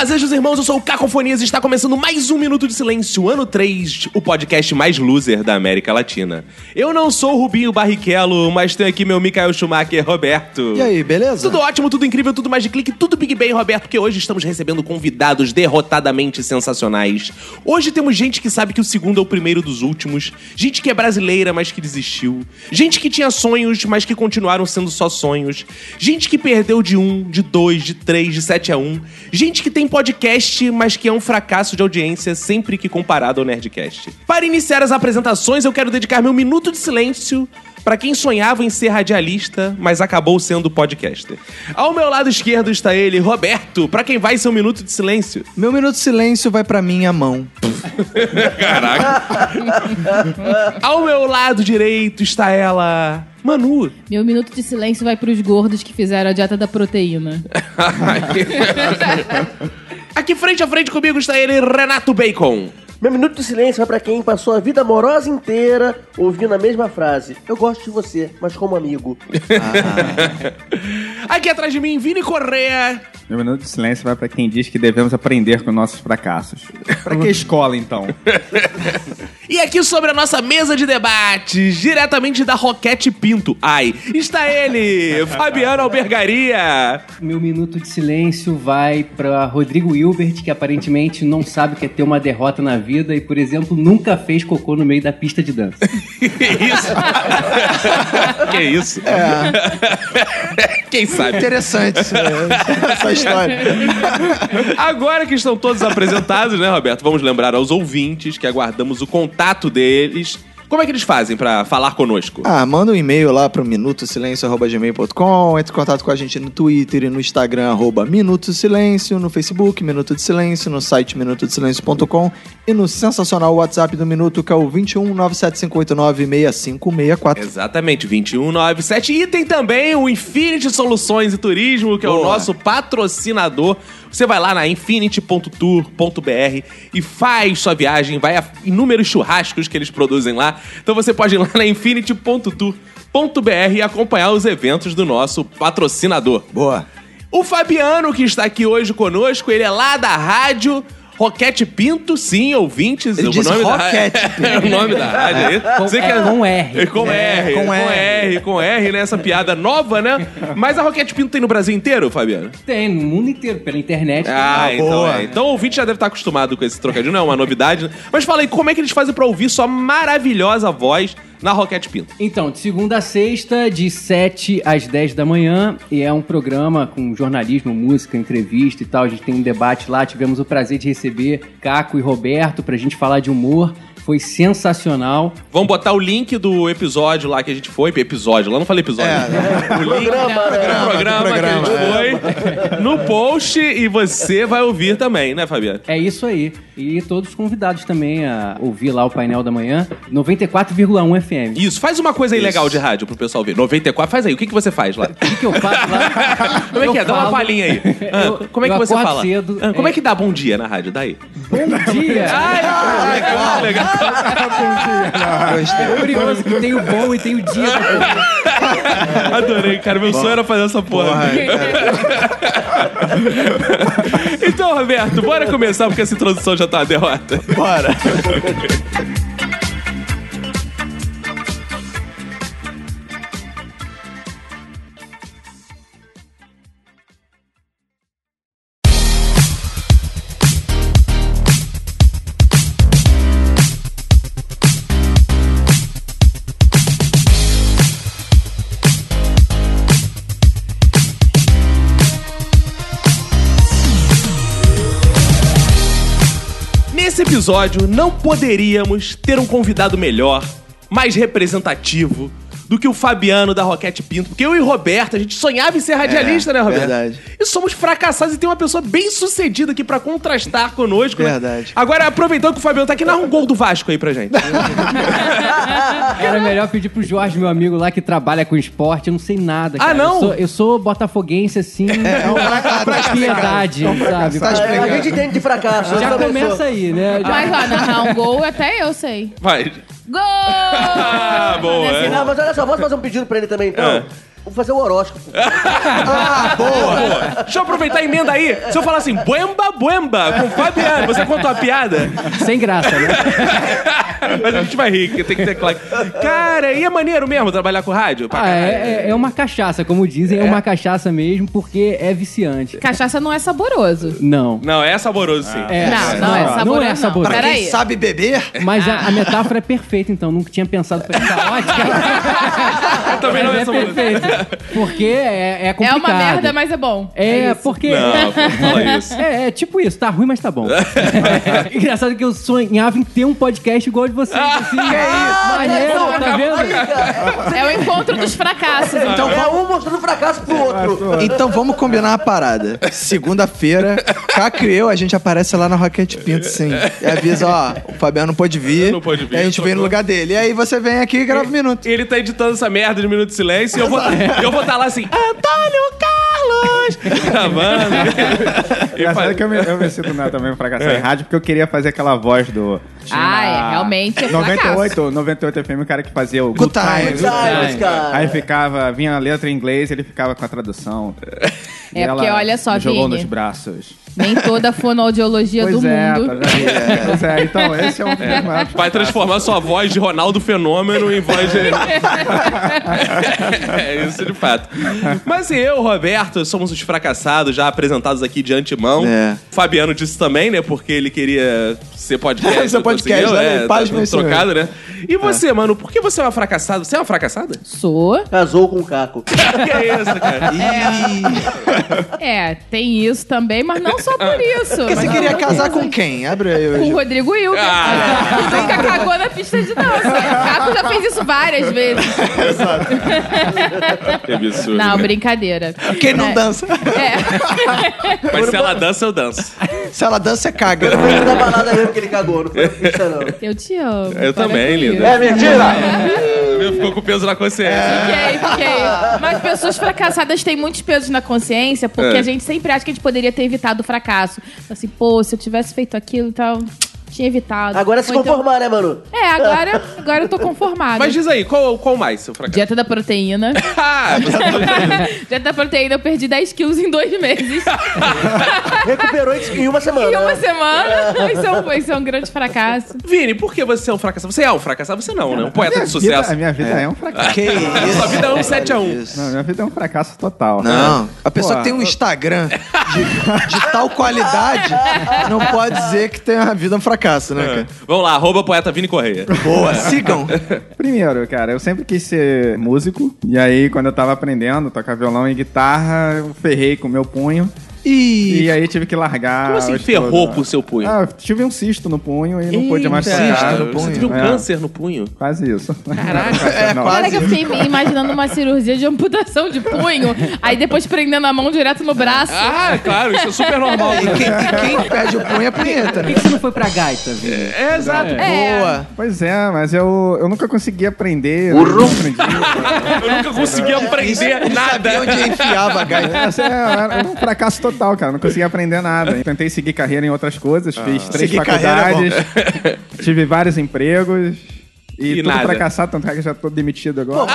Fazejos irmãos, eu sou o Cacofonias e está começando mais um Minuto de Silêncio, ano 3, o podcast mais loser da América Latina. Eu não sou o Rubinho Barrichello, mas tenho aqui meu Mikael Schumacher, Roberto. E aí, beleza? Tudo ótimo, tudo incrível, tudo mais de clique, tudo Big Bang, Roberto, porque hoje estamos recebendo convidados derrotadamente sensacionais. Hoje temos gente que sabe que o segundo é o primeiro dos últimos, gente que é brasileira, mas que desistiu, gente que tinha sonhos, mas que continuaram sendo só sonhos, gente que perdeu de um, de dois, de três, de sete a um, gente que tem podcast, mas que é um fracasso de audiência sempre que comparado ao Nerdcast. Para iniciar as apresentações, eu quero dedicar meu minuto de silêncio para quem sonhava em ser radialista, mas acabou sendo podcaster. Ao meu lado esquerdo está ele, Roberto, para quem vai ser um minuto de silêncio. Meu minuto de silêncio vai pra minha mão. Caraca. Ao meu lado direito está ela, Manu. Meu minuto de silêncio vai pros gordos que fizeram a dieta da proteína. Aqui frente a frente comigo está ele, Renato Bacon. Meu minuto de silêncio vai pra quem passou a vida amorosa inteira ouvindo a mesma frase. Eu gosto de você, mas como amigo. Aqui atrás de mim, Vini Correa. Meu minuto de silêncio vai para quem diz que devemos aprender com nossos fracassos. Para que escola, então? E aqui sobre a nossa mesa de debates, diretamente da Roquete Pinto. Ai, está ele, Fabiano Albergaria. Meu minuto de silêncio vai pra Rodrigo Hilbert, que aparentemente não sabe o que é ter uma derrota na vida e, por exemplo, nunca fez cocô no meio da pista de dança. Que isso? que isso? Quem sabe? Interessante isso, essa história. Agora que estão todos apresentados, né, Roberto? Vamos lembrar aos ouvintes que aguardamos o contato deles. Como é que eles fazem pra falar conosco? Ah, manda um e-mail lá pro minutosilencio.gmail.com, entre em contato com a gente no Twitter e no Instagram, arroba Minuto Silêncio, no Facebook, Minuto de Silêncio, no site minutosilencio.com e no sensacional WhatsApp do Minuto, que é o 21 97589 6564. Exatamente, 2197. E tem também o Infinity Soluções e Turismo, que é o Boa. nosso patrocinador. Você vai lá na infinity.tour.br e faz sua viagem, vai a inúmeros churrascos que eles produzem lá. Então você pode ir lá na infinity.tour.br e acompanhar os eventos do nosso patrocinador. Boa. O Fabiano, que está aqui hoje conosco, ele é lá da rádio Roquete Pinto, sim, ouvintes. Ele o diz nome Roquete da... é o nome da rádio aí. Com- Você é quer- com R. É com R, com R. Com R, né? Essa piada nova, né? Mas a Roquete Pinto tem no Brasil inteiro, Fabiano? Tem, no mundo inteiro, pela internet. Ah, então boa. é. Então o ouvinte já deve estar acostumado com esse trocadilho, não é uma novidade. né? Mas fala aí, como é que eles fazem pra ouvir sua maravilhosa voz na Roquete Pinto? Então, de segunda a sexta, de 7 às 10 da manhã, e é um programa com jornalismo, música, entrevista e tal. A gente tem um debate lá, tivemos o prazer de receber Caco e Roberto pra gente falar de humor. Foi sensacional. Vamos botar o link do episódio lá que a gente foi. Episódio, lá não falei episódio. É, O link do programa, programa, que a gente foi no post e você vai ouvir também, né, Fabiano? É isso aí. E todos convidados também a ouvir lá o painel da manhã, 94,1 FM. Isso, faz uma coisa aí legal de rádio pro pessoal ver. 94, faz aí. O que, que você faz lá? O que, que eu faço lá? Como é que é? Dá uma palhinha aí. Ah, Eu- como é que você fala? cedo, Ah, como é... é- que dá bom dia na rádio? Daí. Bom dia! Ai, legal, legal. É curioso que tem o bom e tem o dia. pra Adorei, cara. Meu sonho era fazer essa porra. Porra, então, Roberto, bora começar porque essa introdução já tá uma derrota. Bora. episódio, não poderíamos ter um convidado melhor, mais representativo do que o Fabiano da Roquete Pinto. Porque eu e Roberto, a gente sonhava em ser radialista, É, né, Roberto? verdade. E somos fracassados e tem uma pessoa bem sucedida aqui pra contrastar conosco. né? Verdade. Agora, aproveitando que o Fabiano tá aqui, narra um gol do Vasco aí pra gente. Era melhor pedir pro Jorge, meu amigo lá que trabalha com esporte. Eu não sei nada. Ah, cara. não? Eu sou, eu sou botafoguense, assim, fracasso, pra piedade, sabe? Tá É, explicado. a gente entende de fracasso. Já começa aí, né? Já- Mas, ó, narrar um gol até eu sei. Vai. Gol! Ah, boa. é. Não, mas olha só, posso fazer um pedido pra ele também, então? É. Vou fazer o horóscopo. Ah, boa! Deixa eu aproveitar a emenda aí. Se eu falar assim, buemba, buemba, com o Fabiano, você conta uma piada? Sem graça, né? Mas a gente vai rir, que tem que ter claro. Cara, e é maneiro mesmo trabalhar com rádio? Pra Ah, é, é- é uma cachaça, como dizem, é uma cachaça mesmo, porque é viciante. Cachaça não é saboroso. Não. Não, é saboroso sim. É, Não, não é saboroso, Não é não. saboroso. Pra Peraí. quem sabe beber, Mas a, a metáfora é perfeita, então. Nunca tinha pensado por essa ótica. Também não Mas é é perfeito. Porque é, é É complicado. uma merda, mas é bom. É, isso. porque... Não, fala isso. É, é tipo isso, tá ruim, mas tá bom. Engraçado que eu sonhava em ter um podcast igual de vocês, assim. Que isso? Maneiro, tá vendo? É o encontro dos fracassos. Então é um mostrando fracasso pro outro. então vamos combinar uma parada. Segunda-feira, Caco e eu, a gente aparece lá na Rocket Pinto, sim. E avisa, ó, o Fabiano não pôde vir. Não pôde vir, E a gente vem no lugar dele. E aí você vem aqui e grava um minuto. Ele tá editando essa merda de Minuto de Silêncio e eu vou eu vou estar lá assim, Antônio Carlos! Gravando. E Engraçado faz- que eu me, eu me sinto né, também fracassar em rádio, porque eu queria fazer aquela voz do... tinha Ah, é, realmente é fracasso. 98, 98 FM, o cara que fazia o Good Times. Good Times, cara. Aí ficava, vinha a letra em inglês, ele ficava com a tradução. É E porque, ela olha só, me jogou Vini. nos braços. Nem toda fonoaudiologia Pois do é, mundo. tá vendo? Pois é, então esse é um maiores Vai fracassos. transformar sua voz de Ronaldo Fenômeno em voz de. é isso de fato. Mas eu, Roberto, somos os fracassados, já apresentados aqui de antemão. É. Fabiano disse também, né? Porque ele queria ser podcast. Ser podcast, aí, é, paz, tá trocado, né? E você, mano, por que você é uma fracassada? Você é uma fracassada? Sou. Casou com o Caco. que é isso, cara? É, tem isso também, mas não só por isso. Porque você queria não- casar com quem? Abre aí Com o. Rodrigo Wilker. Ah. Nunca cagou na pista de dança. O Caco já fez isso várias vezes. Que absurdo. Não, brincadeira. Quem não É. dança? É. Mas se ela dança, eu danço. Se ela dança, você caga. Foi na balada mesmo que ele cagou, não foi na pista, não. Eu te amo. Eu também, linda. É mentira! Ficou com peso na consciência. Fiquei, fiquei. Mas pessoas fracassadas têm muitos pesos na consciência, porque É. a gente sempre acha que a gente poderia ter evitado o fracasso. Assim, pô, se eu tivesse feito aquilo e tal, tinha evitado. Agora é se então- conformar, né, mano? É, agora, agora eu tô conformada. Mas diz aí, qual, qual mais, seu fracasso? Dieta da proteína. Ah, Dieta da proteína, eu perdi 10 quilos em dois meses. Recuperou em uma semana. em uma né? semana. Isso é, um, isso é um grande fracasso. Vini, por que você é um fracassado? Você é um fracassado? Você não, né? Um poeta de Vida- sucesso. a minha vida é, um fracasso. Que isso? Sua vida é um 7 a 1. Isso. Não, minha vida é um fracasso total. Não, a pessoa Pô, que tem um Instagram de, de tal qualidade não pode dizer que tem uma vida um fracasso, né, cara? Vamos lá, arroba poeta Vini Correia. Boa, sigam. Primeiro, cara, eu sempre quis ser músico. E aí, quando eu tava aprendendo a tocar violão e guitarra, eu ferrei com o meu punho. E, E aí tive que largar. Como assim o ferrou estudo. com o seu punho? Ah, eu tive um cisto no punho e não pude mais tocar. no punho. Você teve um É, câncer no punho? Quase isso. Caraca. É, Não. quase. Cara, que eu fiquei me imaginando uma cirurgia de amputação de punho, aí depois prendendo a mão direto no braço. Ah, claro, isso é super normal. e quem, quem perde o punho é punheta, Por né? que, que você não foi pra gaita, Vini? É, exato. É. Boa. Pois é, mas eu, eu nunca consegui aprender. Eu não aprendi. Eu nunca consegui aprender Sabia nada. onde enfiava a gaita. Essa é, era um fracasso total, cara. Não conseguia aprender nada. Tentei seguir carreira em outras coisas, fiz três Seguir carreira é faculdades, tive vários empregos. E, E tudo nada. fracassado, tanto é que eu já tô demitido agora.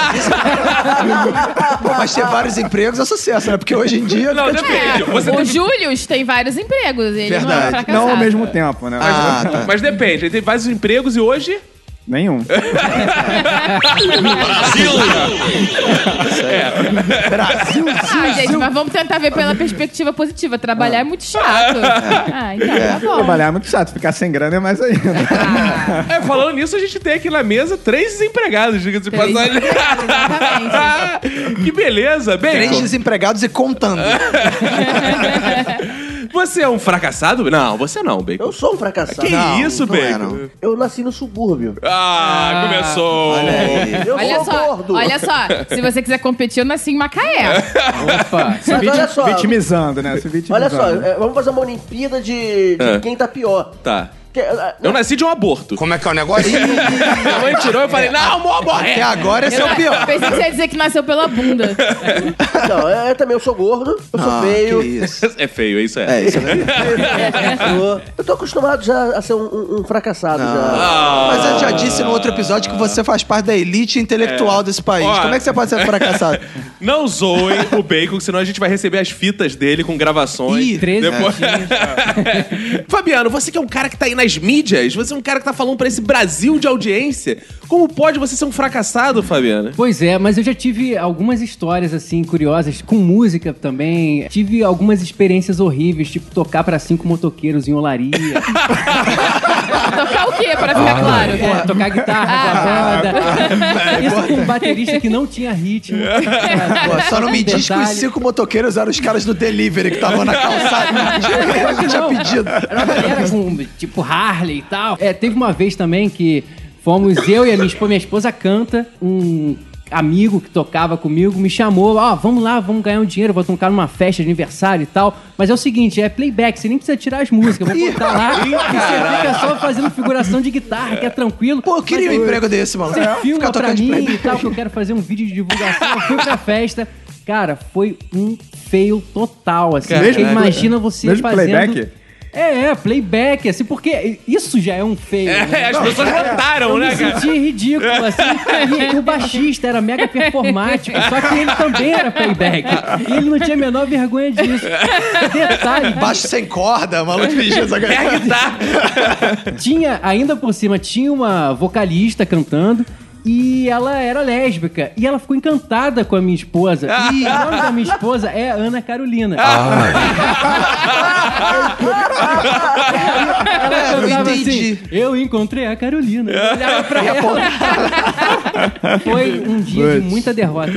Pô, mas ter vários empregos é sucesso, né? Porque hoje em dia. Não, fica depende. Você O teve- Július tem vários empregos, ele não é Verdade. fracassado. não ao mesmo tempo, né? Ah, tá. Mas depende, ele teve vários empregos e hoje. Nenhum. Brasil, Ah, gente, mas vamos tentar ver pela perspectiva positiva. Trabalhar é muito chato. Ah, então tá bom. Trabalhar é muito chato, ficar sem grana é mais ainda. Ah, É, falando nisso, a gente tem aqui na mesa três desempregados, diga-se de Três passagem. desempregados, que beleza. Bem, Três desempregados e contando. Você é um fracassado? Não, você não, Bacon. Eu sou um fracassado. Que Não, isso, não é, Bacon? não. Eu nasci no subúrbio. Ah, começou. Olha aí. Eu Olha sou só, gordo. olha só. Se você quiser competir, eu nasci em Macaé. Opa, Se Mas vit- olha só. vitimizando, né? Se vitimizando. Olha só, é, vamos fazer uma Olimpíada de, de É. quem tá pior. Tá. Ah, Eu nasci de um aborto. Como é que é o negócio? Minha mãe tirou e eu falei, não, vou Até morrer. agora esse é o pior. Pensei que você ia dizer que nasceu pela bunda. Não, é, também eu sou gordo, eu sou Ah, feio. que isso. É feio, isso é. É, isso é verdade. Eu, eu tô acostumado já a ser um, um- um fracassado. Já. Ah. Mas eu já disse no outro episódio que você faz parte da elite intelectual desse país. Ó. Como é que você pode ser fracassado? Não zoem o Bacon, senão a gente vai receber as fitas dele com gravações. Ih, 13 Depois-. Fabiano, você que é um cara que tá aí nas mídias, você é um cara que tá falando pra esse Brasil de audiência. Como pode você ser um fracassado, Fabiano? Pois é, mas eu já tive algumas histórias assim curiosas com música também. Tive algumas experiências horríveis, tipo tocar pra cinco motoqueiros em olaria, Tocar o quê, pra ficar claro? é, tocar guitarra com a banda. Isso com um baterista que não tinha ritmo. Pô, só não me diz que os Detalhe. cinco motoqueiros eram os caras do delivery que estavam na calçada. Não tinha pedido. Era uma galera com, tipo, Harley e tal. É, teve uma vez também que fomos eu e a minha esposa, minha esposa canta, um amigo que tocava comigo me chamou, ó, vamos lá, vamos ganhar um dinheiro, vou tocar numa festa de aniversário e tal. Mas é o seguinte, é playback, você nem precisa tirar as músicas, eu vou botar lá e você fica só fazendo figuração de guitarra, que é tranquilo. Pô, eu queria um Mas emprego desse, mano. Você filma Ficar pra tocando de mim playback. e tal, que eu quero fazer um vídeo de divulgação. Eu fui pra festa. Cara, foi um fail total, assim. Porque imagina você Mesmo fazendo... playback? É, é, playback, assim, porque isso já é um fail, né? É, as pessoas votaram, Eu né, me cara? senti ridículo, assim. E o baixista era mega performático, só que ele também era playback. E ele não tinha a menor vergonha disso. Detalhe, Baixo sem corda, maluco fingindo essa É a coisa. guitarra. tinha, ainda por cima, tinha uma vocalista cantando. E ela era lésbica. E ela ficou encantada com a minha esposa. E o nome da minha esposa é Ana Carolina. ela É, eu cantava entendi. assim, eu encontrei a Carolina. Eu olhava pra ela. Foi um dia de muita derrota.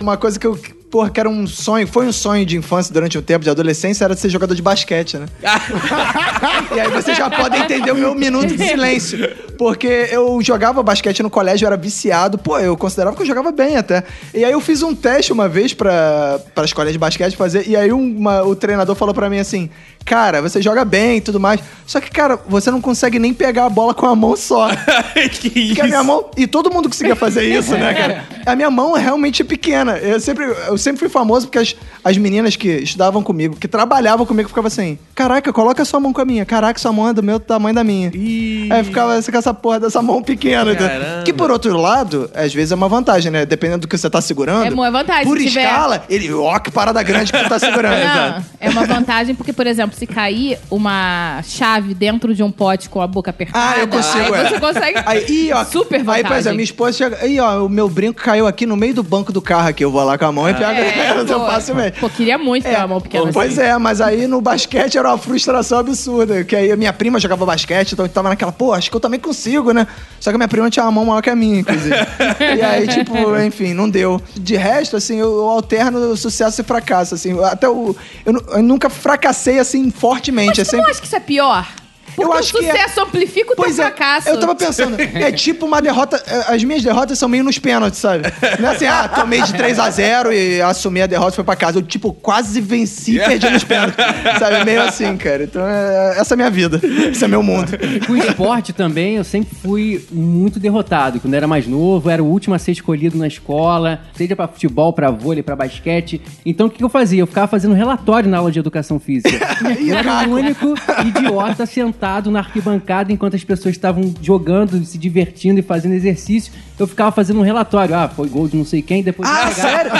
Uma coisa que eu, porra, que era um sonho, foi um sonho de infância durante um tempo, de adolescência, era ser jogador de basquete, né? e aí vocês já podem entender o meu minuto de silêncio. Porque eu jogava basquete no colégio, eu era viciado. Pô, eu considerava que eu jogava bem até. E aí eu fiz um teste uma vez pra, pra escola de basquete fazer. E aí uma- o treinador falou pra mim assim: Cara, você joga bem e tudo mais. Só que, cara, você não consegue nem pegar a bola com a mão só. que Porque isso? a minha mão. E todo mundo conseguia fazer isso, né, cara? A minha mão é realmente pequena. Eu sempre, eu sempre fui famoso porque as, as meninas que estudavam comigo, que trabalhavam comigo, ficavam assim: Caraca, coloca sua mão com a minha. Caraca, sua mão é do meu tamanho da minha. Ih. Aí ficava assim, com essa porra dessa mão pequena. entendeu? Caramba. Que por outro lado, às vezes é uma vantagem, né? Dependendo do que você tá segurando. É uma vantagem, Por se tiver- escala, ele. Ó, que parada grande que tu tá segurando. Não, é uma vantagem porque, por exemplo, se cair uma chave dentro de um pote com a boca apertada, Ah, eu consigo, aí é. você consegue Aí, ih, ó, super Aí, vantagem. por exemplo, minha esposa chega. Aí, ó, o meu brinco caiu aqui no meio do banco do carro aqui. Eu vou lá com a mão e pego. É, eu pô. faço mesmo. Pô, queria muito ter uma mão pequena Pois assim. é, mas aí no basquete era uma frustração absurda. Que aí a minha prima jogava basquete, então eu tava naquela, pô, acho que eu também consigo, né? Só que a minha prima tinha uma mão maior que a minha, inclusive. e aí, tipo, enfim, não deu. De resto, assim, eu, eu alterno sucesso e fracasso, assim. Até o. Eu, eu nunca fracassei assim fortemente. Mas é tu não acha que isso é pior? Porque Eu acho o que é. sucesso amplifica o teu Pois é, fracasso. eu tava pensando, é tipo uma derrota. é, As minhas derrotas são meio nos pênaltis, sabe? Não é assim, ah, tomei de 3 a 0 e assumi a derrota e fui pra casa. Eu, tipo, quase venci e perdi nos pênaltis. Sabe? É meio assim, cara. Então, é, essa é a minha vida. Esse é meu mundo. Com o esporte também, eu sempre fui muito derrotado. Quando eu era mais novo, eu era o último a ser escolhido na escola, seja pra futebol, pra vôlei, pra basquete. Então, o que eu fazia? Eu ficava fazendo relatório na aula de educação física. Eu era o único idiota sentado na arquibancada enquanto as pessoas estavam jogando, se divertindo e fazendo exercício. Eu ficava fazendo um relatório. Ah, foi gol de não sei quem, depois Ah, sério?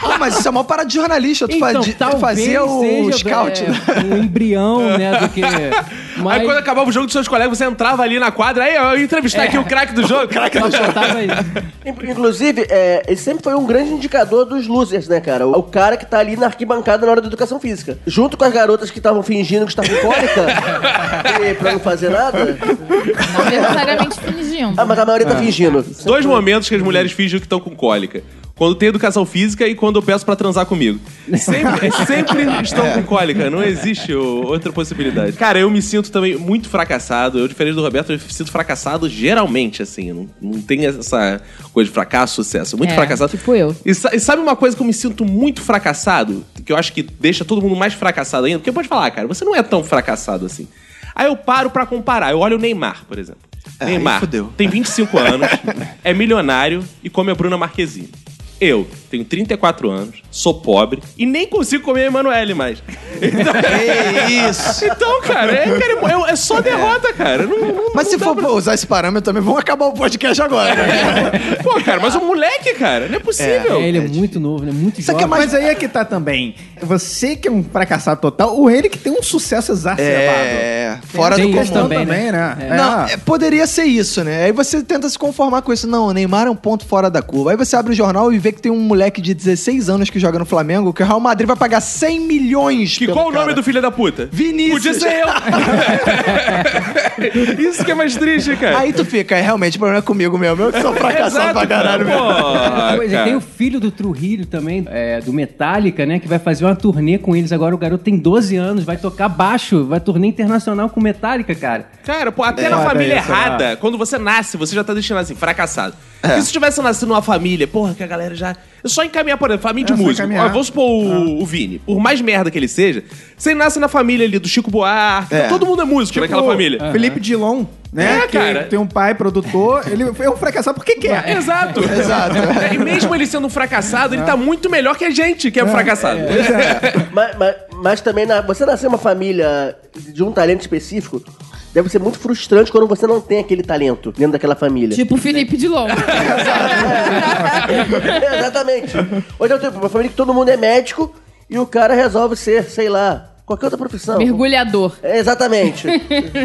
Pô, mas isso é uma parada de jornalista. Tu Então, fazia, o scout. né? é, um embrião, né, do que... Mas Aí quando acabava o jogo dos seus colegas, você entrava ali na quadra, aí eu ia entrevistar aqui o craque do jogo. Craque isso. Inclusive, é, ele sempre foi um grande indicador dos losers, né, cara? O, o cara que tá ali na arquibancada na hora da educação física. Junto com as garotas que estavam fingindo que estavam cólica, e pra não fazer nada. Não necessariamente fingindo. Ah, mas a maioria tá fingindo. Dois momentos que as mulheres fingem que estão com cólica. quando tem educação física e quando eu peço pra transar comigo. Sempre, sempre estão com cólica, não existe o- outra possibilidade. Cara, eu me sinto também muito fracassado. Eu, diferente do Roberto, eu me sinto fracassado geralmente, assim. Não, não tem essa coisa de fracasso, sucesso. Muito É, fracassado. tipo eu. E, sa- e sabe uma coisa que eu me sinto muito fracassado? Que eu acho que deixa todo mundo mais fracassado ainda? Porque pode falar, cara, você não é tão fracassado assim. Aí eu paro pra comparar. Eu olho o Neymar, por exemplo. É, Neymar tem 25 anos, é milionário e come a Bruna Marquezine. Eu tenho 34 anos, sou pobre e nem consigo comer a Emanuele mais. Então, Que isso. então cara, é, cara, é- é só derrota, cara. Não- não- Mas não se for pra- usar esse parâmetro também, vamos acabar o podcast agora. né? Pô, cara, mas o moleque, cara, não é possível. É, ele é muito novo, né? Muito Isso aqui jovem. é mais... Mas aí é que tá também. Você que é um fracassado total, o ele que tem um sucesso exacerbado. É, fora Tem do comum. também, né? né? É. Não, É. é, poderia ser isso, né? Aí você tenta se conformar com isso. Não, o Neymar é um ponto fora da curva. Aí você abre o jornal e vê que tem um moleque de 16 anos que joga no Flamengo, que o Real Madrid vai pagar 100 milhões Que pelo qual o nome do filho da puta? Vinícius. Podia ser eu. Isso que é mais triste, cara. Aí tu fica, é realmente, o problema é comigo mesmo. Eu que sou fracassado pra caralho. mesmo. Pois é, tem o filho do Trujillo também, é, do Metallica, né? Que vai fazer uma turnê com eles agora. O garoto tem 12 anos, vai tocar baixo, vai turnê internacional com Metallica, cara. Cara, pô, até É, na família isso, errada, quando você nasce, você já tá destinado assim, fracassado. Porque se tivesse nascido numa família, porra, que a galera já. Só encaminhar, por exemplo, família de É músico. Ó, vamos supor o, o Vini. Por mais merda que ele seja, você nasce na família ali do Chico Buarque, É. todo mundo é músico naquela família. Felipe Dilon, né? É, que cara. tem um pai produtor, ele é um fracassado porque quer. Exato. Exato. E mesmo ele sendo um fracassado, ele tá muito melhor que a gente, que é, um fracassado. Mas, mas- mas também, na- você nascer em uma família de um talento específico, deve ser muito frustrante quando você não tem aquele talento dentro daquela família. Tipo o Felipe Dilon. É, exatamente. Ou então, tipo, uma família que todo mundo é médico e o cara resolve ser, sei lá, qualquer outra profissão. Mergulhador. É, exatamente.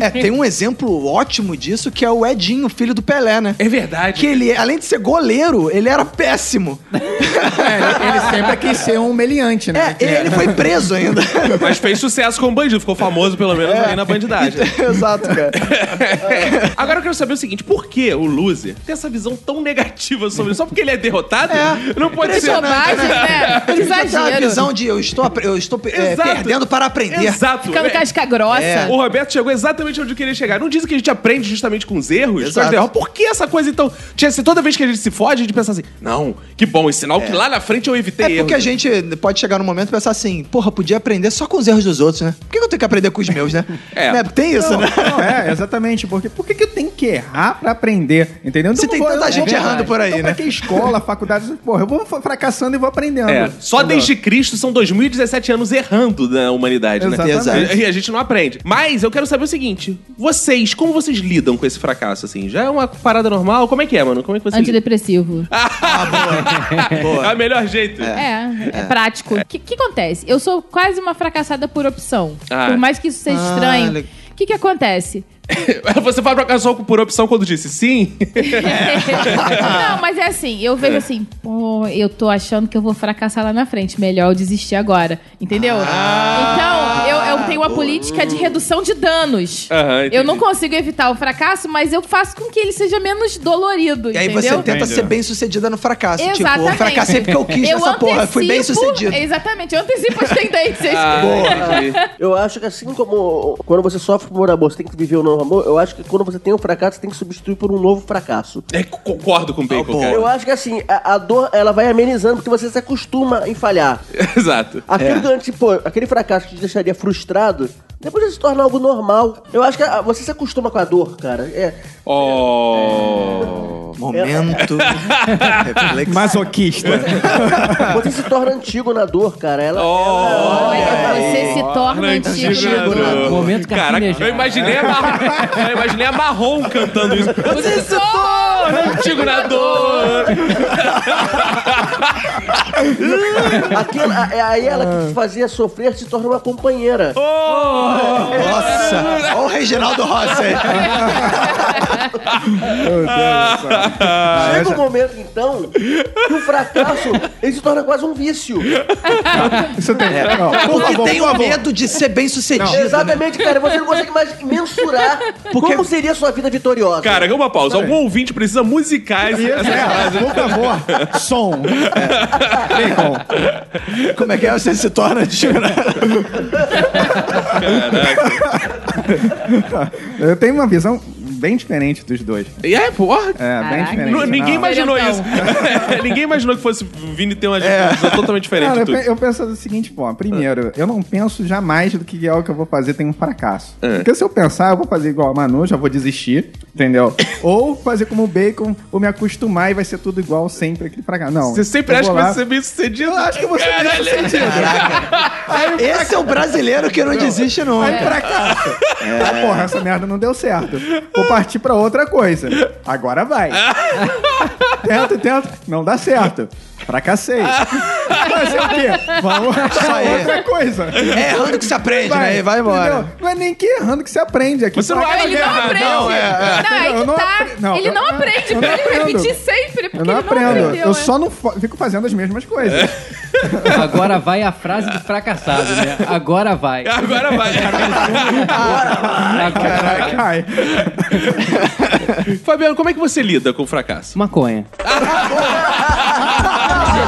É, tem um exemplo ótimo disso que é o Edinho, filho do Pelé, né? É verdade. Que ele, além de ser goleiro, ele era péssimo. É, ele sempre quis ser um meliante, né? É, ele foi preso ainda. Mas fez sucesso como bandido, ficou famoso pelo menos aí na bandidagem. Exato, cara. Agora eu quero saber o seguinte: por que o loser tem essa visão tão negativa sobre isso? Só porque ele é derrotado? É. Não pode ser. Bobagem, né? Exagero. visão de eu estou, eu estou é, perdendo para aprender. Exato. Ficando É. casca grossa. O Roberto chegou exatamente onde eu queria chegar. Não dizem que a gente aprende justamente com os erros? Com Exato. as. Por que essa coisa, então? Tinha que ser toda vez que a gente se fode, a gente pensa assim: não, que bom, esse sinal que lá na frente eu evitei É erros. porque a gente pode chegar num momento e pensar assim, porra, podia aprender só com os erros dos outros, né? Por que eu tenho que aprender com os meus, né? É. Né? Tem isso, Não, né? não, é, exatamente. Porque por que, que eu tenho que errar pra aprender? Entendeu? Se eu tem vou- tanta eu gente vou- errando por aí, então, né? Pra que escola, faculdade? Porra, eu vou fracassando e vou aprendendo. É, só Entendeu? desde Cristo são 2017 anos errando na humanidade, né? Exatamente. E a gente não aprende. Mas eu quero saber o seguinte: vocês, como vocês lidam com esse fracasso, assim? Já é uma parada normal? Como é que é, mano? Como é que você? Antidepressivo. É o melhor jeito. É, é, prático. O que, que acontece? Eu sou quase uma fracassada por opção. Ah. Por mais que isso seja Ah, estranho. le- O que, que acontece? Você vai pra casal por opção quando disse sim? Não, mas é assim, eu vejo assim, pô, eu tô achando que eu vou fracassar lá na frente. Melhor eu desistir agora. Entendeu? então, eu, eu tenho uma política de redução de danos. Aham, entendi. eu não consigo evitar o fracasso, mas eu faço com que ele seja menos dolorido. E aí entendeu? você tenta Entendeu. ser bem sucedida no fracasso. Tipo, Exatamente. eu fracassei porque eu quis Eu nessa porra. Fui bem antecipo- sucedido. Exatamente, eu antecipo as tendências. Ah, entendi. Eu acho que assim como quando você sofre por amor, você tem que viver o novo amor, eu acho que quando você tem um fracasso, você tem que substituir por um novo fracasso. É, concordo com o Bacon, cara. Eu acho que assim, a, a dor ela vai amenizando porque você se acostuma em falhar. Exato. Aquilo que antes, pô, aquele fracasso que te deixaria frustrado, depois ele se torna algo normal. Eu acho que ah, você se acostuma com a dor, cara. É, Oh. Momento. reflexão. Masoquista. você se torna antigo na dor, cara. Ela, Olha, você se torna Antigo antigo. na dor. Momento Caraca, eu imaginei a Marrom, eu imaginei a Marrom cantando isso. Você se torna antigo na dor. Aquela, é aí ela que te fazia sofrer se torna uma companheira. Nossa! Olha o Reginaldo Rossi aí. Meu Deus do céu. Chega um momento, então, que o fracasso ele se torna quase um vício. Isso tem. Não, por Porque favor, tem por o favor. medo de ser bem sucedido. né? Exatamente, cara. Você não consegue mais mensurar como seria a sua vida vitoriosa. Cara, uma pausa. Algum ouvinte precisa musicar esse- Isso, essa é, frase. por favor, som. É. Bacon. Como é que é? Você se torna de Eu tenho uma visão bem diferente dos dois. E é, porra. É, bem diferente. Não, ninguém não. imaginou isso. ninguém imaginou que fosse o Vini ter uma visão totalmente diferente Cara, eu, penso da seguinte forma. Primeiro, eu não penso jamais do que é o que eu vou fazer tem um fracasso. É. Porque se eu pensar, eu vou fazer igual a Manu, já vou desistir, entendeu? ou fazer como o Bacon, ou me acostumar e vai ser tudo igual sempre aquele fracasso. Não. Você sempre acha que vai ser bem sucedido? Eu acho que você é bem sucedido. Esse é o brasileiro que não desiste nunca. Aí fracasso. Ah, porra, essa merda não deu certo. Vou partir pra outra coisa. Agora vai. tenta, tenta. Não dá certo. Fracassei. Fazer o quê? Vamos achar aí. outra coisa. É errando que se aprende, né? E vai embora. entendeu? Não é nem que errando que você aprende. Aqui Você não vai Ele não aprende. Não, Não, é, é Eu que não tá. apre- não, ele não aprende pra não ele repetir sempre, porque Eu não ele aprendo. não aprendeu. eu né? só não fico fazendo as mesmas coisas. Agora vai a frase do fracassado, né? Agora vai. Agora vai. Caraca, ai. Fabiano, como é que você lida com o fracasso? Maconha.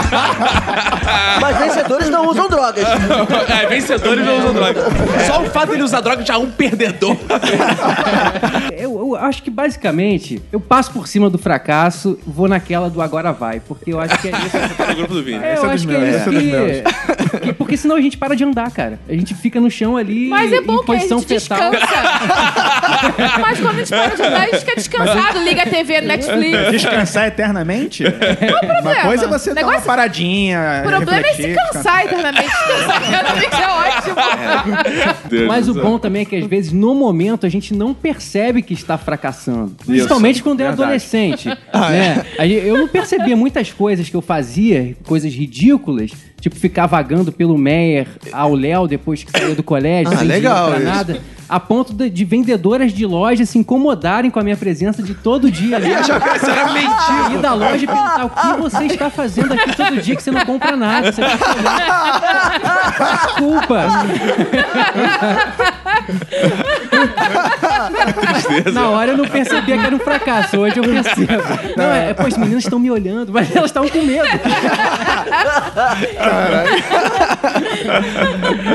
Mas vencedores não usam drogas. é, vencedores não usam droga. Só o fato dele usar droga já é um perdedor. Eu, eu acho que basicamente eu passo por cima do fracasso, vou naquela do agora vai, porque eu acho que é isso. Tá no grupo do Vini. É, eu é acho que meus, é esse é isso que, que- Porque senão a gente para de andar, cara. A gente fica no chão ali Mas é em bom que a posição gente fetal. descansa. Mas quando a gente para de andar, a gente fica descansado. Liga a TV, Netflix. Descansar eternamente? Uma coisa é você uma Negócio- paradinha. O problema é se cansar eternamente. Eternamente é ótimo. Deus Mas o bom também é que às vezes no momento a gente não percebe que está fracassando. Principalmente quando é verdade. adolescente. né? Aí Eu não percebia muitas coisas que eu fazia, coisas ridículas, tipo ficar vagando pelo Meyer ao Léo depois que saía do colégio, Ah, sem legal pra isso. nada. A ponto de, de vendedoras de loja se incomodarem com a minha presença de todo dia. ali. Ir da loja e perguntar o que você está fazendo aqui todo dia que você não compra nada. Você. Desculpa. Na hora eu não percebia que era um fracasso, hoje eu percebo. Não, é, pô, as meninas estão me olhando, mas elas estavam com medo.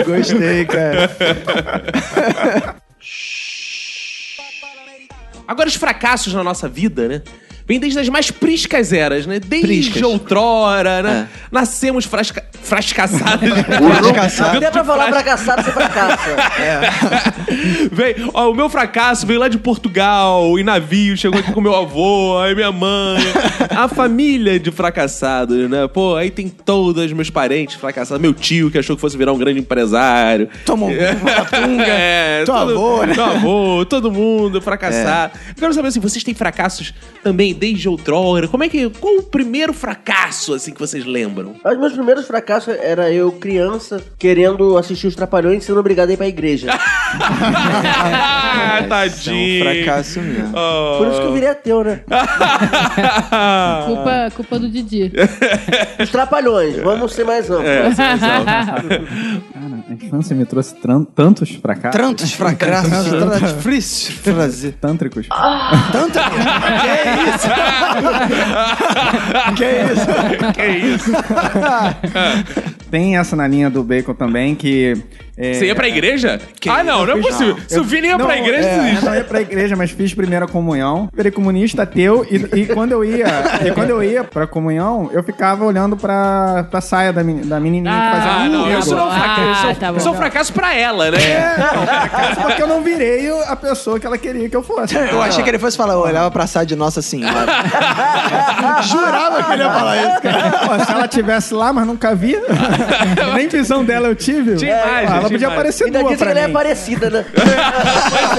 Gostei, cara. Agora, os fracassos na nossa vida, né? Vem desde as mais priscas eras, né? Desde Priscas. outrora, né? Nascemos frasca... frascaçados. Frascaçado. Até pra falar fracassado, você fracassa. Vem, ó, o meu fracasso veio lá de Portugal, em navio, chegou aqui com meu avô, aí minha mãe. A família de fracassados, né? Pô, aí tem todos os meus parentes fracassados. Meu tio, que achou que fosse virar um grande empresário. Toma uma punga. É, Teu todo, avô, né? Teu avô, todo mundo fracassado. Eu quero saber assim, vocês têm fracassos também desde outrora? Como é que. Qual o primeiro fracasso, assim, que vocês lembram? Os meus primeiros fracassos era eu, criança, querendo assistir os Trapalhões e sendo obrigado a ir pra igreja. ah, Isso é tadinho. um fracasso mesmo. Oh. Por isso que eu virei ateu, né? Culpa, culpa do Didi. Os Trapalhões, vamos ser mais amplos. É, Cara, a infância me trouxe tantos fracassos. Trantos fracassos. Trantos frase. Tântricos. Tanto. Que isso? que isso? que isso? Tem essa na linha do Bacon também, que... é, Você ia pra igreja? ah, não, não é possível. Se o Vini ia Não, pra igreja, é, desiste. eu não ia pra igreja, mas fiz primeira comunhão. Virei comunista, ateu, e, e quando eu ia, e quando eu ia pra comunhão, eu ficava olhando pra, pra saia da, meni- da menininha que fazia Ah, não, comigo. isso não é um fracasso. Ah, isso é um- tá bom. isso é um fracasso pra ela, né? É, não, fracasso porque eu não virei a pessoa que ela queria que eu fosse. Eu achei que ele fosse falar, eu olhava pra saia de Nossa Senhora. Jurava que ele ia falar isso, cara. Pô, se ela tivesse lá, mas nunca vi, nem visão dela eu tive. Tinha imagem. Ela podia aparecer Ainda nua dizem que pra ela é mim. parecida, né?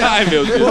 Ai, meu Deus.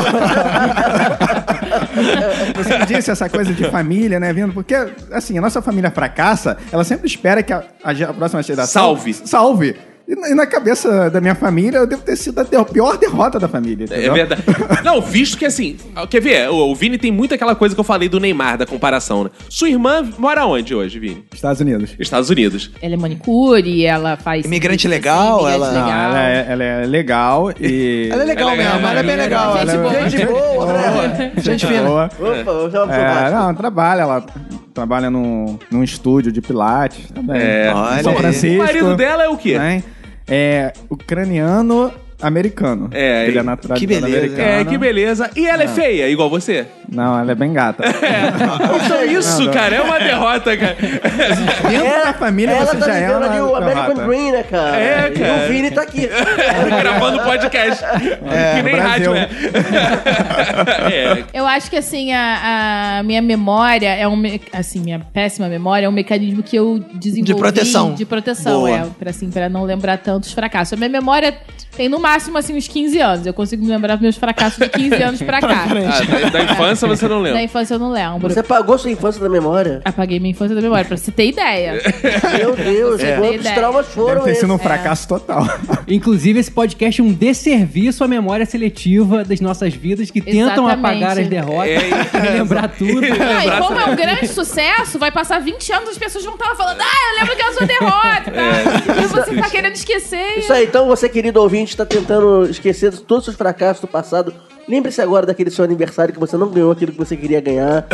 Você disse essa coisa de família, né, vindo? Porque, assim, a nossa família fracassa, ela sempre espera que a, a ge- a próxima geração... Salve. Salve. E na, cabeça da minha família, eu devo ter sido a pior derrota da família. É entendeu? verdade. Não, visto que assim, quer ver? O, o Vini tem muito aquela coisa que eu falei do Neymar, da comparação, né? Sua irmã mora onde hoje, Vini? Estados Unidos. Estados Unidos. Ela é manicure, ela faz. Imigrante legal, assim, imigrante ela- Não, legal. ela, é, ela é legal e... Ela é legal Ela é mesmo, ela é bem legal. Gente ela é- boa. Gente boa, né? Gente fina. boa. Opa, eu já sou É, baixo. não, trabalha, ela trabalha num, num estúdio de pilates também. É. Olha São. Francisco. O marido dela é o quê? Né? É ucraniano americano. É, Ele e- é naturalizado que beleza. americano. É, que beleza. E ela é feia, igual você? Não, ela é bem gata. Então isso, não. cara, é uma derrota, cara. Dentro da família Ela você tá já é vivendo uma ali o American. Dream, né, cara? É, E cara. o Vini tá aqui. Gravando podcast. que nem rádio Brasil. é. é. Eu acho que assim, a, a minha memória é um. Assim, minha péssima memória é um mecanismo que eu desenvolvi. De proteção. De proteção, Boa. é. Pra, assim, pra não lembrar tantos fracassos. A minha memória tem no máximo, assim, uns 15 anos. Eu consigo me lembrar dos meus fracassos de 15 anos pra cá. Ah, da, da infância você não Da lembra. infância eu não lembro. Você pagou sua infância da memória? Apaguei minha infância da memória, pra você ter ideia. Meu Deus, É. quantos traumas Deve foram ter esses? sido um fracasso total. Inclusive, esse podcast é um desserviço à memória seletiva das nossas vidas que tentam Exatamente. apagar as derrotas É, e lembrar tudo. Não, e como é um grande sucesso, vai passar 20 anos as pessoas vão estar falando, ah, eu lembro que eu sou derrota, tá? E você tá querendo esquecer. Isso aí, então você, querido ouvinte, está tentando esquecer todos os seus fracassos do passado. Lembre-se agora daquele seu aniversário que você não ganhou aquilo que você queria ganhar.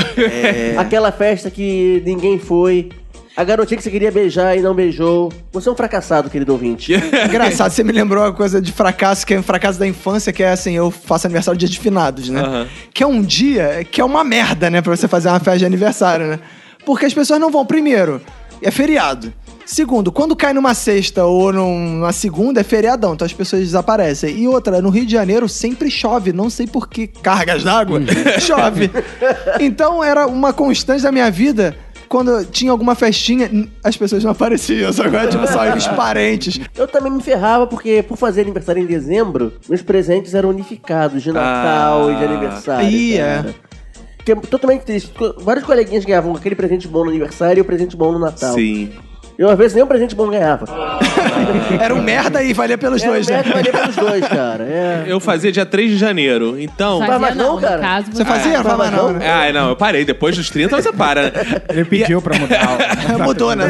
Aquela festa que ninguém foi. A garotinha que você queria beijar e não beijou. Você é um fracassado, querido ouvinte. Engraçado, você me lembrou uma coisa de fracasso, que é um fracasso da infância, que é assim, eu faço aniversário dia de finados, né? Aham. Que é um dia que é uma merda, né, pra você fazer uma festa de aniversário, né? Porque as pessoas não vão, primeiro, é feriado. Segundo, quando cai numa sexta ou num- numa segunda, é feriadão, então as pessoas desaparecem. E outra, no Rio de Janeiro sempre chove, não sei por que cargas d'água, chove. Então era uma constante da minha vida. Quando tinha alguma festinha, as pessoas não apareciam, só agora, tipo, só os parentes. Eu também me ferrava porque, por fazer aniversário em dezembro, meus presentes eram unificados de Natal Ah. e de aniversário. Ih, cara. Que é totalmente triste. Vários coleguinhas ganhavam aquele presente bom no aniversário e o presente bom no Natal. Sim. Eu, às vezes, nem um presente bom ganhava. Era um merda e valia pelos Era dois, um né? método valia pelos dois, cara. É. Eu fazia dia 3 de janeiro, então... Fazia não, não, no cara. caso. Você fazia? Não fazia não, né? Ah, não, eu parei. Depois dos 30 você para, né? Ele pediu pra mudar. Mudou, né?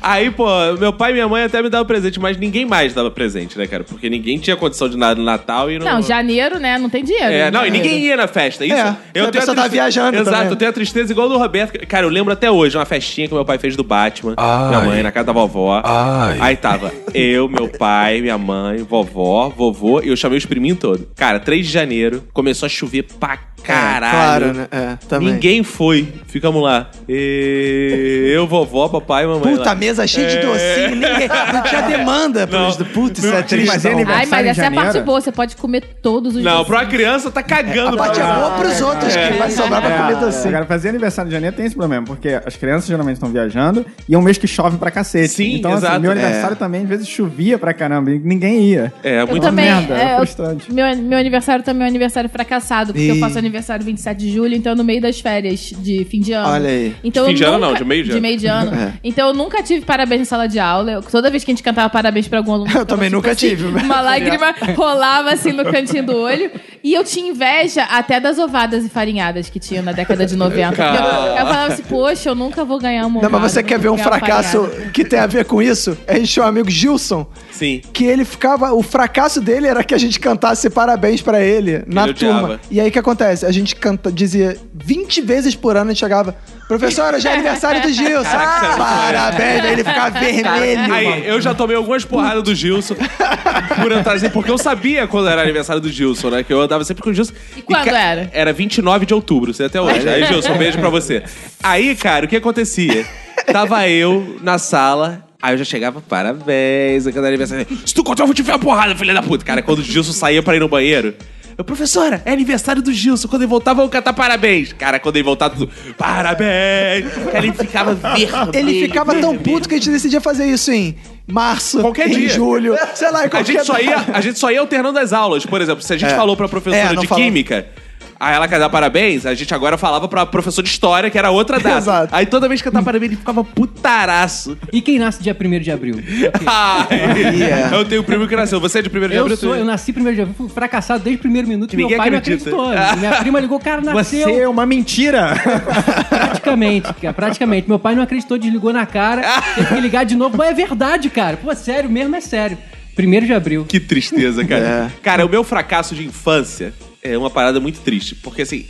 Aí, pô, meu pai e minha mãe até me davam presente, mas ninguém mais dava presente, né, cara? Porque ninguém tinha condição de nada no Natal e não. Não, janeiro, né? Não tem dinheiro. É, não, e ninguém ia na festa. Isso, É, a tenho pessoa a tá viajando Exato, também. eu tenho a tristeza igual do Roberto. Cara, eu lembro até hoje, uma festinha que meu pai fez do Batman. Ai. Minha mãe, na casa da vovó. Ai. Aí tava eu, meu pai, minha mãe, vovó, vovô, e eu chamei os priminhos todos. Cara, 3 de janeiro, começou a chover pra caralho. claro, né? É, também. Ninguém foi. Ficamos lá. E... Eu, vovó, papai e mamãe. Puta, lá. mesa cheia de É. docinho, ninguém, não tinha demanda pros... Não. Putz, isso é triste. fazer não. aniversário. Ai, mas essa é a parte boa. Você pode comer todos os Não, doces. pra uma criança tá cagando. A parte é boa pros outros, que vai sobrar pra comer docinho. Agora, fazer aniversário de janeiro tem esse problema, porque as crianças geralmente estão viajando e é um mês que chove pra cacete. Sim, então, exato. assim, meu aniversário também, às vezes, chovia pra caramba e ninguém ia. É, Eu muito também. merda, é, é meu, meu aniversário também é um aniversário fracassado, porque eu faço aniversário 27 de julho, então no meio das férias de fim de ano. Olha aí. Então De fim de ano nunca- não, de meio de ano. De meio de ano. É. Então eu nunca tive parabéns na sala de aula. Eu- toda vez que a gente cantava parabéns pra algum aluno. Eu também nunca tive. Uma lágrima rolava assim no cantinho do olho. E eu tinha inveja até das ovadas e farinhadas que tinha na década de 90. Porque eu, eu falava assim, poxa, eu nunca vou ganhar uma Não, mas você quer ver um fracasso farinhada. que tem a ver com isso? A gente tinha um amigo Gilson, Sim. que ele ficava. O fracasso dele era que a gente cantasse parabéns pra ele na Ele turma. odiava. E aí o que acontece? A gente canta, dizia 20 vezes por ano, a gente chegava, professora, já é aniversário do Gilson. Caraca, é muito parabéns, aí ele ficava vermelho. Aí, eu já tomei algumas porradas do Gilson por eu trazer, porque eu sabia quando era aniversário do Gilson, né? Que eu andava sempre com o Gilson. E quando ca- era? Era 29 de outubro, sei até hoje. Aí, Gilson, um beijo pra você. Aí, cara, o que acontecia? Tava eu na sala. Aí eu já chegava, parabéns, aniversário. Se tu contar, eu vou te enfiar a porrada, filha da puta. Cara, quando o Gilson saía pra ir no banheiro, eu, professora, é aniversário do Gilson. Quando ele voltava, eu cantar parabéns. Cara, quando ele voltava, tudo, parabéns. Cara, ele ficava vermelho. Ele ficava tão puto que a gente decidia fazer isso em março, Qualquer em dia. julho, sei lá, em A qualquer gente, só ia, a gente só ia alternando as aulas. Por exemplo, se a gente É. falou pra professora É, de falou. Aí ela quer dar parabéns, a gente agora falava pra professor de história, que era outra data. Exato. Aí toda vez que eu dava parabéns, ele ficava putaraço. E quem nasce dia 1 de abril? Ai, é. Eu tenho um primo que nasceu. Você é de primeiro de Eu abril? sou, eu nasci 1 de abril, fui fracassado desde o primeiro minuto. Ninguém meu pai acredita. não acreditou. Minha prima ligou, cara, nasceu. Você é uma mentira. Praticamente, cara, praticamente. Meu pai não acreditou, desligou na cara, teve que ligar de novo. Mas é verdade, cara. Pô, sério mesmo, é sério. 1 de abril. Que tristeza, cara. É. Cara, o meu fracasso de infância é uma parada muito triste. Porque assim,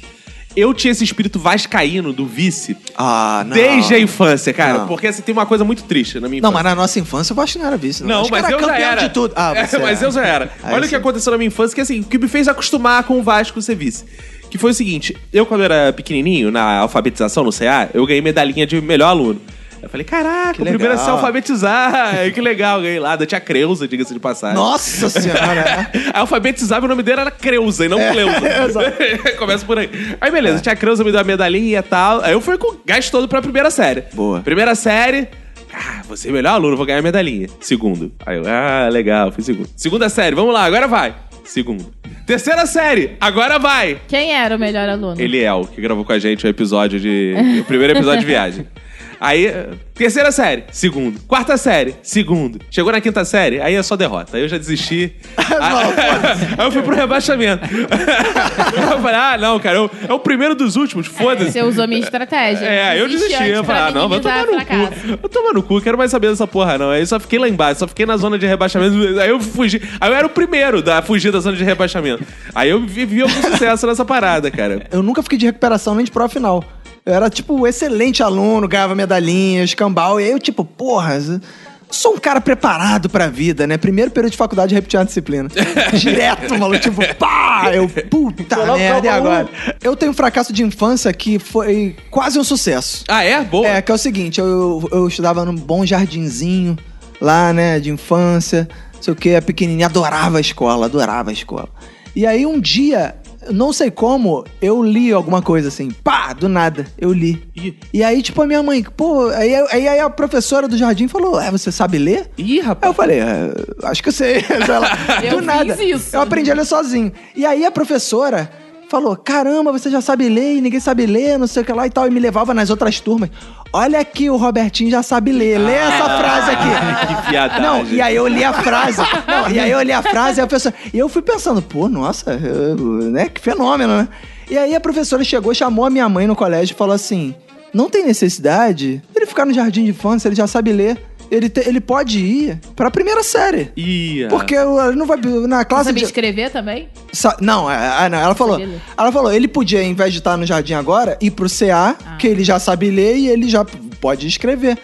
eu tinha esse espírito vascaíno do vice Ah, não. desde a infância, cara. Não. Porque assim, tem uma coisa muito triste na minha Não, infância. mas na nossa infância eu acho que não era vice. Não, que mas era eu já era. de tudo. Ah, É, mas eu já era. Aí Olha o que aconteceu na minha infância, que assim, o que me fez acostumar com o Vasco ser vice. Que foi o seguinte, eu quando era pequenininho, na alfabetização no CA, eu ganhei medalhinha de melhor aluno. Eu falei, caraca, Que o primeiro a se alfabetizar. que legal, ganhei lá. Da tia Creuza, diga-se de passagem. Nossa senhora. é. Alfabetizava o nome dele era Creuza e não Cleusa. Começa por aí. Aí beleza, tia Creuza me deu a medalhinha e tal. Aí eu fui com o gás todo pra primeira série. Boa. Primeira série. Ah, você é melhor aluno, vou ganhar a medalhinha. Segundo. Aí eu, ah, legal, fui segundo. Segunda série, vamos lá, agora vai. Segundo. Terceira série, agora vai. Quem era o melhor aluno? Eliel, que gravou com a gente o episódio de. o primeiro episódio de viagem. Aí, terceira série, segundo. Quarta série, segundo. Chegou na quinta série, aí é só derrota. Aí eu já desisti. aí, aí eu fui pro rebaixamento. eu falei, ah, não, cara, eu- é o primeiro dos últimos, foda-se. Você usou minha estratégia. É, eu desisti. Eu falei, ah, não, vai tomar no cu. Eu tomar no cu, quero mais saber dessa porra, não. Aí só fiquei lá embaixo, só fiquei na zona de rebaixamento. Aí eu fugi. Aí eu era o primeiro da fugir da zona de rebaixamento. Aí eu vivi algum sucesso nessa parada, cara. Eu nunca fiquei de recuperação nem de prova final. Eu era, tipo, excelente aluno, ganhava medalhinhas, cambal. E aí eu, tipo, porra, sou um cara preparado pra vida, né? Primeiro período de faculdade, repetir uma disciplina. Direto, maluco, tipo, pá! Eu, puta logo merda, e um. agora? Eu tenho um fracasso de infância que foi quase um sucesso. Ah, é? Boa. É, que é o seguinte, eu, eu estudava num bom jardinzinho lá, né, de infância, não sei o que, pequenininha, adorava a escola, adorava a escola. E aí um dia, não sei como, eu li alguma coisa assim, pá, do nada, eu li. E aí, tipo, a minha mãe, pô, aí, aí, aí a professora do jardim falou, é, você sabe ler? Ih, Aí rapaz. eu falei, é, acho que eu sei, Eu do fiz nada. isso. Eu aprendi a ler sozinho. E aí a professora falou, caramba, você já sabe ler e ninguém sabe ler, não sei o que lá e tal. E me levava nas outras turmas. Olha aqui, o Robertinho já sabe ler. Lê essa frase aqui. que piadagem. Não, e aí eu li a frase. Não, e aí eu li a frase e a professora... E eu fui pensando, pô, nossa, eu- né? Que fenômeno, né? E aí a professora chegou, chamou a minha mãe no colégio e falou assim... Não tem necessidade ele ficar no jardim de infância, ele já sabe ler. Ele, te- ele pode ir pra primeira série. Ih, ah. Porque ele não vai na Você classe sabia de... escrever também? Sa- Não, é, é, não, ela falou. Ela falou, ele podia, em vez de estar no jardim agora, ir pro CA, Ah. que ele já sabe ler e ele já pode escrever.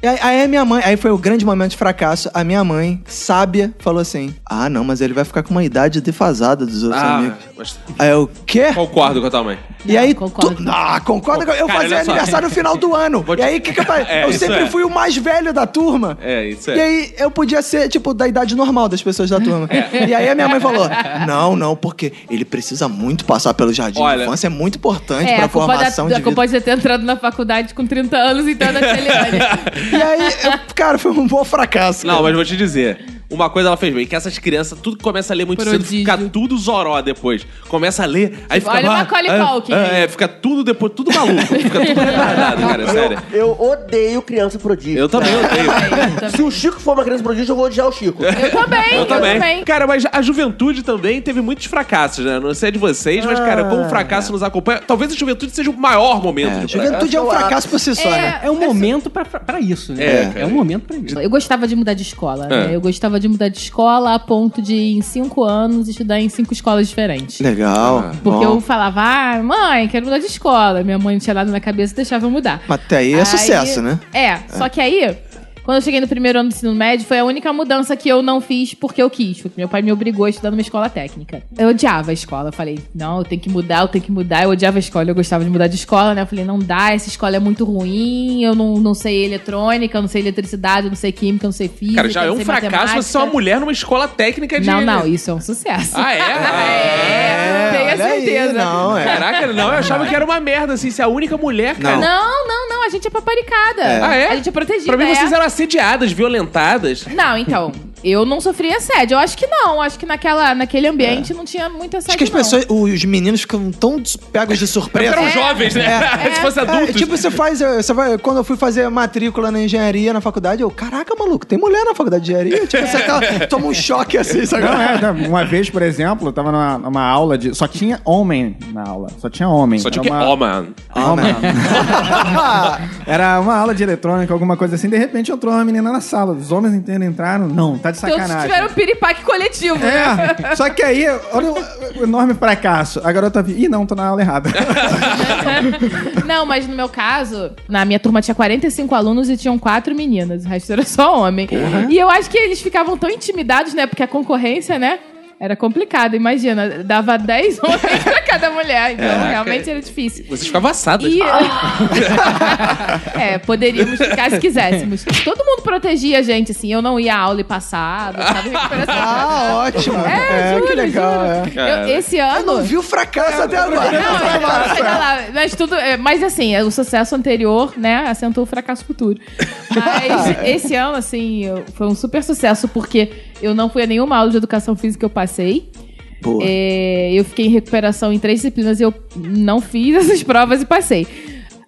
E aí, a minha mãe, aí foi o grande momento de fracasso. A minha mãe, sábia, falou assim: Ah, não, mas ele vai ficar com uma idade defasada dos outros Ah, amigos. mas Aí eu, quê? concordo com a tua mãe. E Não, aí, concordo. tu, ah, concorda? Pô, eu cara, fazia aniversário no final do ano. Te- E aí, o que que eu falei? É, eu sempre é. fui o mais velho da turma. É, isso é. E aí, eu podia ser, tipo, da idade normal das pessoas da turma. É. E aí, a minha mãe falou: Não, não, porque ele precisa muito passar pelo jardim Olha- de infância, é muito importante É, pra a formação da, de a vida. culpa de você ter entrado na faculdade com 30 anos então da Celiane. E aí, cara, foi um bom fracasso. Não, cara. mas vou te dizer. Uma coisa ela fez bem, que essas crianças, tudo começa a ler muito cedo, Prodígio. fica tudo zoró depois. Começa a ler, aí fica... olha o ah, Macaulay ah, Culkin ah, aí. É, fica tudo depois, tudo maluco. Fica tudo retardado, cara, sério. Eu odeio criança prodígio. Eu também odeio. Se o Chico for uma criança prodígio, eu vou odiar o Chico. Eu também, Eu eu também. também. Cara, mas a juventude também teve muitos fracassos, né? Não sei de vocês, mas, cara, como o fracasso nos acompanha. Talvez a juventude seja o maior momento É, de fracasso. juventude é um fracasso por si só, né? É um momento pra, pra isso, né? É. É, um momento pra isso. Eu gostava de mudar de escola, né? É. Eu gostava de mudar de escola a ponto de, em cinco anos, estudar em cinco escolas diferentes. Legal. Porque bom. eu falava, ah, mãe, quero mudar de escola. Minha mãe não tinha nada na cabeça e deixava eu mudar. Mas até aí é sucesso, né? É, só que aí, quando eu cheguei no primeiro ano do ensino médio, foi a única mudança que eu não fiz porque eu quis. Porque meu pai me obrigou a estudar numa escola técnica. Eu odiava a escola. Eu falei, não, eu tenho que mudar, eu tenho que mudar. Eu odiava a escola, eu gostava de mudar de escola, né? Eu falei, não dá, essa escola é muito ruim, eu não, não sei eletrônica, eu não sei eletricidade, eu não sei química, eu não sei física. Cara, já eu é um fracasso matemática. você ser uma mulher numa escola técnica de. Não, não, isso é um sucesso. Ah, é? É, tenha olha aí, certeza. não, é. Caraca, não, eu achava que era uma merda, assim, ser a única mulher, cara. Não. Não, não, não. A gente é paparicada. Ah, é? A gente é protegida. Pra mim, é. vocês eram assediadas, violentadas. Não, então, eu não sofri assédio. Eu acho que não. Acho que naquela, naquele ambiente não tinha muito assédio, Acho que as não. pessoas, os meninos ficam tão pegos de surpresa. Eram É. jovens, né? É. Se fosse É, adultos. tipo, você faz. eh, Você vai, quando eu fui fazer matrícula na engenharia na faculdade, eu, caraca, maluco, tem mulher na faculdade de engenharia? Tipo, você tá- toma um choque assim, sabe? Não, é, não, uma vez, por exemplo, eu tava numa, numa aula de. Só tinha homem na aula. Só tinha homem. Só tinha uma- mano. Homem. Era uma aula de eletrônica, alguma coisa assim. De repente entrou uma menina na sala. Os homens inteiros entraram. Não, tá de Todos sacanagem. tiveram um piripaque coletivo. né? É, só que aí, olha o, enorme fracasso. A garota viu, ih, não, tô na aula errada. Não, mas no meu caso, na minha turma tinha 45 alunos e tinham quatro meninas. O resto era só homem. E eu acho que eles ficavam tão intimidados, né? Porque a concorrência, né? Era complicado, imagina. Dava 10 homens pra cada mulher. Então, realmente era difícil. Vocês ficavam assadas. E... é, poderíamos ficar se quiséssemos. Todo mundo protegia a gente, assim. Eu não ia à aula e passava, sabe? Ah, ótimo. É, juro, que legal. juro. É. Eu- esse ano... Eu não vi o fracasso até agora. Não, não, lá. Mas tudo. é, Mas assim, é, o sucesso anterior, né, assentou o fracasso futuro. Mas esse ano, assim, eu- foi um super sucesso, porque eu não fui a nenhuma aula de educação física que eu passei. É, eu fiquei em recuperação em três disciplinas e eu não fiz essas provas e passei.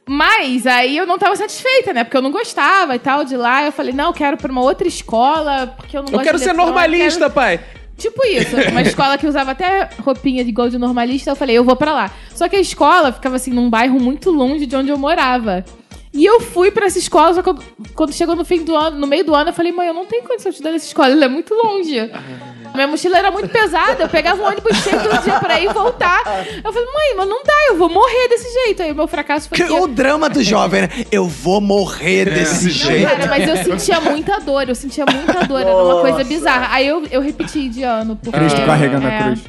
Mas aí eu não tava satisfeita, né? Porque eu não gostava e tal de lá. Eu falei, não, eu quero pra uma outra escola, porque eu não Eu gosto quero de ser normalista, quero- pai. Tipo isso, uma escola que usava até roupinha de igual de normalista, eu falei, eu vou pra lá. Só que a escola ficava assim num bairro muito longe de onde eu morava. E eu fui pra essa escola, só que eu- quando chegou no fim do ano, no meio do ano, eu falei, mãe, eu não tenho condição de estudar nessa escola, ela é muito longe. Minha mochila era muito pesada, eu pegava um ônibus cheio todo dia pra ir e voltar. Eu falei, mãe, mas não dá, eu vou morrer desse jeito. Aí o meu fracasso foi Que- que... o drama do jovem, né? Eu vou morrer desse Não, jeito. cara, mas eu sentia muita dor, eu sentia muita dor, era uma coisa bizarra. Aí eu, eu repeti de ano. Porque, Cristo carregando a é, cruz.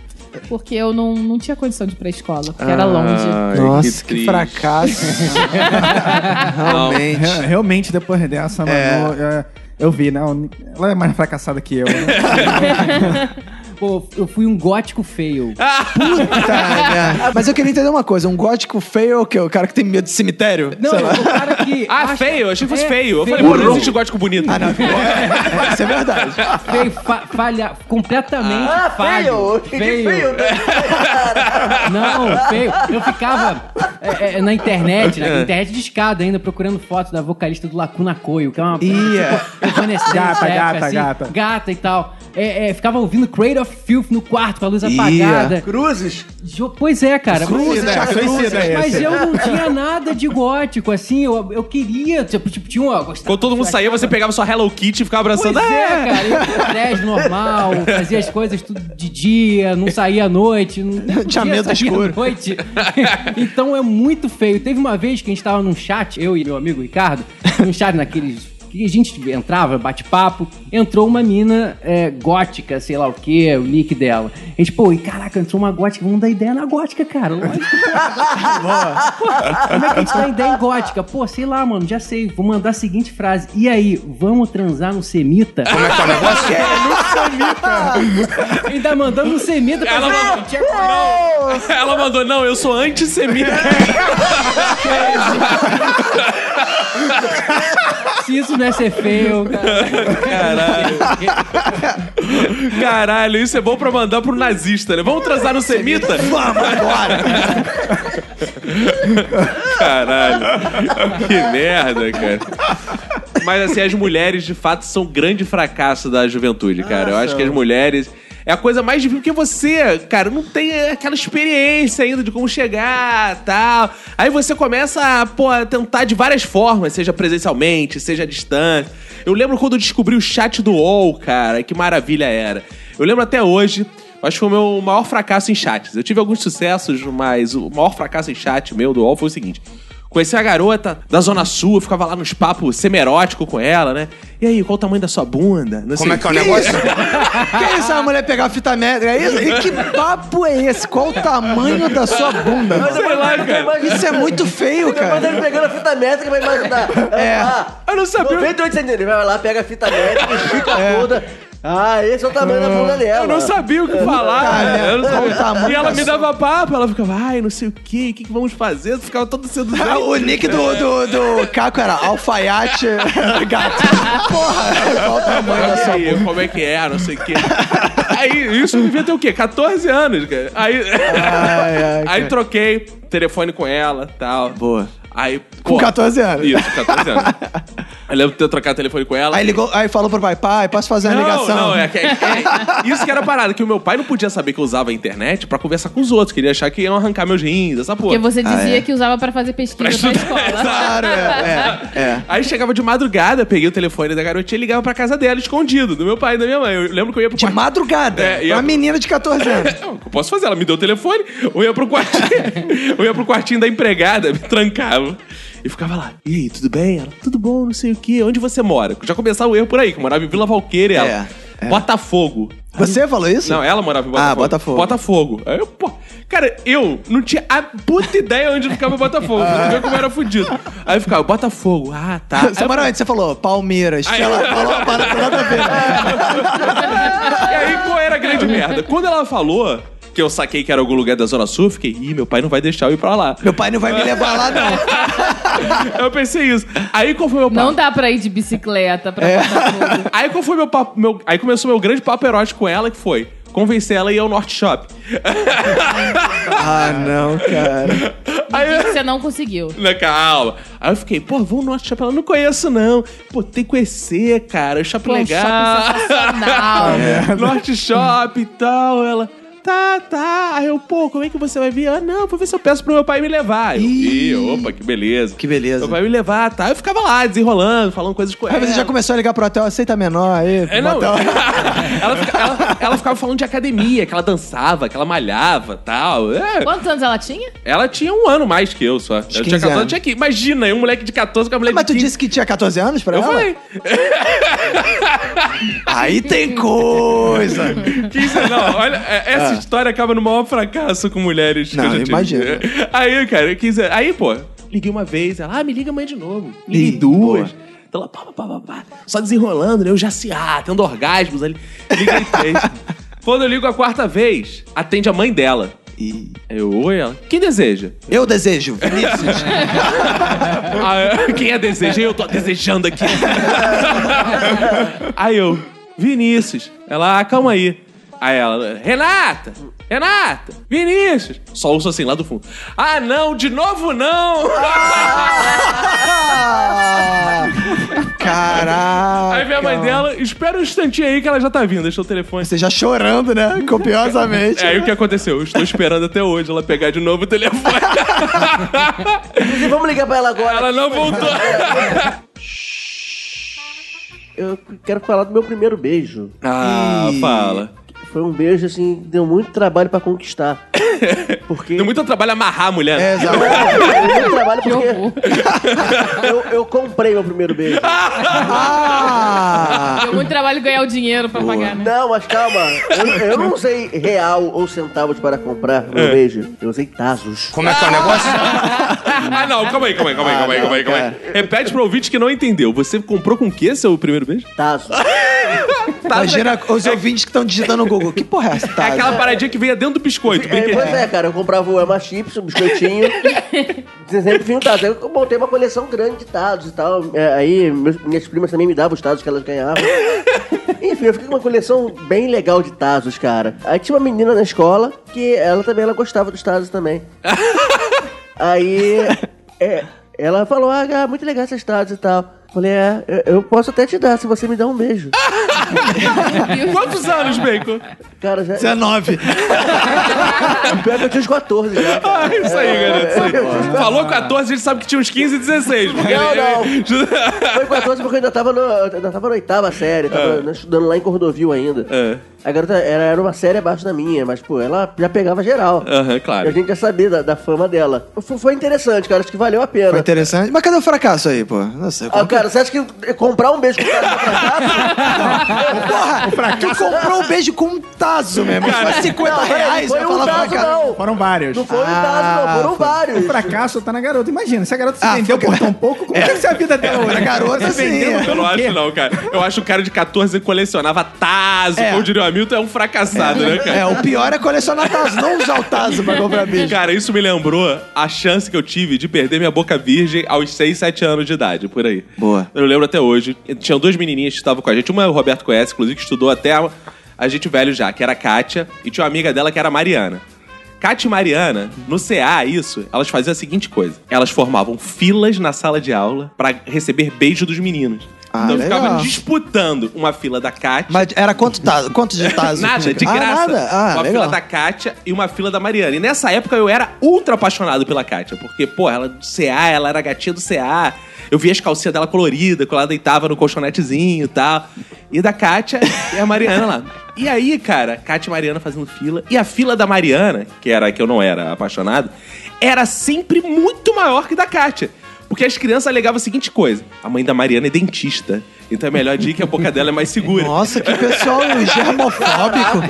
Porque eu não, não tinha condição de ir pra escola, porque era longe. Nossa, que, fracasso. Realmente. Re- Realmente, depois dessa, mano, é, eu vi, né? Ela é mais fracassada que eu. Né? Pô, eu fui um gótico fail. Tá, Mas eu queria entender uma coisa: um gótico feio é o quê? O cara que tem medo de cemitério? Não, Sei lá. o cara que. Ah, acha- feio? Eu achei que fosse É, feio. Eu feio. falei, pô, não existe gótico bonito. Ah, não. É, isso é verdade. Feio, fa- falha, completamente Ah, falho. feio! Que feio! né? Não, feio. Eu ficava é, é, na internet, na internet de escada ainda, procurando fotos da vocalista do Lacuna Coil, que é uma. Ia. Evanescence, Gata, gata, assim, gata. Gata e tal. É, é, ficava ouvindo Crate of Filth no quarto com a luz Ia. apagada. Cruzes? Jo- Pois é, cara. Suicida, mas, suicida é mas esse. eu não tinha nada de gótico, assim. Eu, eu queria. Tipo, tipo, tinha uma. gostava- Quando todo mundo saía, você pegava sua Hello Kitty e ficava Pois abraçando. é, "Ah, cara, eu ia pro prédio normal, fazia as coisas tudo de dia, não saía à noite, não não Tinha podia medo do sair à escuro. noite. então é muito feio. Teve uma vez que a gente tava num chat, eu e meu amigo Ricardo, num chat naqueles que a gente entrava, bate-papo, entrou uma mina é, gótica, sei lá o que, o nick dela. A gente, pô, e caraca, entrou uma gótica, vamos dar ideia na gótica, cara. Lógico. Pô, como é que a gente dá ideia em gótica? Pô, sei lá, mano, já sei. Vou mandar a seguinte frase. E aí, vamos transar no semita? Como é que é o negócio? Ainda mandando no semita pra Ela mandou- coragem. Ela mandou, não, eu sou antissemita. Se isso não é ser feio, cara. Caralho, isso é bom pra mandar pro nazista, né? Vamos transar no semita? Vamos agora! Caralho. Que merda, cara. Mas assim, as mulheres de fato são um grande fracasso da juventude, cara. Eu acho que as mulheres. É a coisa mais difícil, porque você, cara, não tem aquela experiência ainda de como chegar tal. Aí você começa a, pô, a tentar de várias formas, seja presencialmente, seja à distância. Eu lembro quando eu descobri o chat do UOL, cara, que maravilha era. Eu lembro até hoje, acho que foi o meu maior fracasso em chats. Eu tive alguns sucessos, mas o maior fracasso em chat meu do UOL foi o seguinte. Conheci a garota da Zona Sul, eu ficava lá nos papos semeróticos com ela, né? E aí, qual o tamanho da sua bunda? Não Como sei é que é o negócio? que isso? A mulher pegar a fita métrica? É isso? E que papo é esse? Qual o tamanho da sua bunda? mano? Sei lá, cara. Isso é muito feio, cara. ele pegando a fita métrica, vai imaginar. É. Eu não sabia. 98 centímetros. Vai lá, pega a fita métrica, estica É. toda. Ah, esse é o tamanho da bunda dela. Eu não sabia o que falar. Tá, eu não sabia. Tamanho E ela me dava papo, ela ficava, ai, não sei o quê, o que, que vamos fazer? Eu ficava todo cedo. Ah, o nick do, do, do Caco era alfaiate gato. Porra, qual o tamanho da sua aí, como é que é, não sei o quê. Aí, isso devia ter o quê? 14 anos, cara. Aí, Ai, ai, aí cara. troquei telefone com ela tal. Boa. Aí, Com pô, 14 anos. Isso, 14 anos. Eu lembro de ter trocado telefone com ela. Aí ligou, aí falou pro pai, pai, posso fazer uma Não, ligação? não, é, que- é- é- isso que era a parada, que o meu pai não podia saber que eu usava a internet pra conversar com os outros, queria achar que iam arrancar meus rins, essa porra. Porque você dizia é. que usava pra fazer pesquisa pra, estudar, escola. Claro, é, é, é. Aí chegava de madrugada, peguei o telefone da garotinha e ligava pra casa dela, escondido, do meu pai e da minha mãe. Eu lembro que eu ia pro De quarto. madrugada. É, e uma menina de 14 anos. Eu posso fazer, ela me deu o telefone, eu ia pro quartinho, eu ia pro quartinho da empregada, me trancava. E ficava lá, e aí, tudo bem? Ela, tudo bom, não sei o quê. Onde você mora? Já começava o erro por aí, que eu morava em Vila Valqueira e ela. É, é. Botafogo. Você falou isso? Não, ela morava em Botafogo. Ah, Botafogo. Botafogo. Aí eu, pô, cara, eu não tinha a puta ideia onde ficava Botafogo. Pra tu ver como eu era fudido. Aí eu ficava, Botafogo, ah, tá. Você Aí eu mora onde? Você falou Palmeiras. Aí- Ela falou parada nada a ver. E aí, qual era a grande merda? Quando ela falou que eu saquei que era algum lugar da Zona Sul, eu fiquei, ih, meu pai não vai deixar eu ir pra lá. Meu pai não vai me levar lá, não. Eu pensei isso. Aí qual foi meu papo? Não dá pra ir de bicicleta pra É. Aí qual foi meu papo? Meu... Aí começou meu grande papo erótico com ela, que foi convencer ela a ir ao Norte Shop. Ah, não, cara. Aí. Você não conseguiu. Na calma. Aí eu fiquei, pô, vamos no Norte Shop. Ela não conheço, não. Pô, tem que conhecer, cara. Shopping Pô, um legal. shopping sensacional. Norte Shop e tal. Ela, tá, tá. Aí eu, pô, como é que você vai vir? Ah, não, vou ver se eu peço pro meu pai me levar. Eu, Ih. Opa, que beleza. Que beleza. Meu pai me levar, tá. Eu ficava lá, desenrolando, falando coisas com ela. Aí você já começou a ligar pro hotel, aceita menor aí. É, não. motel. ela, fica- ela- ela ficava falando de academia, que ela dançava, que ela malhava tal. É, Quantos anos ela tinha? ela tinha um ano mais que eu só. Eu tinha 15 14, anos. tinha que. Imagina, um moleque de 14 com a mulher Mas tu de 15. disse que tinha 14 anos pra Eu ela? falei. Aí tem coisa. 15, não, olha, é, essa história acaba no maior fracasso com mulheres. que Não, eu já tive. imagina. Aí, cara, 15 Aí, pô, liguei uma vez, ela, ah, me liga amanhã de novo. Liguei duas. boa. Então ela, pá, pá, pá, pá, pá, só desenrolando, né? Eu já se, ah, tendo orgasmos ali. Liguei três. Quando eu ligo a quarta vez, atende a mãe dela. E Eu, oi, ela. Quem deseja? eu desejo, Vinícius. Ah, quem é deseja? Eu tô desejando aqui. aí eu, Vinícius. Ela, ah, calma aí. Aí ela, Renata! Renata! Vinícius! Só ouço assim lá do fundo. Ah, não, de novo não! Ah, Caraca. aí vem a mãe dela, espera um instantinho aí que ela já tá vindo, deixa o telefone. Você já chorando, né? Copiosamente. É, aí o que aconteceu? Eu estou esperando até hoje ela pegar de novo o telefone. Inclusive, vamos ligar pra ela agora. ela não voltou. Eu quero falar do meu primeiro beijo. Ah, Ih. fala. Foi um beijo, assim, que deu muito trabalho pra conquistar. Porque... Deu muito trabalho amarrar a mulher. É, exato. Deu muito trabalho Que porque eu, eu comprei meu primeiro beijo. Ah! Deu muito trabalho ganhar o dinheiro pra pagar, né? Não, mas calma. Eu, eu não usei real ou centavos para comprar meu É. beijo. Eu usei tazos. Como é que é o negócio? Ah, não, calma aí, calma aí, calma aí, calma aí, calma aí, calma aí. Repete pro ouvinte que não entendeu. Você comprou com o quê seu primeiro beijo? Tazos. Imagina os ouvintes que estão digitando no Google. Que porra é essa? É Tá? aquela paradinha que veio dentro do biscoito. É, pois é, cara, eu comprava o Ema Chips, o biscoitinho. sempre vinha um Tazos. Aí eu montei uma coleção grande de Tazos e tal. É, aí meus- minhas primas também me davam os Tazos que elas ganhavam. Enfim, eu fiquei com uma coleção bem legal de Tazos, cara. Aí tinha uma menina na escola que ela também ela gostava dos Tazos também. Aí é, ela falou, ah, muito legal essas Tazos e tal. Falei, é, eu- posso até te dar se você me der um beijo. Quantos anos, Bacon? Cara, já. 19. Pior que eu tinha uns 14 já. Ah, cara. isso aí, galera. Isso aí. Eu tinha uns 14. Falou 14, a gente sabe que tinha uns 15 e 16. Porque Não, ele- Foi 14 porque eu ainda tava, no, ainda tava na oitava série, tava estudando lá em Cordovil ainda. É. A garota era, era uma série abaixo da minha, mas, pô, ela já pegava geral. Aham, E a claro. gente já sabia da, da fama dela. Foi, foi interessante, cara, acho que valeu a pena. Foi interessante. Mas cadê o fracasso aí, pô? Não sei. Ah, cara, você acha que comprar um beijo com cara de fracasso? Porra, tu comprou um beijo com um taso mesmo. Se fosse 50 Não, reais, foi um fracasso. não. Foram vários. Não foi um Ah, taso, não. Foram foi- vários. O fracasso tá na garota. Imagina, se a garota se Ah, vendeu por tão pouco, como é que vai ser a vida dela hoje? Pra garota, Se sim, vendeu é. Eu não acho, não, cara. Eu acho que o cara de 14 que colecionava Tazo, É. como diria o Hamilton, é um fracassado, né, cara? É, o pior é colecionar taso, não usar o taso pra comprar bicho. Cara, isso me lembrou a chance que eu tive de perder minha boca virgem aos 6, 7 anos de idade, por aí. Boa. Eu lembro até hoje. Tinham duas menininhas que estavam com a gente. Uma o Roberto conhece, inclusive, que estudou até a, a gente velho já, que era a Kátia. E tinha uma amiga dela que era a Mariana. Kátia e Mariana, no CA, isso, elas faziam a seguinte coisa. Elas formavam filas na sala de aula pra receber beijo dos meninos. Ah, então legal. ficava disputando uma fila da Kátia. Mas era quanto, taso, quanto de taso? Nada, de Ah, graça. nada? Ah, uma legal. fila da Kátia e uma fila da Mariana. E nessa época eu era ultra apaixonado pela Kátia. Porque, pô, ela do CA, ela era gatinha do CA. Eu via as calcinhas dela coloridas, quando ela deitava no colchonetezinho e tal. E da Kátia e a Mariana lá. E aí, cara, Kátia e Mariana fazendo fila. E a fila da Mariana, que era a que eu não era apaixonado, era sempre muito maior que da Kátia. Porque as crianças alegavam a seguinte coisa: a mãe da Mariana é dentista. Então é melhor dizer que a boca dela é mais segura. Nossa, que pessoal germofóbico.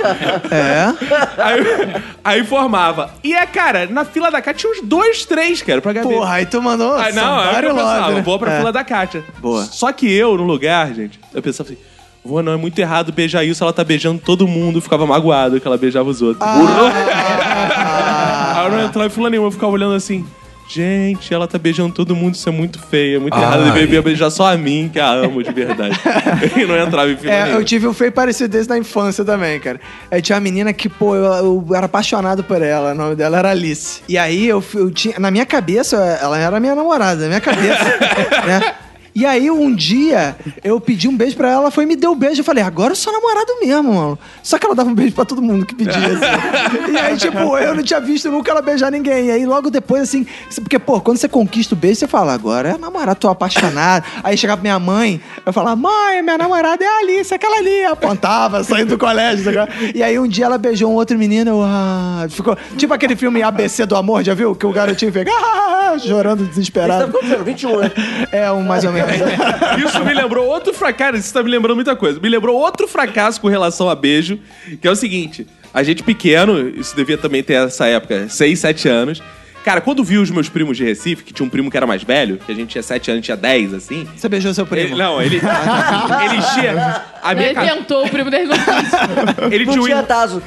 É. Aí, aí formava. E é, cara, na fila da Kátia tinha uns dois, três, cara, pra Gabi. Porra, aí tu mandou Ah, não, é eu pensava, né? vou pra É. fila da Kátia. Boa. Só que eu, no lugar, gente, eu pensava assim, vou não, é muito errado beijar isso, ela tá beijando todo mundo, eu ficava magoado que ela beijava os outros. Ah. Aí eu não entrava em fila nenhuma, eu ficava olhando assim, gente, ela tá beijando todo mundo, isso é muito feio, é muito errado, eu devia beijar só a mim, que a amo de verdade. e não entrava em fila É, eu tive um feio parecido desse na infância também, cara. Aí tinha uma menina que, pô, eu, eu era apaixonado por ela. O nome dela era Alice. E aí eu, eu tinha. Na minha cabeça, ela era minha namorada, na minha cabeça. né? E aí, um dia, eu pedi um beijo pra ela, ela foi e me deu um beijo. Eu falei, agora eu sou namorado mesmo, mano. Só que ela dava um beijo pra todo mundo que pedia, assim. E aí, tipo, eu não tinha visto nunca ela beijar ninguém. E aí, logo depois, assim, porque, pô, quando você conquista o beijo, você fala, agora é namorado, tô apaixonado. aí chegava minha mãe, eu falava, mãe, minha namorada é a Alice, aquela ali. Apontava, saindo do colégio. sabe? E aí, um dia ela beijou um outro menino, eu, ah, ficou. Tipo aquele filme ABC do Amor, já viu? Que o garotinho fica, ah, chorando tá desesperado. acontecendo, 21, né? É, um mais ou menos. Isso me lembrou outro fracasso. Isso tá me lembrando muita coisa. Me lembrou outro fracasso com relação a beijo, que é o seguinte: a gente pequeno, isso devia também ter essa época, 6, 7 anos. Cara, quando vi os meus primos de Recife, que tinha um primo que era mais velho, que a gente tinha 7 anos, tinha 10, assim. Você beijou seu primo? Ele, não, ele. ele tinha. A minha Ele ca- tentou, o primo dele não quis. ele Não tinha um taso.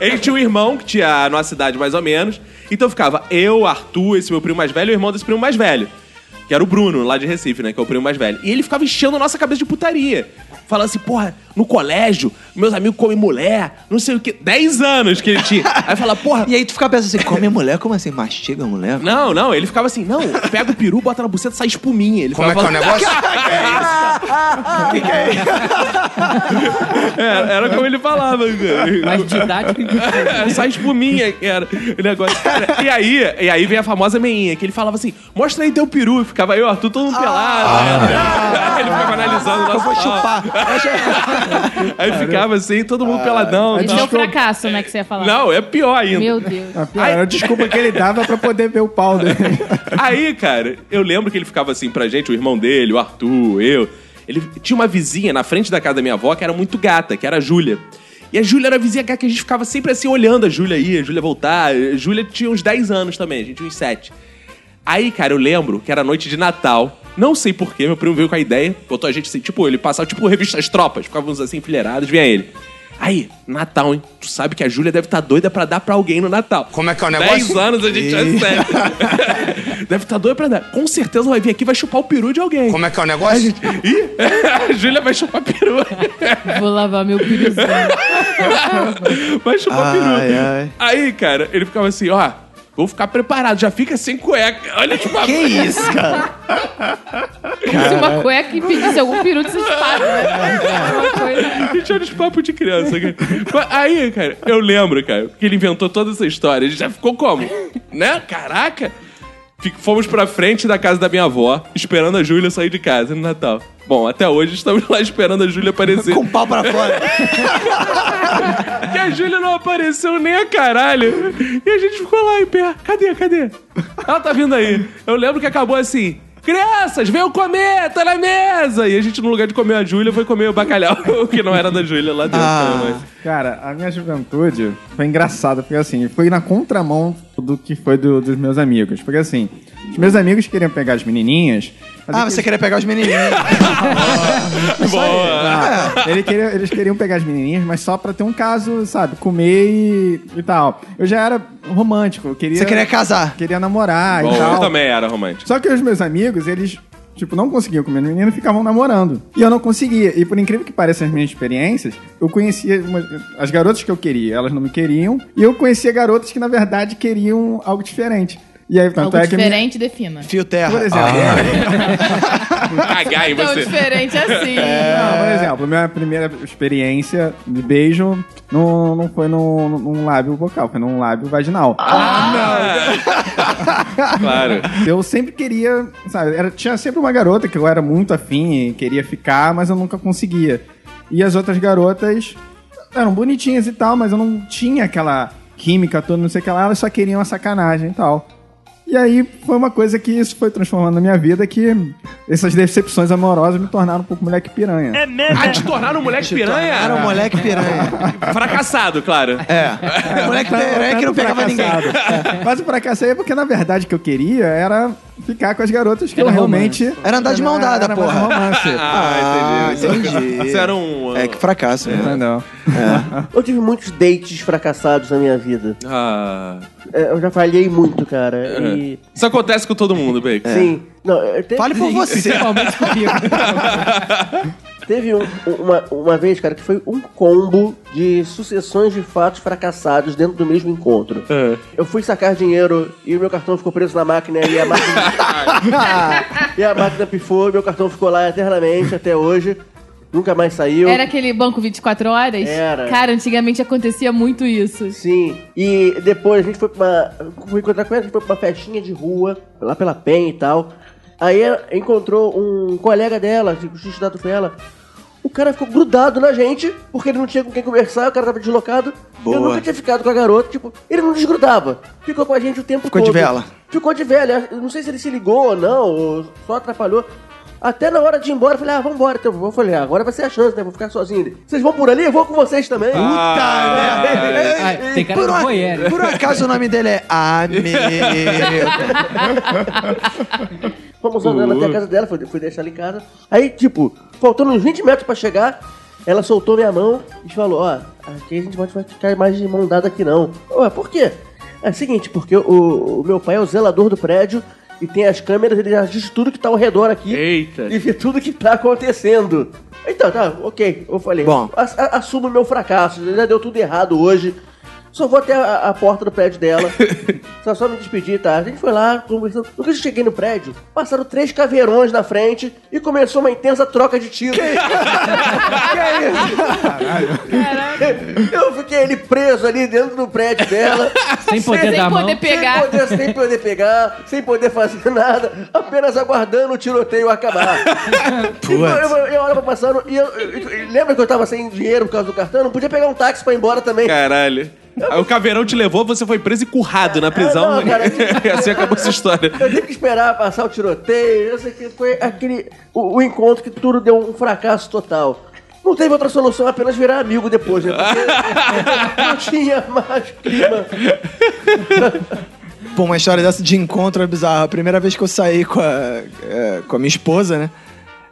ele tinha um irmão que tinha a nossa idade mais ou menos. Então ficava eu, Arthur, esse meu primo mais velho, e o irmão desse primo mais velho. Que era o Bruno, lá de Recife, né? Que é o primo mais velho. E ele ficava enchendo a nossa cabeça de putaria. Falando assim, porra, no colégio, meus amigos comem mulher, não sei o quê. 10 anos que ele tinha. Aí fala, porra. E aí tu fica pensando assim, come mulher? Como assim? Mastiga mulher? Não, não, ele ficava assim, não, pega o peru, bota na buceta, sai espuminha. Ele Como é que é o ficava negócio? É, era como ele falava, cara. Mais didático e É, Só espuminha que era o negócio. Cara, e aí, e aí vem a famosa meinha, que ele falava assim: mostra aí teu peru. Ficava eu, Arthur, todo mundo pelado. né? Ele ficava analisando o Eu nosso vou chupar. Aí ficava assim, todo mundo peladão. Esse é o fracasso, né, que você ia falar. Não, é pior ainda. Meu Deus. A pior era a desculpa que ele dava pra poder ver o pau dele. Aí, cara, eu lembro que ele ficava assim pra gente, o irmão dele, o Arthur, eu. Ele tinha uma vizinha na frente da casa da minha avó que era muito gata, que era a Júlia. E a Júlia era a vizinha gata que a gente ficava sempre assim olhando a Júlia ir, a Júlia voltar. A Júlia tinha uns 10 anos também, a gente tinha uns 7. Aí, cara, eu lembro que era noite de Natal. Não sei porquê, meu primo veio com a ideia, botou a gente assim, tipo, ele passava tipo revista As Tropas, ficávamos assim enfileirados, vinha ele. Aí, Natal, hein? Tu sabe que a Júlia deve estar doida pra dar pra alguém no Natal. Como é que é o 10 negócio? anos a gente é sério. Deve estar doida pra dar. Com certeza vai vir aqui e vai chupar o peru de alguém. Como é que é o negócio? Ih, a Júlia vai chupar peru. Vou lavar meu piruzinho. Vai chupar Ai, peru. ai. Aí, cara, ele ficava assim, ó. Vou ficar preparado, já fica sem cueca. Olha, tipo, Que isso, cara? Se uma cueca impedisse algum peru de né? Coisa. A gente olha os papos de criança, cara. Mas Aí, cara, eu lembro, cara, que ele inventou toda essa história. Ele já ficou como? Né? Caraca! Fomos pra frente da casa da minha avó, esperando a Júlia sair de casa no Natal. Bom, até hoje estamos lá esperando a Júlia aparecer. Com o pau pra fora. Que a Júlia não apareceu nem a caralho. E a gente ficou lá em pé. Cadê, cadê? Ela tá vindo aí. Eu lembro que acabou assim. Crianças, venham comer, tá na mesa! E a gente, no lugar de comer a Júlia, foi comer o bacalhau, que não era da Júlia lá dentro. Ah. né, Cara, a minha juventude foi engraçada, porque assim, foi na contramão do que foi do- dos meus amigos. Porque assim, os meus amigos queriam pegar as menininhas. Ah, eles- você queria pegar os menininhos. mas- Boa! Ah, ele queria- eles queriam pegar as menininhas, mas só pra ter um caso, sabe, comer e, e tal. Eu já era romântico, eu queria... Você queria casar. Queria namorar Bom, e tal. eu também era romântico. Só que os meus amigos, eles, tipo, não conseguiam comer menino e ficavam namorando. E eu não conseguia. E por incrível que pareça as minhas experiências, eu conhecia umas- as garotas que eu queria, elas não me queriam. E eu conhecia garotas que, na verdade, queriam algo diferente. E aí, tanto Algo é que... a minha- diferente, defina. Fio terra. Por exemplo, Cagar em Tão você. diferente assim. Não, por exemplo, minha primeira experiência de beijo não, não foi num, num lábio vocal, foi num lábio vaginal. Claro. Eu sempre queria, sabe, era- tinha sempre uma garota que eu era muito afim e queria ficar, mas eu nunca conseguia. E as outras garotas eram bonitinhas e tal, mas eu não tinha aquela química toda, não sei o que lá, elas só queriam a sacanagem e tal. E aí foi uma coisa que isso foi transformando na minha vida, que essas decepções amorosas me tornaram um pouco moleque piranha. Ah, te tornaram um moleque piranha? Era um moleque piranha. Fracassado, claro. É. moleque piranha que não pegava ninguém. Fracassado. Mas o fracassei é porque, na verdade, o que eu queria era ficar com as garotas que Era eu realmente... Era andar de mão dada, era porra. romance. Ah, entendi. entendi. Você era um... É que fracasso. né? Entendeu? Eu tive muitos dates fracassados na minha vida. Ah. É, Eu já falhei muito, cara. E. Isso acontece com todo mundo, Bacon. Sim. Não, é, teve, Fale por você. Principalmente comigo. teve um- uma, uma vez, cara, que foi um combo de sucessões de fatos fracassados dentro do mesmo encontro. Eu fui sacar dinheiro e o meu cartão ficou preso na máquina e a máquina. e a máquina pifou e meu cartão ficou lá eternamente até hoje. Nunca mais saiu. Era aquele banco 24 horas? Era. Cara, antigamente acontecia muito isso. Sim. E depois a gente foi pra uma. Fui encontrar com ela, a gente foi pra uma festinha de rua, lá pela PEN e tal. Aí ela encontrou um colega dela, tinha estudado com ela. O cara ficou grudado na gente, porque ele não tinha com quem conversar, o cara tava deslocado. Eu Boa. nunca tinha ficado com a garota, tipo, ele não desgrudava. Ficou com a gente o tempo Ficou todo. de vela. Ficou de vela. Eu não sei se ele se ligou ou não, ou só atrapalhou. Até na hora de ir embora, eu falei, ah, vambora. Então, eu falei, ah, agora vai ser a chance, né? Vou ficar sozinho. Ele, Vocês vão por ali? Eu vou com vocês também. Ah, Ah, tem cara Por, um, por acaso o nome dele é Amigo. Fomos andando até a casa dela, fui, fui deixar ela em casa. Aí, tipo, faltando uns 20 metros pra chegar, ela soltou minha mão e falou, ó, aqui a gente pode ficar mais de mão dada aqui não. Ué, por quê? É o seguinte, porque o, o meu pai é o zelador do prédio e tem as câmeras, ele assiste tudo que tá ao redor aqui Eita. e vê tudo que tá acontecendo. Então, tá, ok. Eu falei, Bom. "Ass- a- assumo meu fracasso, já deu tudo errado hoje. Só vou até a, a porta do prédio dela. só, só me despedir, tá? A gente foi lá, conversando. No que eu cheguei no prédio, passaram três caveirões na frente e começou uma intensa troca de tiro. Eu fiquei ali preso ali dentro do prédio dela. Sem poder Sem dar a mão. poder pegar. Sem poder, sem poder pegar, sem poder fazer nada, apenas aguardando o tiroteio acabar. E eu, eu, eu olhava passando e eu, eu- eu- lembra que eu tava sem dinheiro por causa do cartão? Não podia pegar um táxi pra ir embora também. Caralho. Aí o caveirão te levou, você foi preso e currado na prisão. não, cara. e assim acabou essa história. Eu tive que esperar passar o tiroteio, eu sei que foi aquele. O, o encontro que tudo deu um fracasso total. Não teve outra solução, apenas virar amigo depois, né? Porque não tinha mais clima. Pô, uma história dessa de encontro é bizarra. A primeira vez que eu saí com a, é, com a minha esposa, né?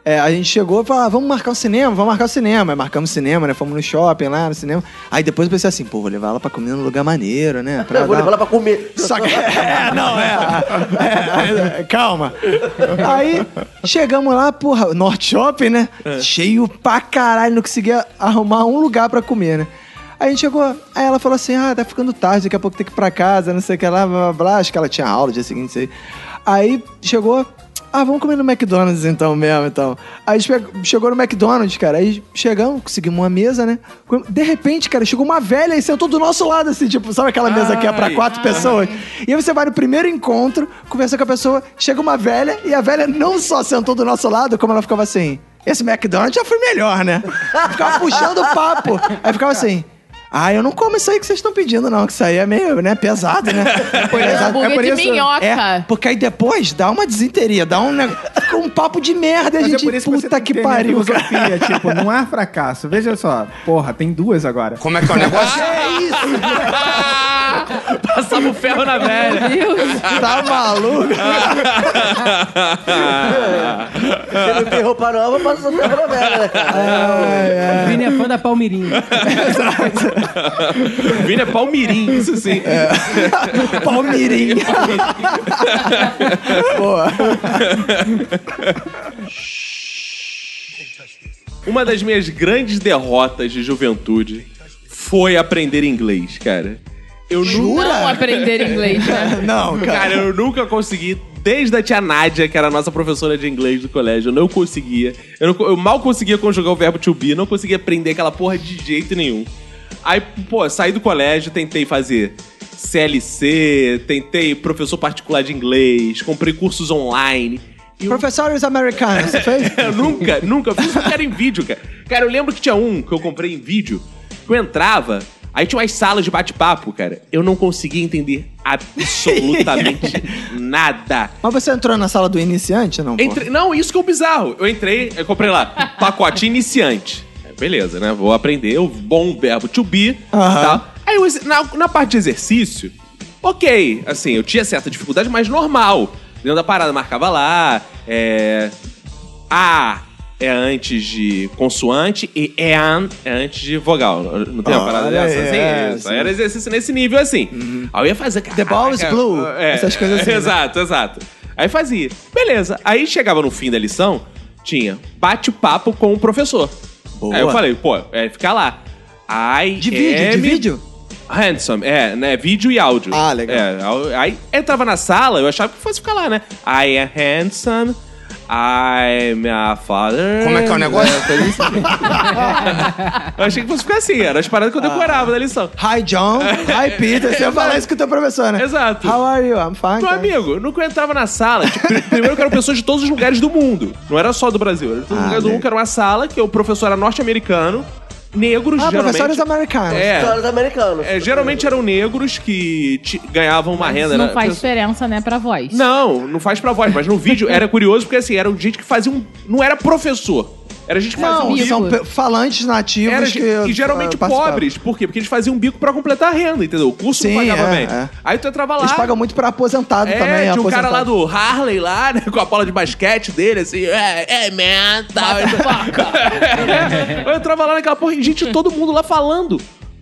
É, a gente chegou e falou, ah, vamos marcar o cinema, vamos marcar o cinema. Aí marcamos o cinema, né? Fomos no shopping lá, no cinema. Aí depois eu pensei assim, pô, vou levar ela pra comer num lugar maneiro, né? Pra Eu vou dar- levar ela pra comer. Só que. É, não, é. é, é, calma. Aí chegamos lá, porra, Norte Shopping, né? Cheio pra caralho, não conseguia arrumar um lugar pra comer, né? Aí a gente chegou, aí ela falou assim: ah, tá ficando tarde, daqui a pouco tem que ir pra casa, não sei o que lá, blá blá blá. Acho que ela tinha aula no dia seguinte, sei. Aí chegou. Ah, vamos comer no McDonald's então mesmo, então. Aí chegou no McDonald's, cara. Aí chegamos, conseguimos uma mesa, né? De repente, cara, chegou uma velha e sentou do nosso lado, assim, tipo, sabe aquela mesa que é pra Ai. quatro pessoas? E aí você vai no primeiro encontro, conversa com a pessoa, chega uma velha e a velha não só sentou do nosso lado, como ela ficava assim. Esse McDonald's já foi melhor, né? Ficava puxando o papo. Aí ficava assim. Ah, eu não como isso aí que vocês estão pedindo, não. Que isso aí é meio, né, pesado, né? pesado. Hambúrguer de minhoca. É, porque aí depois dá uma desinteria, dá um, fica um papo de merda. e A Mas gente, é por isso que você puta tem que minha pariu, filosofia, tipo, não há fracasso. Veja só, porra, tem duas agora. Como é que é o negócio? É isso, Passava o ferro na velha. tá maluco? Você não tem roupa nova, passa o ferro na velha, né, cara? O Vini é fã da Palmeirinha. Vini é palmirim, isso sim. Palmeirinha. Boa. Uma das minhas grandes derrotas de juventude foi aprender inglês, cara. Eu nunca, Não aprender inglês, né? Não, cara. cara, eu nunca consegui, desde a tia Nádia, que era a nossa professora de inglês do colégio, eu não conseguia. Eu, não- eu mal conseguia conjugar o verbo to be, não conseguia aprender aquela porra de jeito nenhum. Aí, pô, saí do colégio, tentei fazer CLC, tentei professor particular de inglês, comprei cursos online. Eu Professores americanos, você fez? eu nunca, nunca fiz isso era em vídeo, cara. Cara, eu lembro que tinha um que eu comprei em vídeo, que eu entrava, aí tinha umas salas de bate-papo, cara. Eu não conseguia entender absolutamente nada. Mas você entrou na sala do iniciante, não? Entre... Não, isso que é o bizarro. Eu entrei, eu comprei lá, pacote iniciante. É, Beleza, né? Vou aprender o bom verbo to be e tal. Aí, eu- na, na parte de exercício, ok. Assim, eu tinha certa dificuldade, mas normal. Dentro da parada, marcava lá. É... A é antes de consoante e EAN é antes de vogal. Não tem uma Ah, parada dessa? aí, Assim, é. Era exercício nesse nível assim. Aí eu ia fazer. The ball is caraca, blue. Essas coisas assim, né? Exato, exato. Aí fazia. Beleza. Aí chegava no fim da lição, tinha bate-papo com o professor. Boa. Aí eu falei, pô, é ficar lá. I De vídeo, de vídeo? Handsome, é, né? Vídeo e áudio. Ah, legal. É, aí entrava na sala, eu achava que fosse ficar lá, né? I am handsome. I'm a father. Como é que é o negócio? Eu achei que fosse ficar assim, era as paradas que eu decorava da lição. Hi, John. Hi, Peter. Você ia falar isso com o teu professor, né? Exato. How are you? I'm fine. Meu thanks. amigo, nunca eu entrava na sala. Tipo, pri- primeiro que eram pessoas de todos os lugares do mundo. Não era só do Brasil. Era de todos os Ah, lugares do mundo, que era uma sala que o professor era norte-americano, negros, Ah, geralmente. professores americanos. É, Histórias americanas. é, geralmente eram negros que ganhavam uma renda. Isso não né? faz diferença, né, pra voz. Não, não faz pra voz, mas no vídeo era curioso porque assim, era gente que fazia um. Não era professor. Era gente que fazia Não, um bico. são falantes nativos Era, que... e geralmente uh, pobres. Por quê? Porque eles faziam um bico pra completar a renda, entendeu? O curso Sim, não pagava é, bem. é. Aí tu entrava lá. Eles pagam muito pra aposentado É, também. tinha um cara aposentado. lá do Harley lá, né, com a bola de basquete dele, assim, é, é, man, tal. Eu entrava lá naquela porra e, gente, todo mundo lá falando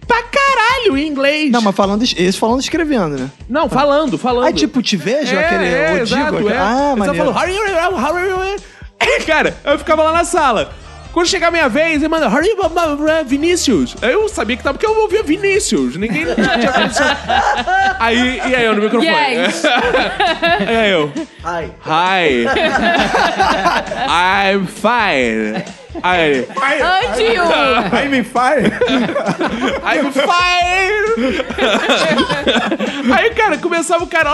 pra caralho em inglês. Não, mas falando, eles falando e escrevendo, né? Não, falando, falando. Aí, tipo, te vejo, é, aquele é, o exato, Digo, é. Ah, Eles maneiro. falando, hurry, hurry, hurry, hurry. Cara, eu ficava lá na sala. Quando chegava a minha vez, ele manda, Vinícius. Aí Eu sabia que tava porque eu ouvia Vinícius. Ninguém tinha condição. Aí, e aí eu no microfone. Yes. E aí eu, Ai. hi. I'm fine. Aí, Andio! I'm in fire. I'm fine! Aí, cara, começava o cara.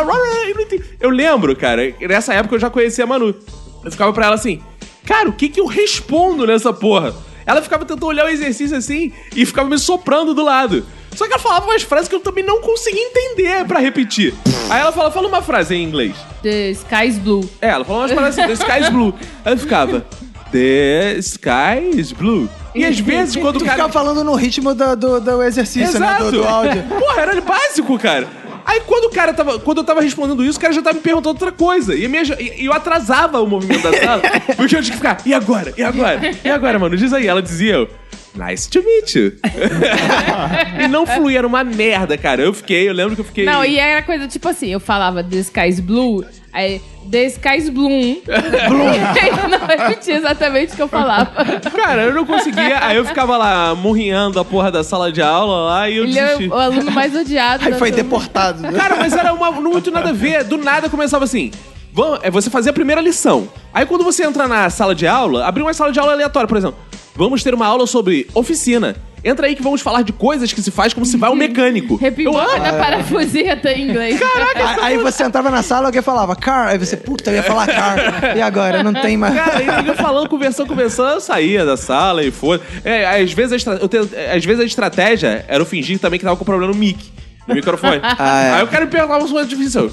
Eu, lembro, cara, nessa época eu já conhecia a Manu. Eu ficava pra ela assim, cara, o que que eu respondo nessa porra? Ela ficava tentando olhar o exercício assim e ficava me soprando do lado. Só que ela falava umas frases que eu também não conseguia entender pra repetir. Aí ela fala, fala uma frase em inglês. The sky's blue. É, ela falou umas palavras assim, the sky is blue. Aí eu ficava, the sky is blue. E às vezes quando Tu o cara... ficava falando no ritmo do, do, do exercício, né? Do, do áudio. Porra, era básico, cara. Aí quando o cara tava. Quando eu tava respondendo isso, o cara já tava me perguntando outra coisa. E, minha- e eu atrasava o movimento da sala. porque eu tinha que ficar, e agora? E agora? E agora, mano? Diz aí. Ela dizia eu. Nice to meet you. e não fluía, era uma merda, cara. Eu fiquei, eu lembro que eu fiquei. Não, e era coisa tipo assim, eu falava The sky's blue, aí The sky's bloom. bloom. não repetia exatamente o que eu falava. Cara, eu não conseguia. Aí eu ficava lá murrinhando a porra da sala de aula lá e eu Ele é desisti. o aluno mais odiado. Aí foi turma. deportado. Cara, mas era uma, não muito nada a ver. Do nada começava assim. Vamos, é, você fazia a primeira lição. Aí quando você entra na sala de aula, abriu uma sala de aula aleatória, por exemplo. Vamos ter uma aula sobre oficina. Entra aí que vamos falar de coisas que se faz como se vai um mecânico. Eu Repimbora amo. na parafuseta em inglês. Aí- Aí você entrava na sala, alguém falava car, aí você, puta, eu ia falar car. E agora? Não tem mais. Cara, e ninguém falando, conversando, conversando, eu saía da sala e foi. É, às vezes, a estra... eu tenho- às vezes a estratégia era eu fingir também que tava com problema no mic. No microfone. Ah, é. Aí o cara me perguntava uma coisa difícil.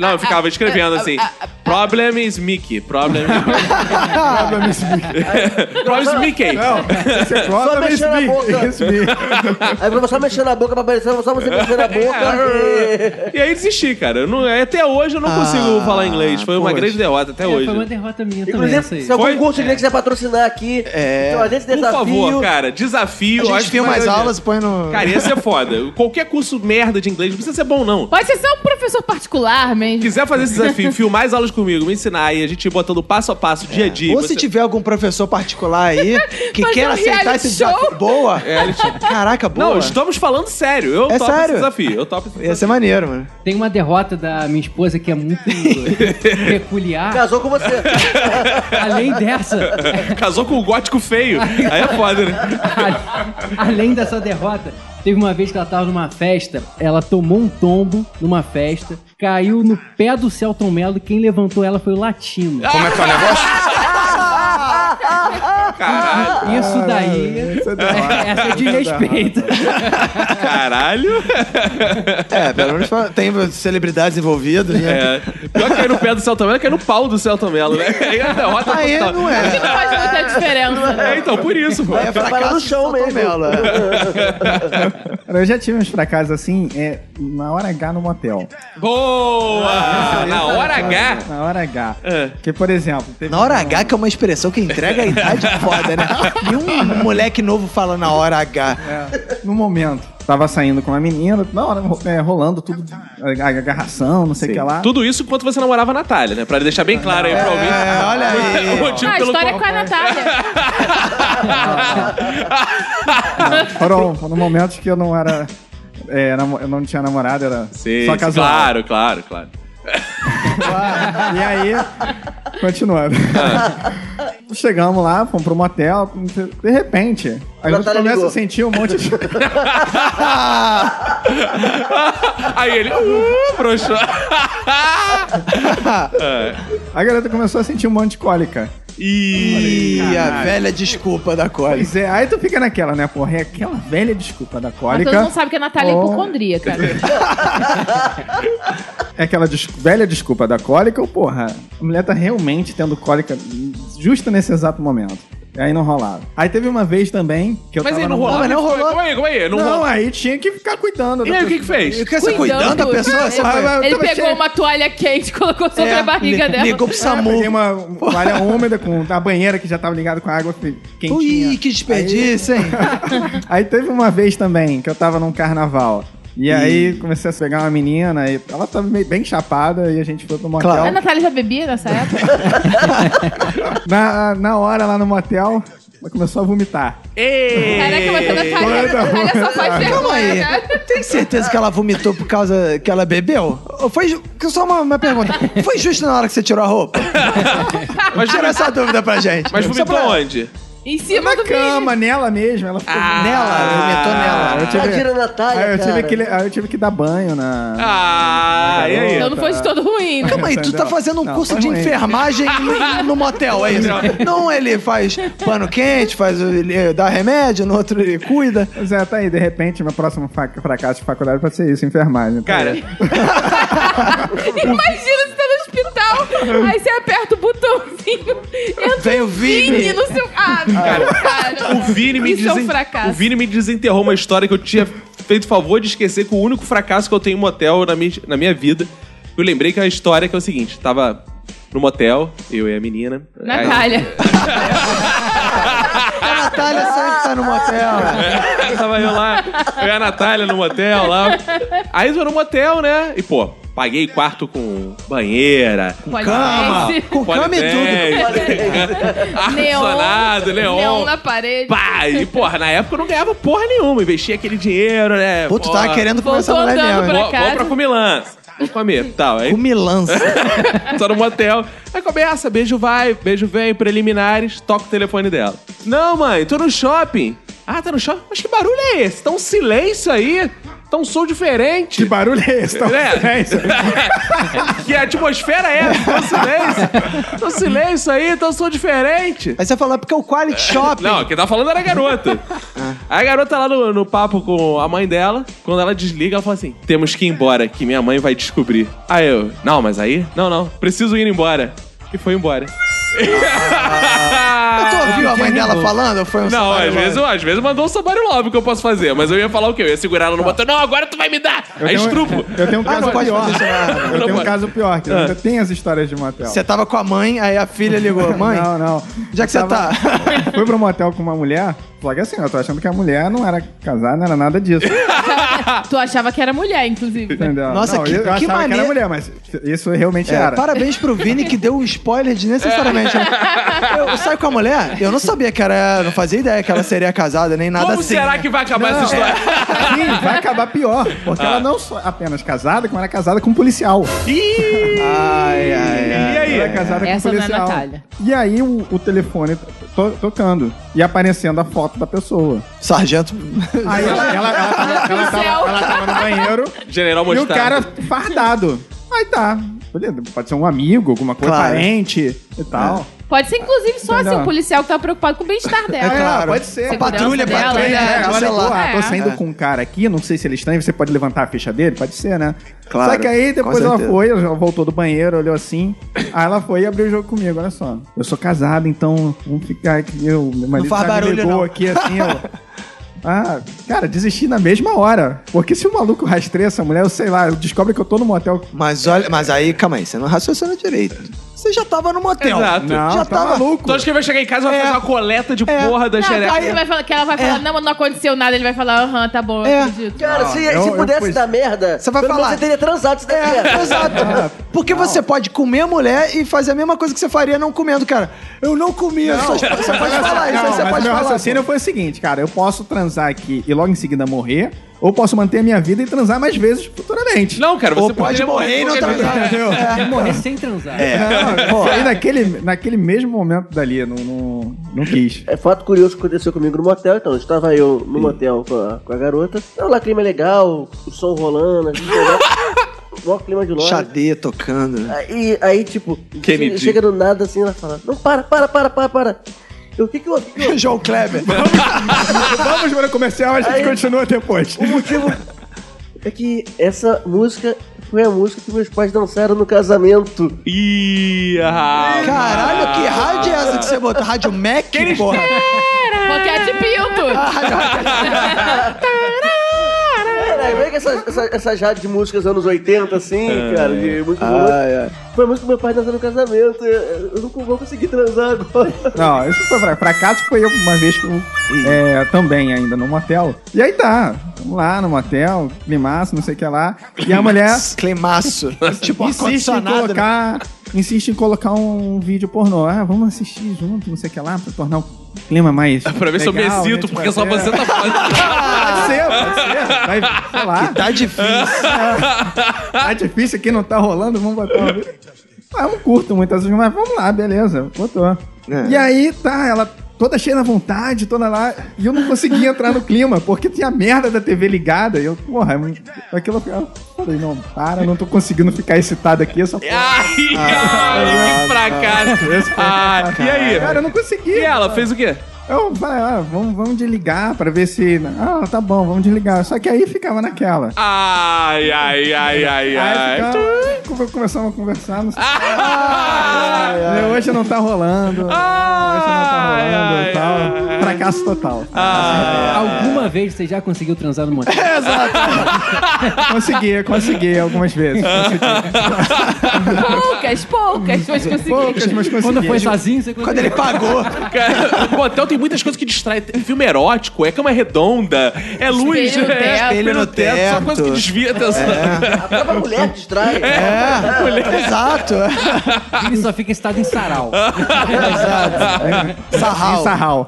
Não, eu ficava escrevendo assim. Problem is Mickey. Problem Problem is me. Problem is Mickey. Não, é problem is mexer na me. boca. Aí pra só mexer na boca pra aparecer, só você mexer na boca. e- aí desisti, cara. Eu não- até hoje eu não consigo falar inglês. Foi uma poxa. grande derrota até É, hoje. foi uma derrota minha também, essa Inclusive, aí. se algum Foi? curso de inglês quiser patrocinar aqui, É. então, esse Por desafio... favor, cara, desafio. A eu acho gente que vai as dar aulas põe no. Cara, ia ser foda. Qualquer curso merda de inglês não precisa ser bom, não. Pode ser só um professor particular mesmo. quiser fazer esse desafio, filmar as aulas comigo, me ensinar e a gente ir botando passo a passo, dia a dia. Ou você- se tiver algum professor particular aí que Fazer quer um aceitar reality esse desafio. show? Boa! É, Caraca, boa! Não, estamos falando sério. Eu É topo sério? esse desafio. Eu topo esse Ia desafio. ser maneiro, mano. Tem uma derrota da minha esposa que é muito peculiar. Casou com você. Além dessa, Casou com o gótico feio. Aí é foda, né? além dessa derrota, teve uma vez que ela tava numa festa, ela tomou um tombo numa festa, caiu no pé do Celton Mello, quem levantou ela foi o Latino. Como é que é o negócio? Isso daí, Essa é derrota. essa é de respeito. Caralho. É, pelo menos tem celebridades envolvidas, né? É. Pior que cair no pé do Celton Mello é cair no pau do Celton Mello, né? Aí é derrota Aí total. não Não é. faz muita diferença. É, então, por isso, pô. É fracasso no chão mesmo. Mello, é. Cara, Eu já tive uns fracassos assim, é, na hora H no motel. Boa! Na hora H. Na hora H. É. Que, por exemplo... Na hora H, que é uma expressão que entrega a idade foda, né? E um moleque novo fala na hora H. É, no momento. Tava saindo com uma menina, na hora é, rolando tudo, a- agarração, não sei o que lá. Tudo isso enquanto você namorava a Natália, né? Pra deixar bem claro aí pra ouvir. É, olha aí. O motivo Ah, a pelo história é qual- com a Natália. Foram, foram momentos que eu não era. é, eu não tinha namorado, era Sim, só sim, casual. claro, claro, claro. E aí, continuando. Chegamos lá, fomos pro motel, de repente, a gente Natália começa ligou. a sentir um monte de. Aí ele, uh, broxou. A garota começou a sentir um monte de cólica. E a velha desculpa da Cole. Pois é, aí tu fica naquela, né, porra? É aquela velha desculpa da Mas cólica. todo mundo sabe que a Natália é Oh. hipocondríaca. É aquela des- velha desculpa da cólica, ou porra, a mulher tá realmente tendo cólica justo nesse exato momento. Aí não rolava. Aí teve uma vez também que eu Mas tava aí não num- rolava. mas não rolou. Como aí, como aí? Não, Não, rolou. aí tinha que ficar cuidando. E aí, o que que fez? Fica você cuidando da pessoa? Você Ah, Ele tava pegou cheio- uma toalha quente e colocou sobre É, a barriga dela. Ligou pro Ah, SAMU. peguei uma toalha úmida com a banheira que já tava ligada com a água quentinha. Ui, que desperdício, hein? Aí teve uma vez também que eu tava num carnaval. E aí comecei a pegar uma menina e ela tava meio- bem chapada e a gente foi pro motel. Claro. A Natália já bebia nessa época? Na, na hora lá no motel, ela começou a vomitar. Ei! Caraca, mas a Natália, Toda a Natália só faz Calma vergonha, aí. cara. Tem certeza que ela vomitou por causa que ela bebeu? Ou foi. ju- Só uma, uma pergunta. Foi justo na hora que você tirou a roupa? Mas, Tira essa dúvida pra gente. mas Só vomitou pra- onde? Em cima Na do cama, nela mesmo, ela ficou Ah. Nela, vomitou nela. Eu tive, da Natália, aí eu tive que, aí eu tive que dar banho na. Ah, e aí? Então não foi de todo ruim, né? Calma aí, tu tá fazendo um Não, curso de ruim. enfermagem no, no motel, é isso? Não, ele faz pano quente, faz, ele dá remédio, no outro ele cuida. Pois é, tá aí, de repente, meu próximo fracasso de faculdade pode ser isso, enfermagem. Tá Cara. Imagina você tá no hospital, aí você aperta o botãozinho, entra Vem o Vini Vini. no seu... Ah, cara. o Vini me Isso é um desen- fracasso. O Vini me desenterrou uma história que eu tinha feito favor de esquecer com o único fracasso que eu tenho em motel na minha, na minha vida. Eu lembrei que a história que é o seguinte: tava no motel, eu e a menina. Natália. A Natália sempre tá no motel. né? Aí, tava eu lá, eu e a Natália no motel lá. Aí eu no motel, né? E pô, paguei quarto com banheira, com Cama, com cama e tudo. ar-condicionado, neon. Neon na parede. Pá, e porra, na época eu não ganhava porra nenhuma, investia aquele dinheiro, né? Pô, tu porra. tava querendo comer essa Voltou mulher andando mesmo. pra hein? Vou, casa. vou pra comilança. Vou comer, tal. Aí Com milança. tô no motel. Aí começa, beijo vai, beijo vem, preliminares, toca o telefone dela. Não, mãe, tô no shopping. Ah, tá no chão? Mas que barulho é esse? Tá um silêncio aí. Tá um som diferente. Que barulho é esse? Tá É. silêncio. que atmosfera é essa? Tá um silêncio. Tá um silêncio aí, tá um som diferente. Aí você fala, porque é o Quality Shopping. Não, quem tá falando era a garota. Aí a garota lá no, no papo com a mãe dela, quando ela desliga, ela fala assim: temos que ir embora, que minha mãe vai descobrir. Aí eu, não, mas aí? Não, não, preciso ir embora. E foi embora. Ouviu a mãe dela falando? Foi um Não, às vezes, às vezes mandou um somebody love que eu posso fazer, mas eu ia falar o quê? Eu ia segurar ela no botão. Não, agora tu vai me dar! Eu Aí tenho- estrupo. Eu tenho um Ah, caso não pode pior. fazer isso, não. Eu Não tenho um pode. caso pior, que eu tenho as histórias de motel. Você tava com a mãe, aí a filha ligou. Mãe, Não, não. onde é que você tá? Fui pro motel com uma mulher, só que assim, eu tô achando que a mulher não era casada, não era nada disso. tu achava que era mulher, inclusive. né? Entendeu? Nossa, não, que- eu que achava que maneiro. era mulher, mas isso realmente É, era. parabéns pro Vini que deu um spoiler desnecessariamente. Eu, eu saio com a mulher, eu não sabia que era. Não fazia ideia que ela seria casada, nem nada Como assim. será que vai acabar essa história? Sim, vai acabar pior. Porque ela não só apenas casada, como era casada com um policial. Ih! Ai, ai, ai. E aí? Ela é casada Essa com não é policial. Natália. E aí o, o telefone to- tocando e aparecendo a foto da pessoa. Sargento. Aí ela, ela, ela, tava, ela, tava, ela tava no banheiro General e o Mostarda. cara fardado. Aí tá. Beleza, Pode ser um amigo, alguma coisa, Claro. parente e tal. Pode ser, inclusive, só assim, um policial que tá preocupado com o bem-estar É dela. claro. pode ser. Segurança Patrulha, dela, patrulha. né? É, ligou, celular. ah, tô É. saindo É. com um cara aqui, não sei se ele é estranho, você pode levantar a ficha dele? Pode ser, né? Claro, Só que aí depois ela foi, ela voltou do banheiro, olhou assim. aí ela foi e abriu o jogo comigo, olha só. Eu sou casado, então vamos ficar aqui. Eu, meu marido faz já me barulho, não. aqui assim, ó. Ah, cara, desisti na mesma hora. Porque se o maluco rastreia essa mulher, eu sei lá, eu descobre que eu tô no motel. Mas olha, mas aí, calma aí, você não raciocina direito. Você já tava no motel. Exato. Não, já tá tava maluco. Tu acha que ele vai chegar em casa e vai É. fazer uma coleta de É. porra da Não, xereca? aí vai falar, que ela vai falar, não, mas não aconteceu nada. Ele vai falar, aham, tá bom, eu É. acredito. Cara, se, eu- se eu pudesse pus- dar merda, Você vai falar. Você teria transado É, merda. exato. Porque você pode comer a mulher e fazer a mesma coisa que você faria não comendo, cara. Eu não comi, eu só- você pode falar isso, aí Não, você mas pode meu falar. raciocínio foi o seguinte, cara, eu posso transar aqui e logo em seguida morrer, ou posso manter a minha vida e transar mais vezes futuramente. Não, cara, você Ou pode morrer e não transar. Entendeu? Morrer sem transar. Não, aí naquele, naquele mesmo momento dali, não, não, não quis. É fato curioso que aconteceu comigo no motel, então. Estava eu no motel com a, com a garota. Então lá, clima legal, o som rolando, a gente legal. Mó clima de loja. Xadê tocando. Aí, aí, tipo, Kennedy. chega, chega do nada assim, ela fala, não, para, para, para, para, para. O que que eu... o que que eu- João Kleber. Vamos para o comercial, a gente Aí- continua depois. O motivo é que essa música foi a música que meus pais dançaram no casamento. Ih, ah, Caralho, que rádio é essa que você botou? Rádio Mac, porra? Boquete Pinto. Caralho, é que essas, essas, essas rádios de músicas anos 80, assim, cara, de música Ai, ai. Foi a música que meu pai dançou no casamento. Eu, eu não vou conseguir transar agora. Não, isso foi pra, pra casa, foi eu uma vez que eu, é, também ainda no motel. E aí tá, vamos lá no motel, climaço, não sei o que lá. E a mulher Climaço. tipo, insiste em né? colocar, insiste em colocar um vídeo pornô. Ah, vamos assistir junto, não sei o que lá, pra tornar o clima mais. pra ver se eu me legal, excito, gente, porque só você tá falando. Pode ser, pode ser. Vai, sei lá. Tá difícil. Tá difícil aqui, não tá rolando, vamos botar um vídeo. Ah, eu não curto muito essas mas vamos lá, beleza, botou. É. E aí, tá, ela toda cheia da vontade, toda lá, e eu não conseguia entrar no clima, porque tinha a merda da TV ligada, e eu, porra, é aquilo eu falei, não, para, não tô conseguindo ficar excitado aqui, essa porra. Ai, ai, que fracasso. Ah, e aí? Cara, eu não consegui. E ela fez o quê? Eu falei, ah, vamos, vamos desligar pra ver se. Ah, tá bom, vamos desligar. Só que aí ficava naquela. Ai, ai, ai, ai, Aí ai. ficava, come- começamos a conversar, não sei. Ai, Hoje não tá rolando. hoje não tá Ai, rolando ai, e tal. ai. Fracasso total. Alguma vez você já conseguiu transar no motel? Consegui, consegui algumas vezes. Consegui. Poucas, poucas, mas consegui. Poucas, mas consegui. Quando foi sozinho, você conseguiu. Quando ele pagou. Cara, o motel tem muitas coisas que distraem. Tem filme erótico, é cama redonda, é luz, Espelho no é teto. espelho no teto, só teto. coisa que desvia a atenção. A própria mulher distrai. É, exato. Ele só fica excitado em sarau. Exato. Sarral. Sarral.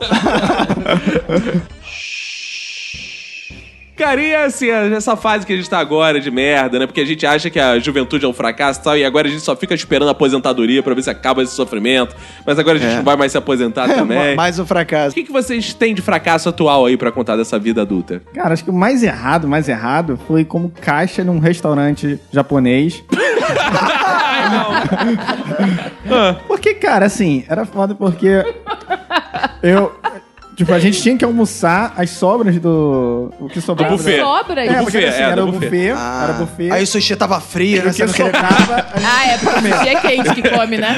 Cara, e assim, essa fase que a gente tá agora de merda, né? Porque a gente acha que a juventude é um fracasso e tal, e agora a gente só fica esperando a aposentadoria pra ver se acaba esse sofrimento. Mas agora a gente É. não vai mais se aposentar também. Mais um O fracasso. que, que vocês têm de fracasso atual aí pra contar dessa vida adulta? Cara, acho que o mais errado, mais errado foi como caixa num restaurante japonês. Porque, cara, assim, era foda porque eu. Tipo, a gente tinha que almoçar as sobras do. O que sobrava. buffet. Sobra É, isso. porque buffet, assim, é, era do o buffet. buffet, Ah, era buffet. Aí o sushi tava frio, né? o Você que não queria... sobrava. Ah, é porque é quente que come, né?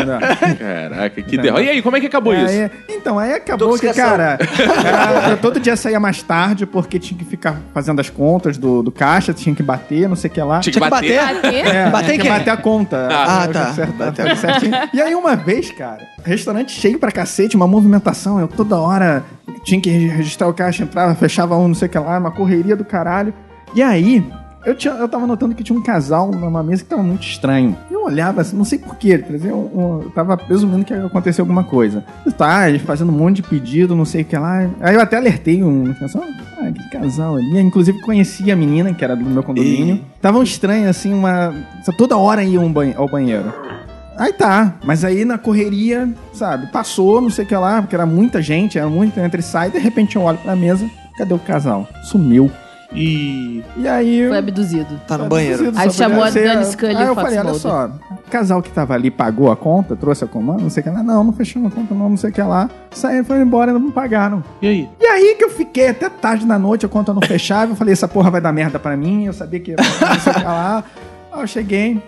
Caraca, que derrota. E aí, como é que acabou isso? Aí, então, aí acabou que, cara, era- todo dia saía mais tarde porque tinha que ficar fazendo as contas do, do caixa, tinha que bater, não sei o que lá. Tinha que bater. bater. É, Bater tinha que bater a conta. Ah, Eu tá. certinho. E aí, uma vez, cara, restaurante cheio pra cacete, uma movimentação, eu toda hora tinha que registrar o caixa, entrava, fechava um, não sei o que lá, uma correria do caralho. E aí, eu, tinha, eu tava notando que tinha um casal numa mesa que tava muito estranho. Eu olhava assim, não sei porquê, quer dizer, eu, eu, eu tava presumindo que ia acontecer alguma coisa. Tá, eles fazendo um monte de pedido, não sei o que lá. Aí eu até alertei um, pessoal, ah, que casal ali. Inclusive conheci a menina, que era do meu condomínio. Tava um estranho, assim, uma. Toda hora ia um banhe- ao banheiro. Aí tá, mas aí na correria, sabe, passou, não sei o que lá, porque era muita gente, era muito entra e sai, de repente eu olho pra mesa, cadê o casal? Sumiu. E. E aí. Foi abduzido. Tá no banheiro. Aí chamou a Dani Scully Aí eu e falei, olha só, o casal que tava ali pagou a conta, trouxe a comanda, não sei o que lá. Não, não fechou a conta, não, não sei o que lá. Saíram, foram embora, não pagaram. E aí? E aí que eu fiquei até tarde da noite, a conta não fechava, eu falei, essa porra vai dar merda pra mim, eu sabia que ia não sei o que lá. Aí eu cheguei,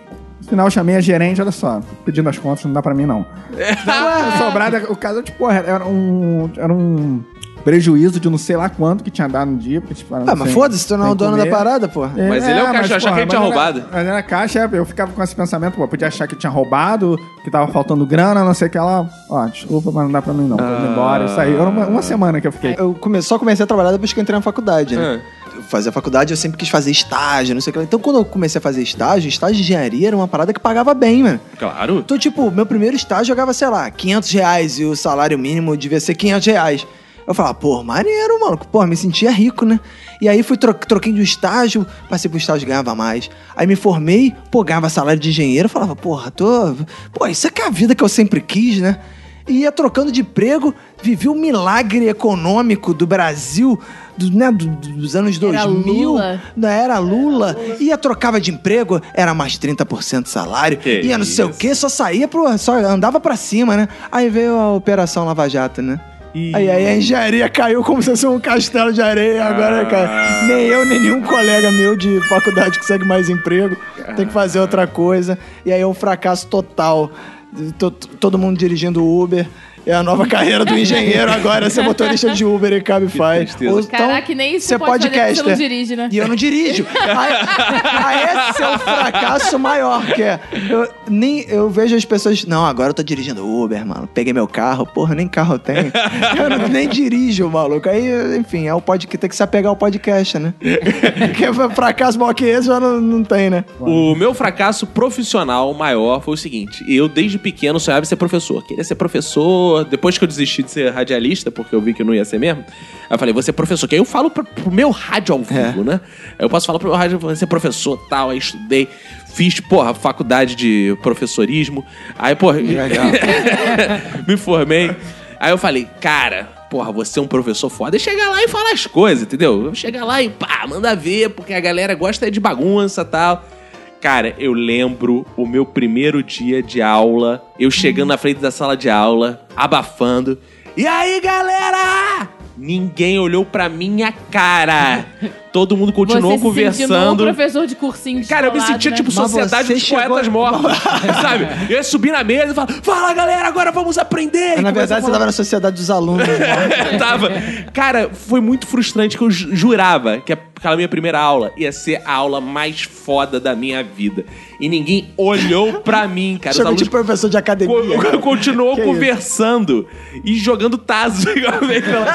final eu chamei a gerente, olha só, pedindo as contas, não dá pra mim não. Não, sobrada, o caso, tipo, porra, era um, era um prejuízo de não sei lá quanto que tinha dado no dia. Porque, tipo, Ah, mas foda-se, tu não é o dono da parada, porra. Mas ele é o caixa, eu achava que ele tinha mas era- roubado. Mas era caixa, é, eu ficava com esse pensamento, pô, podia achar que tinha roubado, que tava faltando grana, não sei o que lá. Ó, desculpa, mas não dá pra mim não. Tô indo embora, eu saí. Era uma, uma semana que eu fiquei. Eu come- só comecei a trabalhar depois que eu entrei na faculdade, né? Ah. Eu fazia faculdade, eu sempre quis fazer estágio, não sei o que. Então, quando eu comecei a fazer estágio, estágio de engenharia era uma parada que pagava bem, mano. Claro. Então, tipo, meu primeiro estágio eu jogava, sei lá, 500 reais e o salário mínimo devia ser 500 reais. Eu falava, pô, maneiro, mano. Pô, me sentia rico, né? E aí fui tro troquei de um estágio, passei pro estágio ganhava mais. Aí me formei, pô, ganhava salário de engenheiro. Eu falava, porra, tô. Pô, isso é que é a vida que eu sempre quis, né? E ia trocando de emprego, vivi o milagre econômico do Brasil, do, né, do- dos anos Era 2000 Lula. da era Lula, ia trocava de emprego, era mais 30% de salário, Que ia não sei o isso. quê, só saía pro. só andava pra cima, né? Aí veio a Operação Lava Jato, né? Aí, aí a engenharia caiu como se fosse um castelo de areia. Agora, cara, nem eu, nem nenhum colega meu de faculdade consegue mais emprego. Tem que fazer outra coisa. E aí é um fracasso total. Todo mundo dirigindo Uber. É a nova carreira do engenheiro agora, ser motorista de Uber e Cabify. Ou então, Caraca, nem isso ser pode fazer porque você não podcaster. dirige, né? E eu não dirijo. Aí, aí esse é o fracasso maior, que é. Eu, nem, eu vejo as pessoas. Não, agora eu tô dirigindo Uber, mano. Peguei meu carro, porra, nem carro eu tenho. Eu não- nem dirijo, maluco. Aí, enfim, é o podcast, tem que se apegar ao podcast, né? Porque fracasso maior que esse já não, não tem, né? O meu fracasso profissional maior foi o seguinte: eu, desde pequeno, sonhava em ser professor. Queria ser professor. Depois que eu desisti de ser radialista, porque eu vi que não ia ser mesmo, eu falei, vou ser professor. Que aí eu falo pro, pro meu rádio ao vivo, né? Aí eu posso falar pro meu rádio, vou ser professor tal. Aí estudei, fiz, porra, faculdade de professorismo. Aí, porra, me formei. Aí eu falei, cara, porra, você é um professor foda. E chegar lá e falar as coisas, entendeu? Chegar lá e pá, manda ver, porque a galera gosta de bagunça e tal. Cara, eu lembro o meu primeiro dia de aula, eu chegando na frente da sala de aula, abafando. E aí, galera? Ninguém olhou pra minha cara. Todo mundo continuou você um conversando. professor de cursinho Cara, eu me sentia né? tipo Mas sociedade você dos chegou- poetas mortos, sabe? Eu ia subir na mesa e falar, fala galera, agora vamos aprender. Mas, na verdade, você tava na sociedade dos alunos. né? tava. Cara, foi muito frustrante que eu ju- jurava que aquela minha primeira aula ia ser a aula mais foda da minha vida. E ninguém olhou pra mim, cara. Alunos de professor de academia. co- continuou Que isso? conversando e jogando tazos. Era o bacon!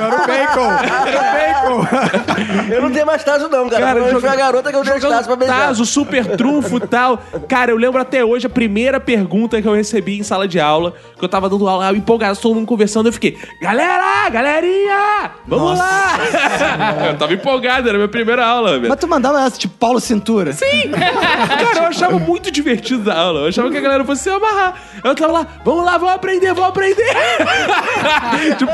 Era o bacon! Eu não tenho mais taso, não, cara. Cara, Cara, joga- a garota que eu dei os tazos pra beijar. Tazo, super trunfo e tal. Cara, eu lembro até hoje a primeira pergunta que eu recebi em sala de aula, que eu tava dando aula empolgado, todo mundo conversando, eu fiquei, galera, galerinha, vamos lá! eu tava empolgado, era a minha primeira aula, velho. Mas tu mandava essa, tipo, Paulo Cintura? Sim! Cara, eu achava muito divertido a aula. Eu achava que a galera fosse se amarrar. Eu tava lá, vamos lá, vamos aprender, vamos aprender! tipo,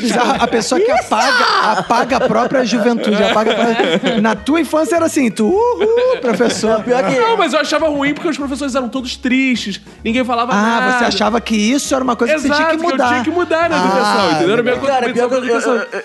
bizarro, a pessoa que apaga, apaga a própria juventude. Apaga a própria- Na tua infância era assim, tu, uhul, professor. Pior que... Não, mas eu achava ruim porque os professores eram todos tristes, ninguém falava nada. Ah, você achava que isso era uma coisa que você tinha Exato, que mudar. eu tinha que mudar na Ah, educação, entendeu? Era a minha Cara, pior que eu, eu- educação. eu-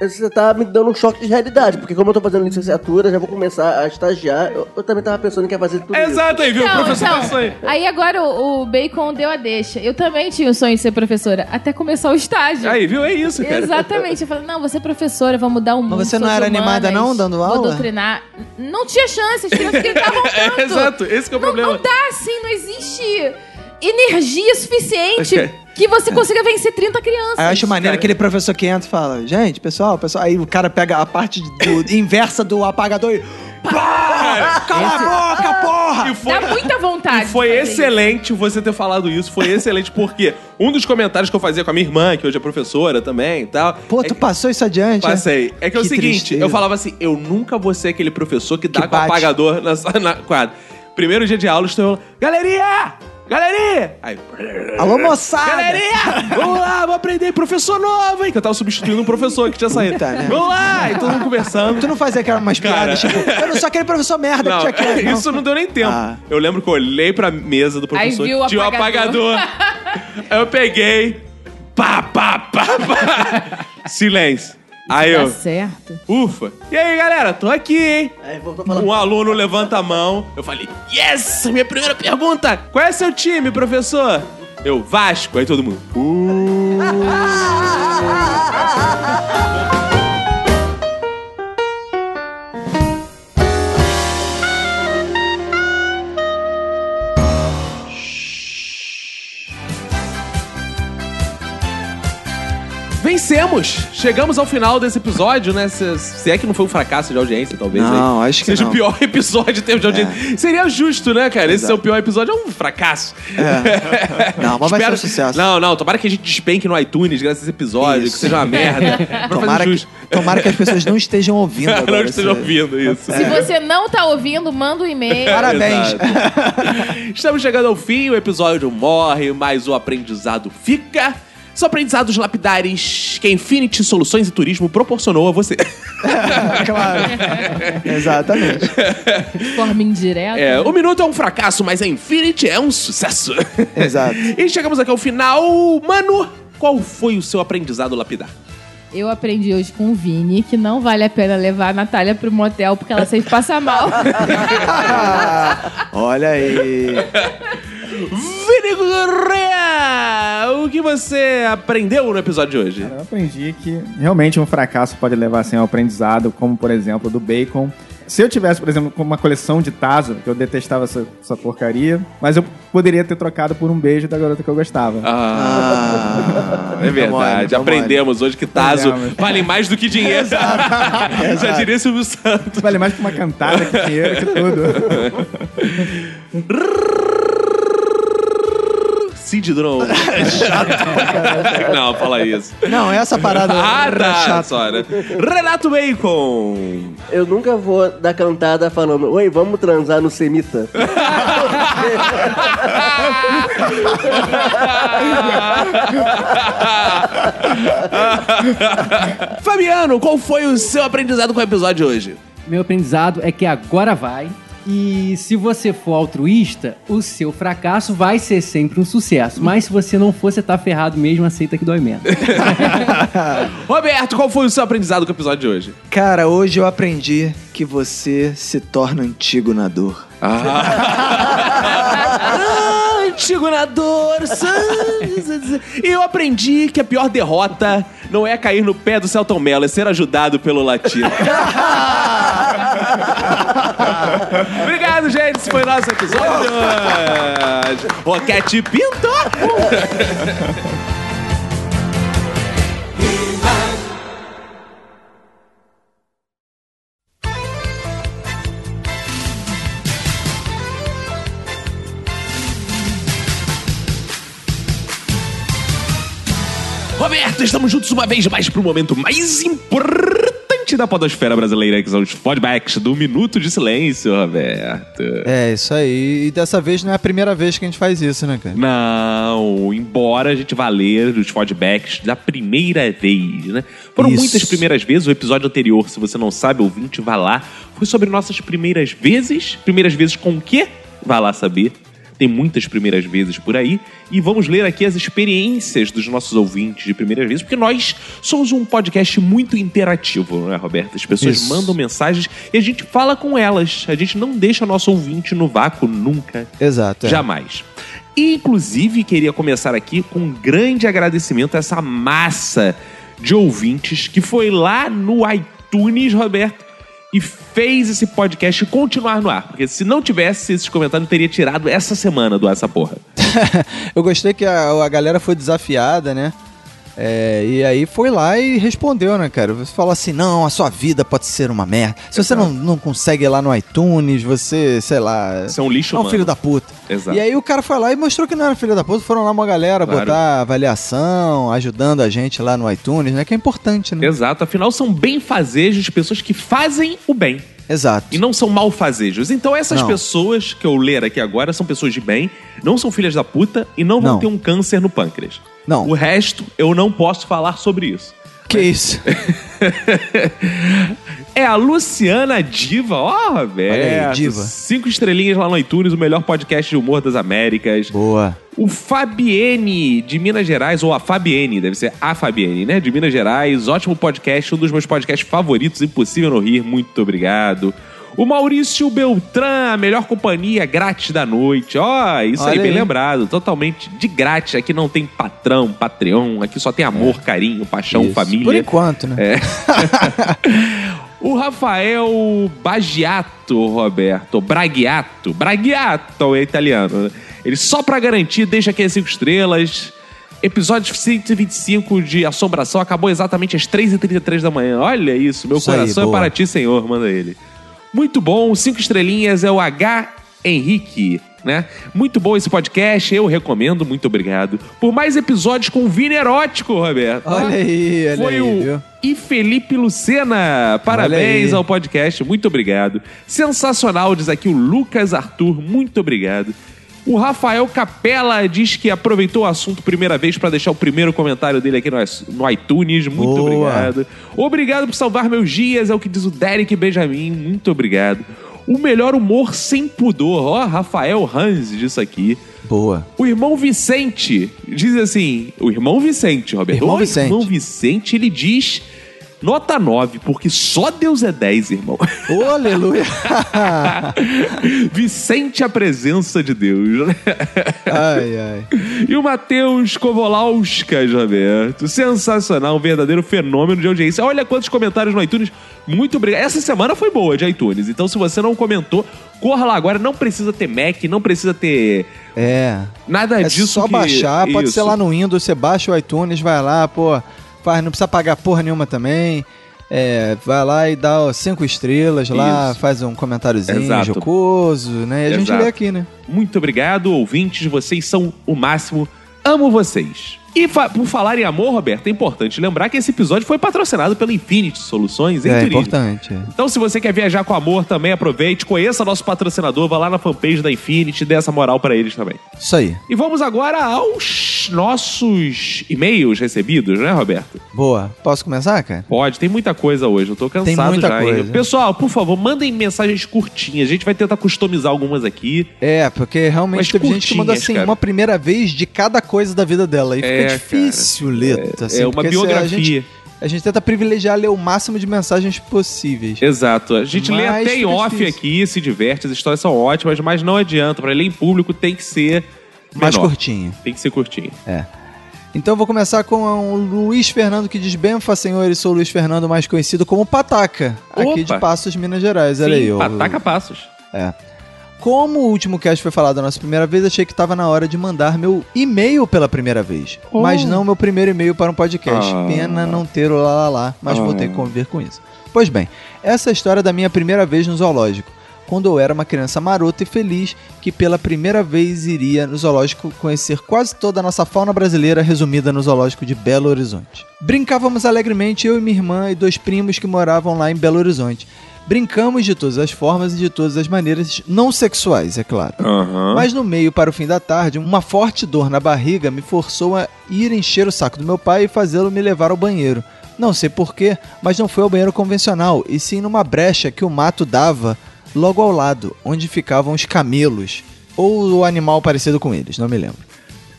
eu- você tá me dando um choque de realidade, porque como eu tô fazendo licenciatura, já vou começar a estagiar, eu, eu também tava pensando que ia fazer tudo isso. Exato, aí, viu? Então, professor então, aí. aí agora o, o Bacon deu a deixa. Eu também tinha o sonho de ser professora, até começar o estágio. Aí, viu? É isso, cara. Exatamente. Eu falei, não, vou ser professora, vou mudar o mundo. você não sou de era animada, humanas, não, dando Vou aula? doutrinar. Não tinha chance, as crianças gritavam tanto. É, exato, esse que é o não, problema. Não dá assim, não existe energia suficiente Ok. que você consiga vencer 30 crianças. Aí eu acho maneiro aquele professor que entra e fala, gente, pessoal, pessoal. Aí o cara pega a parte do, inversa do apagador e. Pá! Cala a boca, porra! E foi, Dá muita vontade. e foi excelente você ter falado isso. Foi excelente porque um dos comentários que eu fazia com a minha irmã, que hoje é professora também e tal. Pô, é tu que- passou isso adiante? é? Passei. É que é o Que seguinte, tristeza. eu falava assim, eu nunca vou ser aquele professor que dá Que com o bate. apagador na, na quadra. Primeiro dia de aula, estou eu, galerinha! Aí, Alô, moçada! Galerinha! Vamos lá, vamos aprender. Professor novo, hein? Que eu tava substituindo um professor que tinha saído. Puta merda. Vamos lá! E todo mundo conversando. Tu não fazia aquelas umas Cara. piadas, tipo, eu não sou aquele professor merda Não, que tinha aqui. isso não deu nem tempo. Ah. Eu lembro que eu olhei pra mesa do professor, Aí viu o tinha um apagador. apagador. Aí eu peguei, pá, pá, pá, pá. Silêncio. Aí Tá eu, certo. ufa. E aí, galera, tô aqui, hein? Aí voltou a falar. Um aluno levanta a mão. Eu falei, yes! Minha primeira pergunta. Qual é seu time, professor? Eu, Vasco. Aí todo mundo, uh. Vencemos! Chegamos ao final desse episódio, né? Se, se é que não foi um fracasso de audiência, talvez. Não, aí. acho que Seja não. o pior episódio em termos de audiência. Seria justo, né, cara? Esse seu pior episódio é um fracasso. É. Não, mas vai ser um sucesso. Não, não, tomara que a gente despenque no iTunes graças a esse episódio, Isso. que seja uma merda. Tomara que, tomara que as pessoas não estejam ouvindo agora. não esteja esse- ouvindo isso. Se você não tá ouvindo, manda um e-mail. Parabéns. Exato. Estamos chegando ao fim, o episódio morre, mas o aprendizado fica. São aprendizados lapidares que a Infinity Soluções e Turismo proporcionou a você. claro. Exatamente. De forma indireta. É, o minuto é um fracasso, mas a Infinity é um sucesso. Exato. E chegamos aqui ao final. Mano, qual foi o seu aprendizado lapidar? Eu aprendi hoje com o Vini que não vale a pena levar a Natália pro motel porque ela sempre passa mal. Olha aí. Vini Correa! O que você aprendeu no episódio de hoje? Eu aprendi que realmente um fracasso pode levar assim, ao aprendizado, como por exemplo do bacon. Se eu tivesse, por exemplo, com uma coleção de Tazo, que eu detestava essa, essa porcaria, mas eu poderia ter trocado por um beijo da garota que eu gostava. Ah, é Tá verdade. mole, tá Aprendemos hoje que Tazo vale mais do que dinheiro. Já Exato. diria Silvio Santos. Vale mais que uma cantada, que dinheiro, que tudo. Cid Dron. Não, fala isso. Não, essa parada Ah, era tá. chata. Só, né? Renato Bacon. Eu nunca vou dar cantada falando, oi, vamos transar no semita. Fabiano, qual foi o seu aprendizado com o episódio de hoje? Meu aprendizado é que agora vai. E se você for altruísta, o seu fracasso vai ser sempre um sucesso. Mas se você não for, você tá ferrado mesmo, aceita que dói menos. Roberto, qual foi o seu aprendizado com o episódio de hoje? Cara, hoje eu aprendi que você se torna antigo na dor. Ah, antigo na dor. E eu aprendi que a pior derrota não é cair no pé do Celton Mello, é ser ajudado pelo latino. Obrigado, gente. Esse foi nosso episódio. Roquete Pinto. Roberto, estamos juntos uma vez mais para o momento mais importante da podosfera brasileira, que são os podbacks do Minuto de Silêncio, Roberto. É, isso aí. E dessa vez não é a primeira vez que a gente faz isso, né, cara? Não, embora a gente vá ler os feedbacks da primeira vez, né? Foram Isso. muitas primeiras vezes. O episódio anterior, se você não sabe, ouvinte, vá lá. Foi sobre nossas primeiras vezes. Primeiras vezes com o quê? Vá lá saber. Tem muitas primeiras vezes por aí. E vamos ler aqui as experiências dos nossos ouvintes de primeiras vezes, porque nós somos um podcast muito interativo, não é, Roberto? As pessoas Isso. mandam mensagens e a gente fala com elas. A gente não deixa nosso ouvinte no vácuo nunca. Exato. é. Jamais. E, inclusive, queria começar aqui com um grande agradecimento a essa massa de ouvintes que foi lá no iTunes, Roberto, e fez esse podcast continuar no ar. Porque se não tivesse esses comentários, teria tirado essa semana do Essa Porra. Eu gostei que a, a galera foi desafiada, né? É, e aí foi lá e respondeu, né, cara? Você fala assim, não, a sua vida pode ser uma merda. Se você não, não consegue ir lá no iTunes, você, sei lá... Você é um lixo É um humano. filho da puta. Exato. E aí o cara foi lá e mostrou que não era filho da puta. Foram lá uma galera Claro. botar avaliação, ajudando a gente lá no iTunes, né? Que é importante, né? Exato. Afinal, são bem-fazejos, pessoas que fazem o bem. Exato. E não são malfazejos. Então, essas Não. pessoas que eu ler aqui agora são pessoas de bem, não são filhas da puta e não vão Não. ter um câncer no pâncreas. Não. O resto, eu não posso falar sobre isso. Que isso? É a Luciana Diva, ó. Olha aí, Diva. Cinco estrelinhas lá no iTunes, o melhor podcast de humor das Américas. Boa. O Fabienne, de Minas Gerais, ou a Fabienne, deve ser a Fabienne, né? De Minas Gerais. Ótimo podcast, um dos meus podcasts favoritos, Impossível Não Rir. Muito obrigado. O Maurício Beltrán, a melhor companhia grátis da noite. Ó, isso aí, bem aí. lembrado. Totalmente de grátis. Aqui não tem patrão, Patreon. Aqui só tem amor, carinho, paixão, Isso. família. Por enquanto, né? É. o Rafael Bagiato, Roberto. Bragiato. Bragiato é italiano. né? Ele só pra garantir deixa aqui as 5 estrelas. Episódio 125 de Assombração acabou exatamente às 3h33 da manhã. Olha isso, meu Isso aí, coração é boa. para ti, Senhor, manda ele. Muito bom, cinco estrelinhas é o H. Henrique, né? Muito bom esse podcast, eu recomendo, muito obrigado. Por mais episódios com Vini Erótico, Roberto. Olha aí, olha Foi aí, o viu? E Felipe Lucena. Parabéns ao podcast, muito obrigado. Sensacional, diz aqui o Lucas Arthur, muito obrigado. O Rafael Capella diz que aproveitou o assunto primeira vez para deixar o primeiro comentário dele aqui no, iTunes. Muito Boa. obrigado. Obrigado por salvar meus dias, é o que diz o Derek Benjamin. Muito obrigado. O melhor humor sem pudor. Ó, Rafael Hans disso aqui. Boa. O irmão Vicente diz assim: o irmão Vicente, Roberto. Irmão o Vicente. irmão Vicente, ele diz nota 9, porque só Deus é 10, irmão. Ô, aleluia. Vicente, a presença de Deus. ai, ai. E o Matheus Kovolauskas, Roberto. Sensacional, um verdadeiro fenômeno de audiência. Olha quantos comentários no iTunes. Muito obrigado. Essa semana foi boa de iTunes. Então, se você não comentou, corra lá agora. Não precisa ter Mac, não precisa ter É. nada É disso. só que- baixar, pode Isso. ser lá no Windows, você baixa o iTunes, vai lá, pô, faz, não precisa pagar porra nenhuma também. É, vai lá e dá ó, cinco estrelas lá, Isso. faz um comentáriozinho Exato. jocoso, né? E a gente lê aqui, né? Muito obrigado, ouvintes. Vocês são o máximo. Amo vocês. E fa- por falar em amor, Roberto, é importante lembrar que esse episódio foi patrocinado pela Infinity Soluções em É Turismo. importante. é. Então, se você quer viajar com amor, também aproveite, conheça nosso patrocinador, vá lá na fanpage da Infinity, dê essa moral pra eles também. Isso aí. E vamos agora aos nossos e-mails recebidos, né, Roberto? Boa. Posso começar, cara? Pode, tem muita coisa hoje, eu tô cansado Tem muita já. hein? coisa. Pessoal, por favor, mandem mensagens curtinhas. A gente vai tentar customizar algumas aqui. É, porque realmente Mas teve gente que mandou assim, cara. uma primeira vez de cada coisa da vida dela. E É, fica difícil ler. assim, é uma se biografia. A gente, tenta privilegiar ler o máximo de mensagens possíveis. Exato. A gente lê Mas até em off difícil. aqui, se diverte, as histórias são ótimas, mas não adianta. Pra ler em público tem que ser Mais menor. curtinho. Tem que ser curtinho. Então eu vou começar com o Luiz Fernando, que diz Benfa, senhores, sou o Luiz Fernando, mais conhecido como Pataca, aqui Opa. de Passos, Minas Gerais. Olha Sim, aí, ó. Pataca Passos. É. Como o último cast foi falado a nossa primeira vez, achei que estava na hora de mandar meu e-mail pela primeira vez. Mas não meu primeiro e-mail para um podcast. Oh. Ah. Pena não ter o lá lá lá, mas vou Ah. ter que conviver com isso. Pois bem, essa é a história da minha primeira vez no zoológico. quando eu era uma criança marota e feliz que pela primeira vez iria no zoológico conhecer quase toda a nossa fauna brasileira resumida no zoológico de Belo Horizonte. Brincávamos alegremente eu e minha irmã e dois primos que moravam lá em Belo Horizonte. Brincamos de todas as formas e de todas as maneiras, não sexuais, é claro. Mas no meio para o fim da tarde, uma forte dor na barriga me forçou a ir encher o saco do meu pai e fazê-lo me levar ao banheiro. Não sei porquê, mas não foi ao banheiro convencional, e sim numa brecha que o mato dava logo ao lado, onde ficavam os camelos, ou o animal parecido com eles, não me lembro.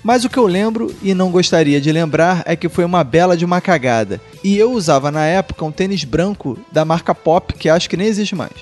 Mas o que eu lembro e não gostaria de lembrar é que foi uma bela de uma cagada. E eu usava na época um tênis branco da marca Pop, que acho que nem existe mais.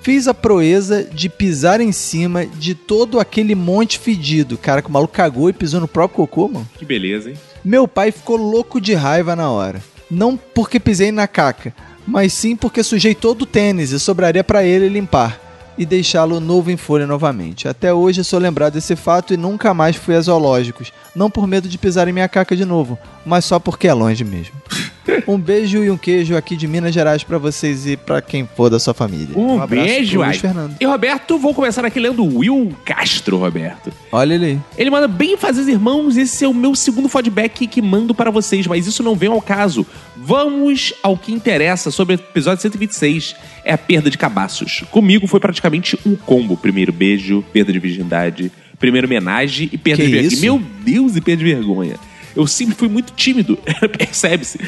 Fiz a proeza de pisar em cima de todo aquele monte fedido. Cara, que o maluco cagou e pisou no próprio cocô, mano. Que beleza, hein? Meu pai ficou louco de raiva na hora. Não porque pisei na caca, mas sim porque sujei todo o tênis e sobraria pra ele limpar e deixá-lo novo em folha novamente. Até hoje sou lembrado desse fato e nunca mais fui a zoológicos. Não por medo de pisar em minha caca de novo, mas só porque é longe mesmo. Um beijo e um queijo aqui de Minas Gerais pra vocês e pra quem for da sua família. Um, abraço beijo, Luiz. Fernando. E Roberto, vou começar aqui lendo Will Castro, Roberto. Olha ele aí. Ele manda bem fazer irmãos, esse é o meu segundo feedback que mando para vocês, mas isso não vem ao caso. Vamos ao que interessa sobre o episódio 126, é a perda de cabaços. Comigo foi praticamente um combo. Primeiro beijo, perda de virgindade, primeiro homenagem e perda Que de vergonha. Meu Deus, e perda de vergonha. Eu sempre fui muito tímido, percebe-se.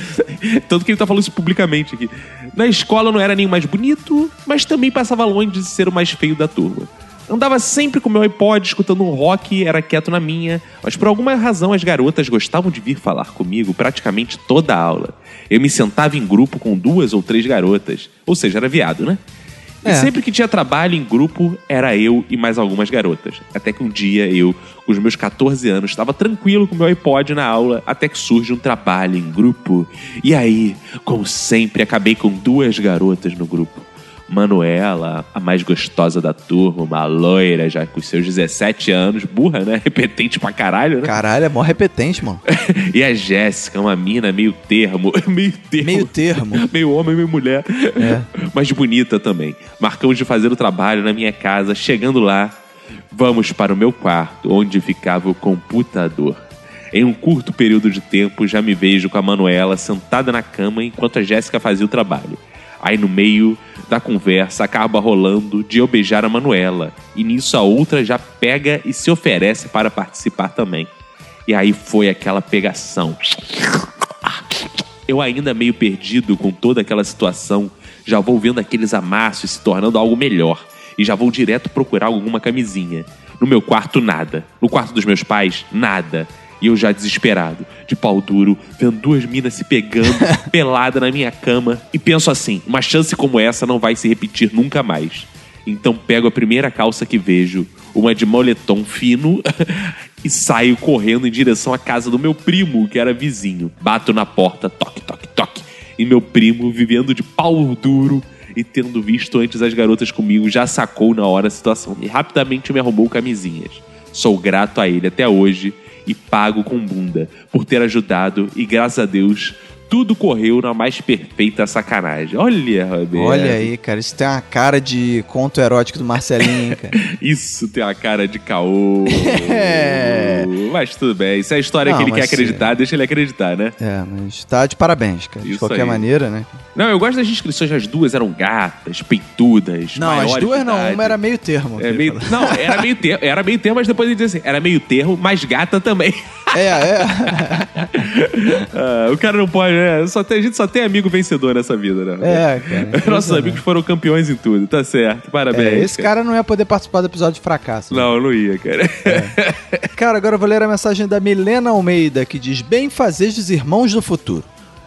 Tanto que ele tá falando isso publicamente aqui. Na escola eu não era nem o mais bonito, mas também passava longe de ser o mais feio da turma. Andava sempre com meu iPod escutando um rock, era quieto na minha, mas por alguma razão as garotas gostavam de vir falar comigo praticamente toda a aula. Eu me sentava em grupo com duas ou três garotas, ou seja, era viado, né? E É. sempre que tinha trabalho em grupo, era eu e mais algumas garotas. Até que um dia eu, com os meus 14 anos, estava tranquilo com meu iPod na aula, até que surge um trabalho em grupo. E aí, como sempre, acabei com duas garotas no grupo. Manuela, a mais gostosa da turma, uma loira já com seus 17 anos, burra, né? Repetente pra caralho, né? Caralho, é mó repetente, mano. E a Jéssica, uma mina meio termo. Meio termo. Meio termo. meio homem, meio mulher. Mas bonita também. Marcamos de fazer o trabalho na minha casa. Chegando lá, vamos para o meu quarto, onde ficava o computador. Em um curto período de tempo, já me vejo com a Manuela sentada na cama enquanto a Jéssica fazia o trabalho. Aí no meio da conversa acaba rolando de eu beijar a Manuela. E nisso a outra já pega e se oferece para participar também. E aí foi aquela pegação. Eu ainda meio perdido com toda aquela situação, já vou vendo aqueles amassos se tornando algo melhor. E já vou direto procurar alguma camisinha. No meu quarto, nada. No quarto dos meus pais, nada. E eu já desesperado, de pau duro, vendo duas minas se pegando, pelada na minha cama. E penso assim: uma chance como essa não vai se repetir nunca mais. Então pego a primeira calça que vejo, uma de moletom fino, e saio correndo em direção à casa do meu primo, que era vizinho. Bato na porta, toque, toque, toque. E meu primo, vivendo de pau duro e tendo visto antes as garotas comigo, já sacou na hora a situação e rapidamente me arrumou camisinhas. Sou grato a ele até hoje e pago com bunda por ter ajudado e graças a Deus tudo correu na mais perfeita sacanagem. Olha, Roberto. Olha aí, cara, isso tem uma cara de conto erótico do Marcelinho, hein, cara. Isso tem uma cara de caô. É. Mas tudo bem. Isso é a história Não, que ele quer acreditar, deixa ele acreditar, né? É, mas tá de parabéns, cara. De Isso qualquer aí. maneira, né? Não, eu gosto das descrições. As duas eram gatas, peitudas, Não, as duas de não, uma era meio termo. É meio, não, era meio termo, era meio termo, mas depois ele dizia assim, era meio termo, mas gata também. É, é. Ah, o cara não pode, né? Só tem, a gente só tem amigo vencedor nessa vida, né? É, cara. Nossos amigos foram campeões em tudo, tá certo. Parabéns. É, esse cara não ia poder participar do episódio de fracasso. né? Não, não ia, cara. Cara, agora eu vou ler a mensagem da Milena Almeida, que diz: Bem fazeres irmãos do futuro.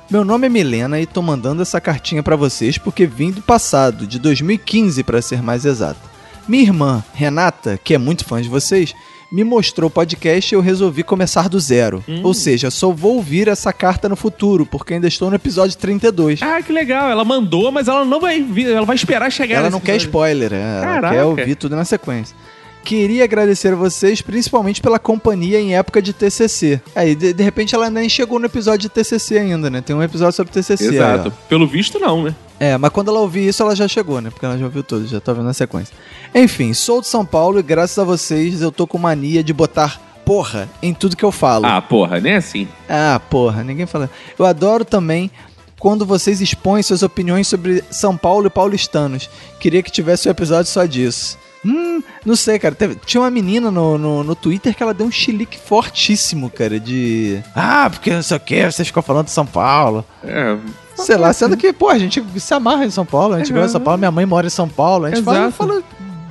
Meu nome é Milena e tô mandando essa cartinha pra vocês porque vim do passado, de 2015 pra ser mais exato. Minha irmã, Renata, que é muito fã de vocês, me mostrou o podcast e eu resolvi começar do zero. Ou seja, só vou ouvir essa carta no futuro, porque ainda estou no episódio 32. Ah, que legal. Ela mandou, mas ela não vai vir, ela vai esperar chegar Ela não quer spoiler, é, ela Caraca. quer ouvir tudo na sequência. Queria agradecer a vocês, principalmente pela companhia em época de TCC. Aí, de, de repente, ela nem chegou no episódio de TCC ainda, né? Tem um episódio sobre TCC. aí. Exato. Pelo visto, não, né? É, mas quando ela ouvir isso, ela já chegou, né? Porque ela já ouviu tudo, já tá vendo na sequência. Enfim, sou de São Paulo e graças a vocês eu tô com mania de botar porra em tudo que eu falo. Ah, porra, nem assim. Ah, porra, ninguém fala. Eu adoro também quando vocês expõem suas opiniões sobre São Paulo e paulistanos. Queria que tivesse um episódio só disso. Hum, não sei, cara. Teve- tinha uma menina no, no, no Twitter que ela deu um chilique fortíssimo, cara, de. Ah, porque não sei o que, vocês ficam falando de São Paulo. É, Sei lá, sendo que, pô, a gente se amarra em São Paulo, a gente gosta de São Paulo, minha mãe mora em São Paulo, a gente fala, fala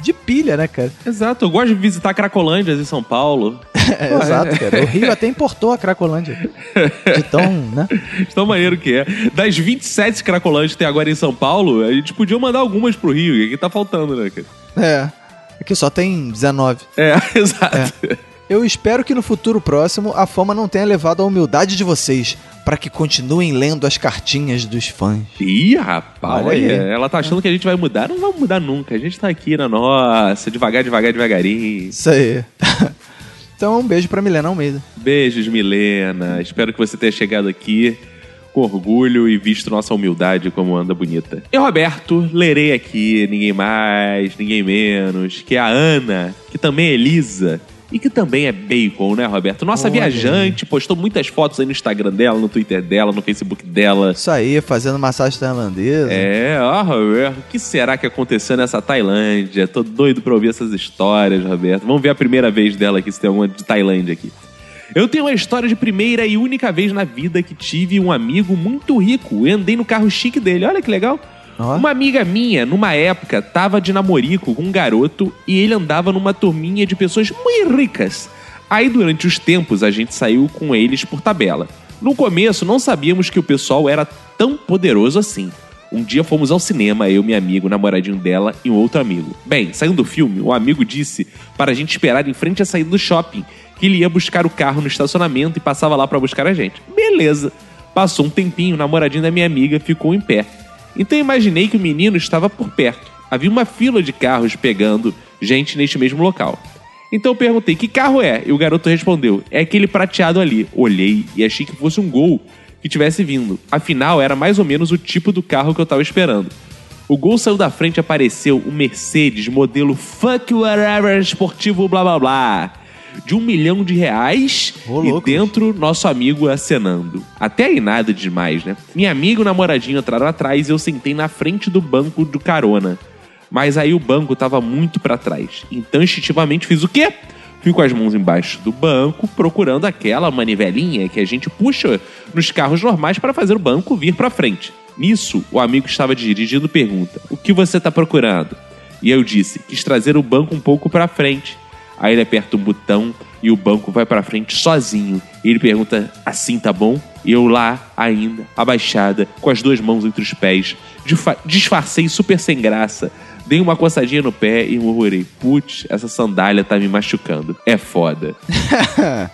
de pilha, né, cara? exato. Eu gosto de visitar Cracolândias em São Paulo. É, exato, cara. O Rio até importou a Cracolândia. De tão, né? Tão maneiro que é. Das 27 Cracolândias que tem agora em São Paulo, a gente podia mandar algumas pro Rio, que aqui tá faltando, né, cara? É. Aqui só tem 19. É, exato. Eu espero que no futuro próximo a fama não tenha levado a humildade de vocês para que continuem lendo as cartinhas dos fãs. Ih, rapaz, Olha ela tá achando que a gente vai mudar. Não vamos mudar nunca. A gente tá aqui na nossa, devagar, devagar, devagarinho. Isso aí. então, um beijo pra Milena Almeida. Beijos, Milena. Espero que você tenha chegado aqui com orgulho e visto nossa humildade como anda bonita. E Roberto, lerei aqui ninguém mais, ninguém menos, que é a Ana, que também é Elisa. E que também é bacon, né, Roberto? Nossa Olha viajante, postou muitas fotos aí no Instagram dela, no Twitter dela, no Facebook dela. Isso aí, fazendo massagem tailandesa. É, ó, Roberto, o que será que aconteceu nessa Tailândia? Tô doido pra ouvir essas histórias, Roberto. Vamos ver a primeira vez dela aqui, se tem alguma de Tailândia aqui. Eu tenho uma história de primeira e única vez na vida que tive um amigo muito rico e andei no carro chique dele. Olha que legal. Ó. Uma amiga minha, numa época, tava de namorico com um garoto e ele andava numa turminha de pessoas muito ricas. Aí, durante os tempos, a gente saiu com eles por tabela. No começo, não sabíamos que o pessoal era tão poderoso assim. Um dia fomos ao cinema, eu, meu amigo, namoradinho dela e um outro amigo. Bem, saindo do filme, o amigo disse para a gente esperar em frente à saída do shopping, que ele ia buscar o carro no estacionamento e passava lá para buscar a gente. Beleza. Passou um tempinho, o namoradinho da minha amiga ficou em pé. Então imaginei que o menino estava por perto. Havia uma fila de carros pegando gente neste mesmo local. Então eu perguntei, que carro é? E o garoto respondeu, é aquele prateado ali. Olhei e achei que fosse um gol que tivesse vindo. Afinal, era mais ou menos o tipo do carro que eu tava esperando. O gol saiu da frente e apareceu um Mercedes modelo Fuck Whatever Esportivo blá blá blá. De um milhão de reais e louco. dentro nosso amigo acenando. Até aí nada demais, né? Minha amiga e o namoradinho entraram atrás e eu sentei na frente do banco do carona. Mas aí o banco tava muito pra trás. Então, instintivamente, fiz o quê? Fui com as mãos embaixo do banco, procurando aquela manivelinha que a gente puxa nos carros normais para fazer o banco vir pra frente. Nisso, o amigo que estava dirigindo pergunta: O que você tá procurando? E eu disse: Quis trazer o banco um pouco pra frente. Aí ele aperta um botão e o banco vai pra frente sozinho. E ele pergunta: Assim tá bom? E eu lá, ainda, abaixada, com as duas mãos entre os pés, disfa- disfarcei super sem graça. Dei uma coçadinha no pé e murmurei: Putz, essa sandália tá me machucando. É foda.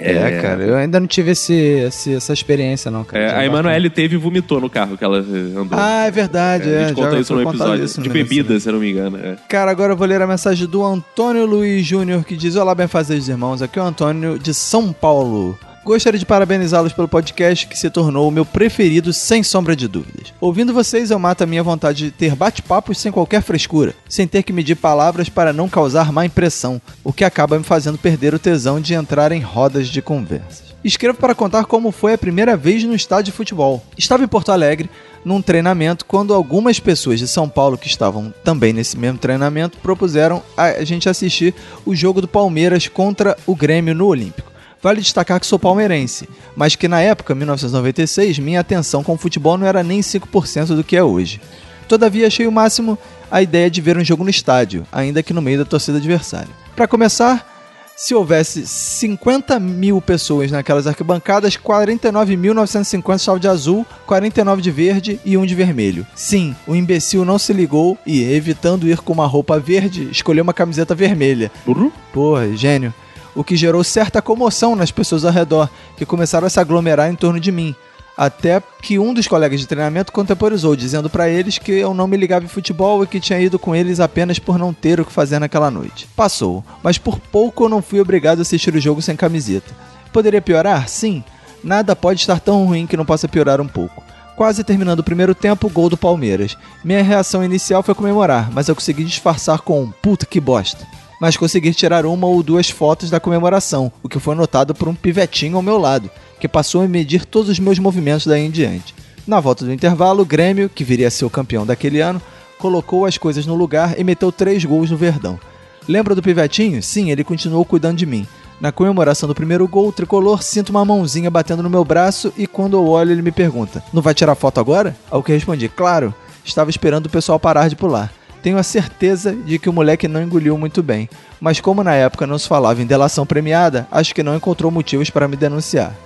É, cara, eu ainda não tive esse, esse- essa experiência, não, cara. É, a Emanuele teve e vomitou no carro que ela eh, andou. Ah, é verdade, É, é. a gente contou já isso no episódio isso de negócio, bebida, né? se eu não me engano. é. Cara, agora eu vou ler a mensagem do Antônio Luiz Júnior, que diz: Olá, bem-fazeres irmãos. Aqui é o Antônio de São Paulo. Gostaria de parabenizá-los pelo podcast que se tornou o meu preferido, sem sombra de dúvidas. Ouvindo vocês, eu mato a minha vontade de ter bate-papos sem qualquer frescura, sem ter que medir palavras para não causar má impressão, o que acaba me fazendo perder o tesão de entrar em rodas de conversas. Escrevo para contar como foi a primeira vez no estádio de futebol. Estava em Porto Alegre, num treinamento, quando algumas pessoas de São Paulo que estavam também nesse mesmo treinamento propuseram a gente assistir o jogo do Palmeiras contra o Grêmio no Olímpico. Vale destacar que sou palmeirense, mas que na época, 1996, minha atenção com o futebol não era nem 5% do que é hoje. Todavia, achei o máximo a ideia de ver um jogo no estádio, ainda que no meio da torcida adversária. Para começar, se houvesse 50 mil pessoas naquelas arquibancadas, 49.950 estavam de azul, 49 de verde e um de vermelho. Sim, o imbecil não se ligou e, evitando ir com uma roupa verde, escolheu uma camiseta vermelha. Burro? Porra, gênio. O que gerou certa comoção nas pessoas ao redor, que começaram a se aglomerar em torno de mim. Até que um dos colegas de treinamento contemporizou, dizendo pra eles que eu não me ligava em futebol e que tinha ido com eles apenas por não ter o que fazer naquela noite. Passou, mas por pouco eu não fui obrigado a assistir o jogo sem camiseta. Poderia piorar? Sim. Nada pode estar tão ruim que não possa piorar um pouco. Quase terminando o primeiro tempo, gol do Palmeiras. Minha reação inicial foi comemorar, mas eu consegui disfarçar com um puta que bosta. Mas consegui tirar uma ou duas fotos da comemoração, o que foi notado por um pivetinho ao meu lado, que passou a medir todos os meus movimentos daí em diante. Na volta do intervalo, o Grêmio, que viria a ser o campeão daquele ano, colocou as coisas no lugar e meteu três gols no Verdão. Lembra do pivetinho? Sim, ele continuou cuidando de mim. Na comemoração do primeiro gol, o tricolor sinto uma mãozinha batendo no meu braço e quando eu olho ele me pergunta: Não vai tirar foto agora? Ao que respondi: Claro, estava esperando o pessoal parar de pular. Tenho a certeza de que o moleque não engoliu muito bem, mas como na época não se falava em delação premiada, acho que não encontrou motivos para me denunciar.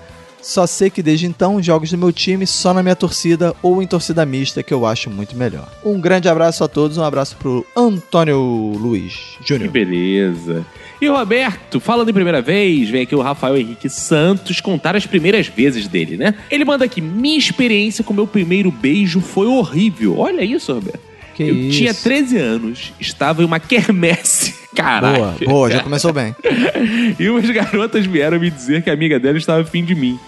Só sei que desde então jogos do meu time só na minha torcida ou em torcida mista, que eu acho muito melhor. Um grande abraço a todos, um abraço pro Antônio Luiz Que Júnior. beleza. E o Roberto, falando em primeira vez, vem aqui o Rafael Henrique Santos contar as primeiras vezes dele, né? Ele manda aqui: Minha experiência com meu primeiro beijo foi horrível. Olha isso, Roberto. Que Eu isso. tinha 13 anos, estava em uma quermesse. Caraca. Boa, boa, já começou bem. E umas garotas vieram me dizer que a amiga dela estava afim de mim.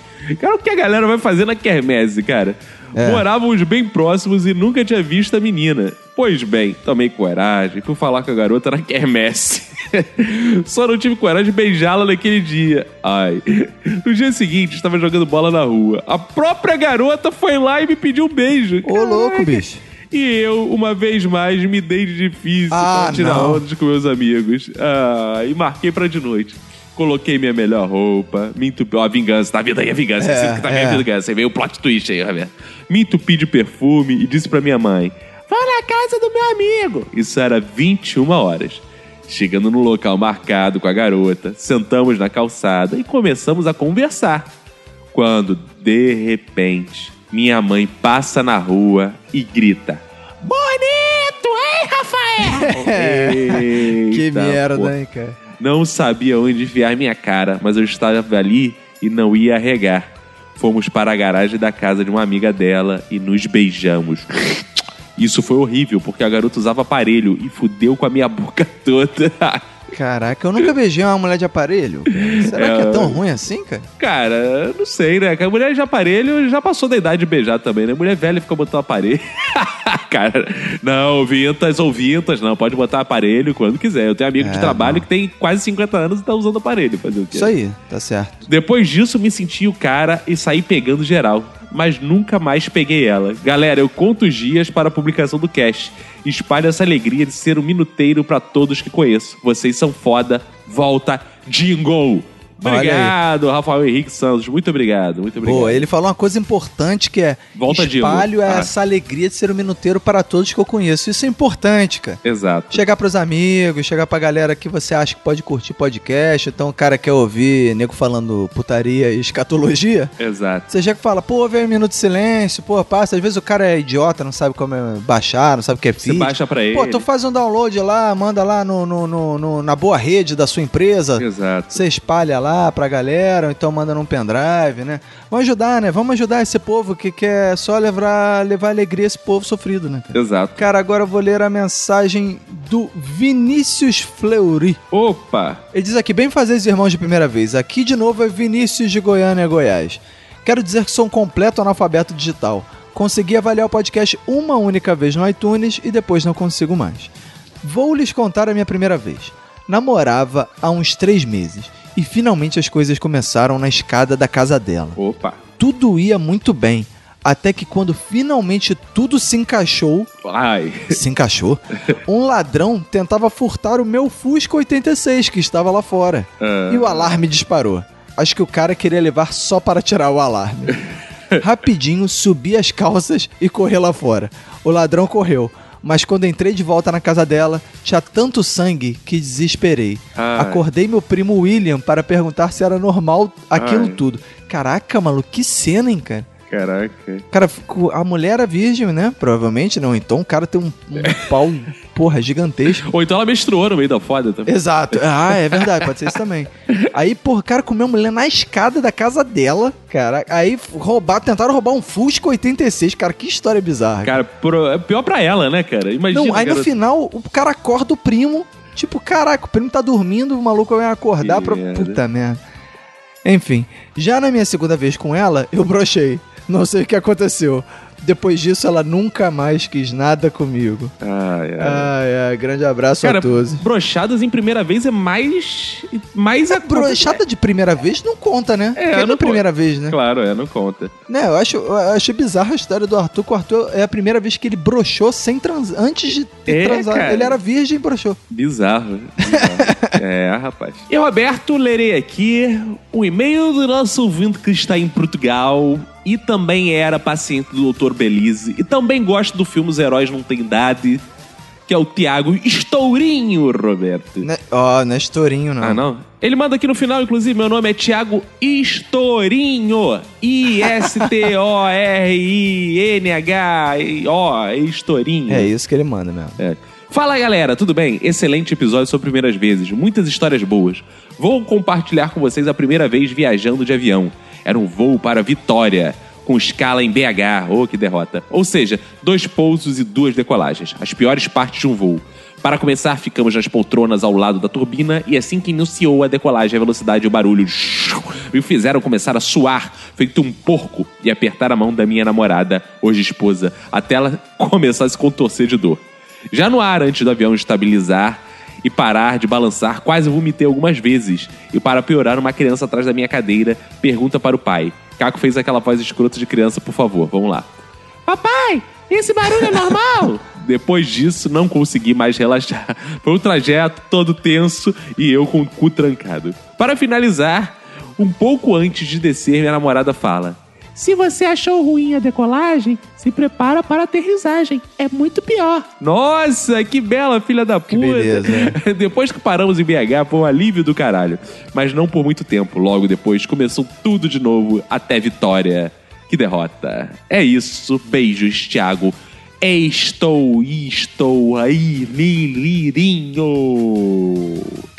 Cara, o que a galera vai fazer na quermesse, cara? É. Morávamos bem próximos e nunca tinha visto a menina. Pois bem, tomei coragem, fui falar com a garota na quermesse. Só não tive coragem de beijá-la naquele dia. Ai. No dia seguinte, estava jogando bola na rua. A própria garota foi lá e me pediu um beijo. Ô, louco, bicho. E eu, uma vez mais, me dei de difícil Ah, pra tirar não. ondas com meus amigos. Ah, e marquei pra de noite. Coloquei minha melhor roupa, me entupi. Ó, a vingança, tá vindo aí a vingança. É, que tá é. vindo a vingança. Aí veio o plot twist aí, Roberto. Me entupi de perfume e disse pra minha mãe: Vá na casa do meu amigo. Isso era 21 horas. Chegando no local marcado com a garota, sentamos na calçada e começamos a conversar. Quando, de repente, minha mãe passa na rua e grita: Bonito, hein, Rafael? Que merda, pô. hein, cara. Não sabia onde enfiar minha cara, mas eu estava ali e não ia arregar. Fomos para a garagem da casa de uma amiga dela e nos beijamos. Isso foi horrível, porque a garota usava aparelho e fudeu com a minha boca toda. Caraca, eu nunca beijei uma mulher de aparelho. Será que é tão ruim assim, cara? Cara, não sei, né? A mulher de aparelho já passou da idade de beijar também, né? Mulher velha fica botando aparelho. Cara, não, vintas ou vintas, não. Pode botar aparelho quando quiser. Eu tenho amigo de É, trabalho não. que tem quase 50 anos e tá usando aparelho. Fazer o quê? Isso aí, tá certo. Depois disso, me senti o cara e saí pegando geral. Mas nunca mais peguei ela. Galera, eu conto os dias para a publicação do cast. Espalho essa alegria de ser um minuteiro para todos que conheço. Vocês são foda. Volta, jingle! Obrigado, Rafael Henrique Santos. Muito obrigado, muito obrigado. Boa, ele falou uma coisa importante que é Volta, espalho Ah. essa alegria de ser um minuteiro para todos que eu conheço. Isso é importante, cara. Exato. Chegar pros amigos, chegar pra galera que você acha que pode curtir podcast, então o cara quer ouvir nego falando putaria e escatologia. Exato. Você chega e fala, pô, vem um minuto de silêncio, pô, passa. Às vezes o cara é idiota, não sabe como é baixar, não sabe o que é Você feed. baixa pra ele. Pô, tu faz um download lá, manda lá no, no- no- no- na boa rede da sua empresa. Exato. Você espalha lá pra galera, ou então manda num pendrive, né? Vamos ajudar, né? Vamos ajudar esse povo que quer só levar, levar alegria a esse povo sofrido, né? Cara? Exato. Cara, agora eu vou ler a mensagem do Vinícius Fleury. Opa! Ele diz aqui, bem fazer os irmãos de primeira vez. Aqui de novo é Vinícius de Goiânia, Goiás. Quero dizer que sou um completo analfabeto digital. Consegui avaliar o podcast uma única vez no iTunes e depois não consigo mais. Vou lhes contar a minha primeira vez. Namorava há uns três meses e finalmente as coisas começaram na escada da casa dela. Opa! Tudo ia muito bem, até que quando finalmente tudo se encaixou, Ai! se encaixou, um ladrão tentava furtar o meu Fusca 86 que estava lá fora. Ah. E o alarme disparou. Acho que o cara queria levar só para tirar o alarme. Rapidinho subi as calças e corri lá fora. O ladrão correu, mas quando entrei de volta na casa dela, tinha tanto sangue que desesperei. Ai. Acordei meu primo William para perguntar se era normal aquilo Ai. tudo. Caraca, maluco, que cena, hein, cara? Caraca. Cara, a mulher era virgem, né? Provavelmente não. Então o cara tem um, um pau, porra, gigantesco. Ou então ela menstruou no meio da foda também. Exato. Ah, é verdade, pode ser isso também. Aí, porra, o cara comeu a mulher na escada da casa dela, cara. Aí roubar, tentaram roubar um Fusca 86, cara. Que história bizarra. Cara, é pior pra ela, né, cara? Imagina. não, aí no final o cara acorda o primo. Tipo, caraca, o primo tá dormindo, o maluco vai acordar Que pra. merda. Puta merda. Enfim, já na minha segunda vez com ela, eu brochei. Não sei o que aconteceu. Depois disso, ela nunca mais quis nada comigo. Ai, ai. Ai, ai, grande abraço Cara, a todos. brochadas em primeira vez é mais. mais É, brochada de primeira vez não conta, né? É, Porque é não a primeira vez, né? Claro, é, não conta. Né, eu acho, eu acho bizarra a história do Arthur, que o Arthur é a primeira vez que ele broxou sem transar. Antes de É, transar. cara. Ele era virgem e broxou. Bizarro. bizarro. é, rapaz. E Roberto, lerei aqui o e-mail do nosso ouvinte que está em Portugal e também era paciente do Dr. Belize e também gosta do filme Os Heróis Não Têm Idade, que é o Tiago Estourinho, Roberto. Né- Ó, não é estourinho, não. Ah, não? Ele manda aqui no final, inclusive, meu nome é Tiago Estourinho. I-S-T-O-R-I-N-H-O, Estourinho. É isso que ele manda mesmo. É. Fala galera, tudo bem? Excelente episódio sobre primeiras vezes, muitas histórias boas. Vou compartilhar com vocês a primeira vez viajando de avião. Era um voo para Vitória, com escala em BH. Oh, que derrota. Ou seja, dois pousos e duas decolagens. As piores partes de um voo. Para começar, ficamos nas poltronas ao lado da turbina e assim que iniciou a decolagem, a velocidade e o barulho me fizeram começar a suar, feito um porco, e apertar a mão da minha namorada, hoje esposa, até ela começar a se contorcer de dor. Já no ar, antes do avião estabilizar e parar de balançar, quase vomitei algumas vezes. E para piorar, uma criança atrás da minha cadeira pergunta para o pai. Caco fez aquela voz escrota de criança, por favor, vamos lá. Papai, esse barulho é normal? Depois disso, não consegui mais relaxar. Foi um trajeto todo tenso e eu com o cu trancado. Para finalizar, um pouco antes de descer, minha namorada fala: Se você achou ruim a decolagem, se prepara para a aterrissagem. É muito pior. Nossa, que bela filha da puta. beleza, depois que paramos em BH, foi um alívio do caralho. Mas não por muito tempo. Logo depois começou tudo de novo até Vitória. Que derrota. É isso. Beijos, Thiago. Estou, estou aí, Milirinho.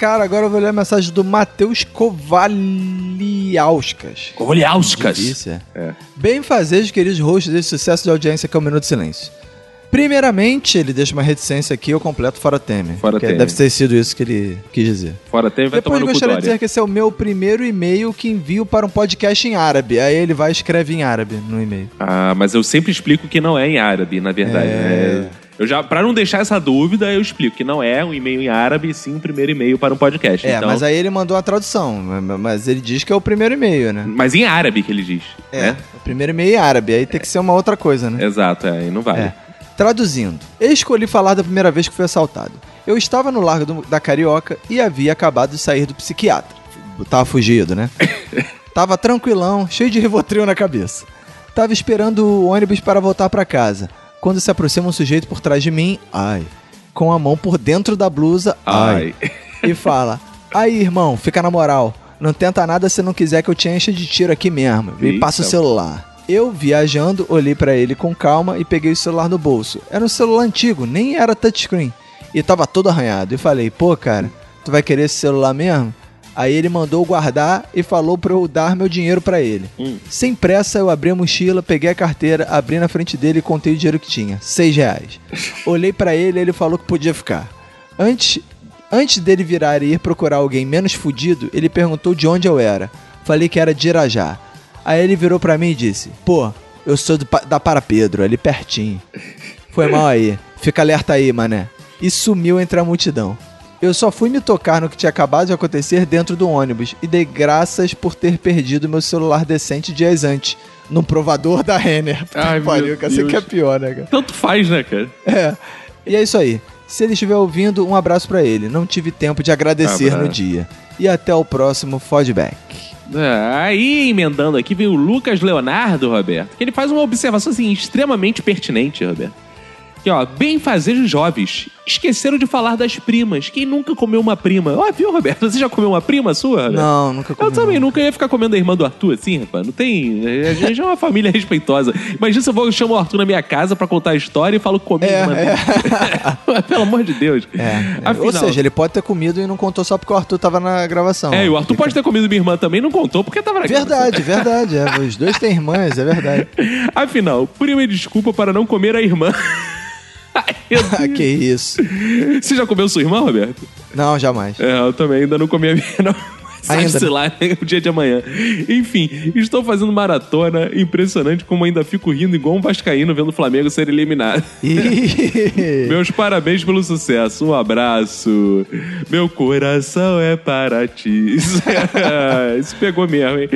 Cara, agora eu vou ler a mensagem do Matheus Kovaliauskas. Kovaliauskas. É. É. Bem fazer, queridos hosts desse sucesso de audiência que é o Minuto de Silêncio. Primeiramente, ele deixa uma reticência aqui, eu completo fora Temer. Fora que Temer. Deve ter sido isso que ele quis dizer. Fora tem, vai tomar Depois no cu gostaria de dizer que esse é o meu primeiro e-mail que envio para um podcast em árabe. Aí ele vai e escreve em árabe no e-mail. Ah, mas eu sempre explico que não é em árabe, na verdade. É. né? Eu já, pra não deixar essa dúvida, eu explico que não é um e-mail em árabe, e sim um primeiro e-mail para um podcast. É, então, mas aí ele mandou a tradução. Mas ele diz que é o primeiro e-mail, né? mas em árabe que ele diz. É, né? o primeiro e-mail em árabe. Aí tem que ser uma outra coisa, né? Exato, é, e não vale. É. Traduzindo, escolhi falar da primeira vez que fui assaltado. Eu estava no Largo do- da Carioca e havia acabado de sair do psiquiatra. Tava fugido, né? Tava tranquilão, cheio de rivotril na cabeça. Tava esperando o ônibus para voltar para casa. Quando se aproxima um sujeito por trás de mim, ai, com a mão por dentro da blusa, ai, Ai. e fala: Aí, irmão, fica na moral. Não tenta nada se não quiser que eu te encha de tiro aqui mesmo. Me Eita. passa o celular. Eu, viajando, olhei pra ele com calma e peguei o celular no bolso. Era um celular antigo, nem era touchscreen. E tava todo arranhado. E falei, pô, cara, tu vai querer esse celular mesmo? Aí ele mandou guardar e falou pra eu dar meu dinheiro pra ele. Hum. Sem pressa, eu abri a mochila, peguei a carteira, abri na frente dele e contei o dinheiro que tinha. Seis reais. Olhei pra ele e ele falou que podia ficar. Antes, antes dele virar e ir procurar alguém menos fudido, ele perguntou de onde eu era. Falei que era de Irajá. Aí ele virou pra mim e disse: Pô, eu sou do da Para Pedro, ali pertinho. Foi mal aí. Fica alerta aí, mané. E sumiu entre a multidão. Eu só fui me tocar no que tinha acabado de acontecer dentro do ônibus e dei graças por ter perdido meu celular decente dias antes, num provador da Renner. Ai, Pariu, que essa Deus. aqui é pior, né, cara? Tanto faz, né, cara? É. E é isso aí. Se ele estiver ouvindo, um abraço pra ele. Não tive tempo de agradecer Abraço. no dia. E até o próximo Fodback. É, Aí, emendando aqui, vem o Lucas Leonardo, Roberto, que ele faz uma observação assim, extremamente pertinente, Roberto. Que, ó, bem fazer os jovens. Esqueceram de falar das primas. Quem nunca comeu uma prima? Ó, viu, Roberto? Você já comeu uma prima sua, Roberto? Não, nunca comi. Eu também nunca ia ficar comendo a irmã do Arthur assim, rapaz. Não tem. A gente é uma família respeitosa. Imagina se eu vou chamo o Arthur na minha casa pra contar a história e falo comi É, irmã dele. Pelo amor de Deus. É, é. Afinal- Ou seja, ele pode ter comido e não contou só porque o Arthur tava na gravação. É, e o Arthur pode ter comido minha irmã também, não contou porque tava na Verdade, verdade. É. Os dois têm irmãs, é verdade. Afinal, prima desculpa para não comer a irmã. Ah, que isso. Você já comeu sua irmã, Roberto? Não, jamais. É, eu também ainda não comi a minha, não. Ainda, Sabe-se lá o dia de amanhã. Enfim, estou fazendo maratona. Impressionante como ainda fico rindo igual um vascaíno vendo o Flamengo ser eliminado. Meus parabéns pelo sucesso. Um abraço. Meu coração é para ti. Isso pegou mesmo, hein?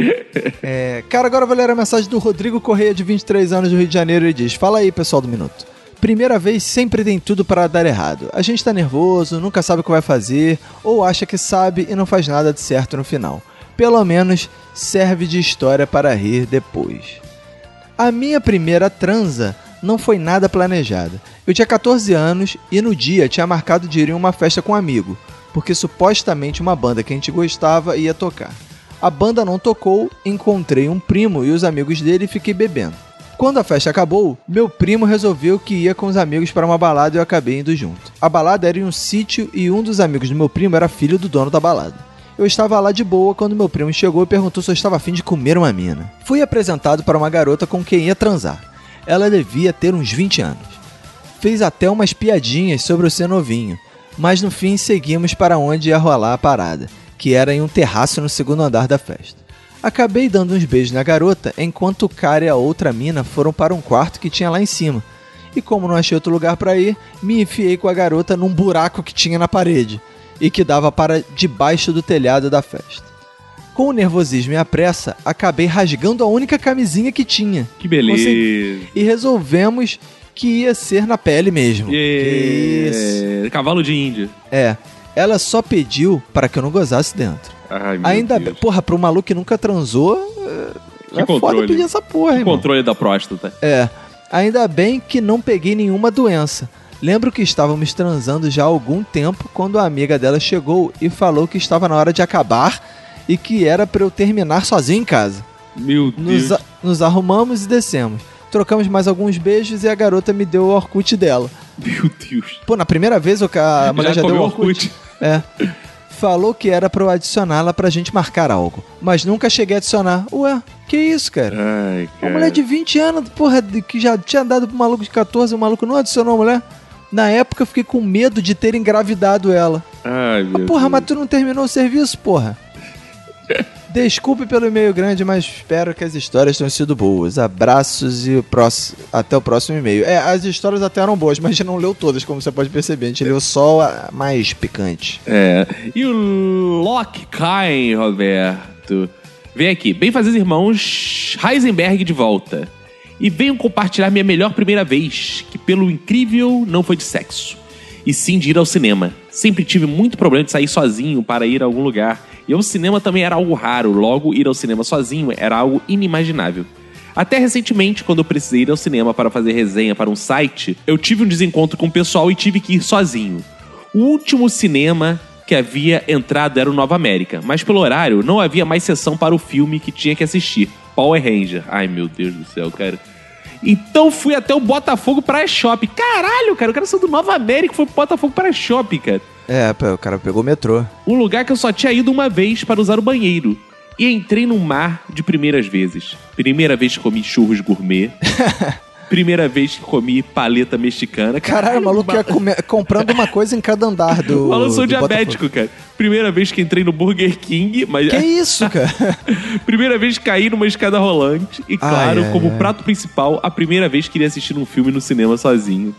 É, cara, agora vai ler a mensagem do Rodrigo Correia, de 23 anos, do Rio de Janeiro. Ele diz: Fala aí, pessoal do Minuto. Primeira vez sempre tem tudo para dar errado. A gente tá nervoso, nunca sabe o que vai fazer, ou acha que sabe e não faz nada de certo no final. Pelo menos serve de história para rir depois. A minha primeira transa não foi nada planejada. Eu tinha 14 anos e no dia tinha marcado de ir em uma festa com um amigo, porque supostamente uma banda que a gente gostava ia tocar. A banda não tocou, encontrei um primo e os amigos dele e fiquei bebendo. Quando a festa acabou, meu primo resolveu que ia com os amigos para uma balada e eu acabei indo junto. A balada era em um sítio e um dos amigos do meu primo era filho do dono da balada. Eu estava lá de boa quando meu primo chegou e perguntou se eu estava afim de comer uma mina. Fui apresentado para uma garota com quem ia transar. Ela devia ter uns 20 anos. Fez até umas piadinhas sobre eu ser novinho, mas no fim seguimos para onde ia rolar a parada, que era em um terraço no segundo andar da festa. Acabei dando uns beijos na garota, enquanto o cara e a outra mina foram para um quarto que tinha lá em cima. E como não achei outro lugar para ir, me enfiei com a garota num buraco que tinha na parede e que dava para debaixo do telhado da festa. Com o nervosismo e a pressa, acabei rasgando a única camisinha que tinha. Que beleza. E resolvemos que ia ser na pele mesmo. Que isso. Cavalo de Índia. É, ela só pediu para que eu não gozasse dentro. Ai, Ainda bem, porra, pro maluco que nunca transou, é, Que é foda controle. pedir essa porra, Que irmão. controle da próstata. É, ainda bem que não peguei nenhuma doença. Lembro que estávamos transando já há algum tempo quando a amiga dela chegou e falou que estava na hora de acabar e que era para eu terminar sozinho em casa. Meu Deus. Nos, nos arrumamos e descemos. Trocamos mais alguns beijos e a garota me deu o Orkut dela. Meu Deus. Pô, na primeira vez a mulher já, deu comeu o Orkut. É. Falou que era pra eu adicioná-la pra gente marcar algo. Mas nunca cheguei a adicionar. Ué, que isso, cara? Ai, Uma cara. mulher de 20 anos, porra, que já tinha dado pro maluco de 14, o maluco não adicionou a mulher. Na época eu fiquei com medo de ter engravidado ela. Ai, meu Porra, Deus. mas tu não terminou o serviço, porra? Desculpe pelo e-mail grande, mas espero que as histórias tenham sido boas. Abraços e o próximo... até o próximo e-mail. É, as histórias até eram boas, mas a gente não leu todas, como você pode perceber. A gente leu só a mais picante. É. E o Locke Kain, Roberto. Vem aqui. Bem fazer irmãos Heisenberg de volta. E venho compartilhar minha melhor primeira vez, que pelo incrível não foi de sexo, e sim de ir ao cinema. Sempre tive muito problema de sair sozinho para ir a algum lugar. E o cinema também era algo raro, logo ir ao cinema sozinho era algo inimaginável. Até recentemente, quando eu precisei ir ao cinema para fazer resenha para um site, eu tive um desencontro com o pessoal e tive que ir sozinho. O último cinema que havia entrado era o Nova América, mas pelo horário não havia mais sessão para o filme que tinha que assistir, Power Ranger. Ai meu Deus do céu, cara. Então fui até o Botafogo Praia Shopping. Caralho, cara, o cara saiu do Nova América e foi pro Botafogo Praia Shopping, cara. É, o cara pegou o metrô. Um lugar que eu só tinha ido uma vez para usar o banheiro. E entrei num mar de primeiras vezes. Primeira vez que comi churros gourmet. Primeira vez que comi paleta mexicana. Caralho, o maluco ia comer- comprando uma coisa em cada andar do. Falando, sou diabético, cara. Primeira vez que entrei no Burger King, mas. Que isso, cara? primeira vez que caí numa escada rolante. E, claro, ai, como ai. prato principal, a primeira vez que iria assistir um filme no cinema sozinho.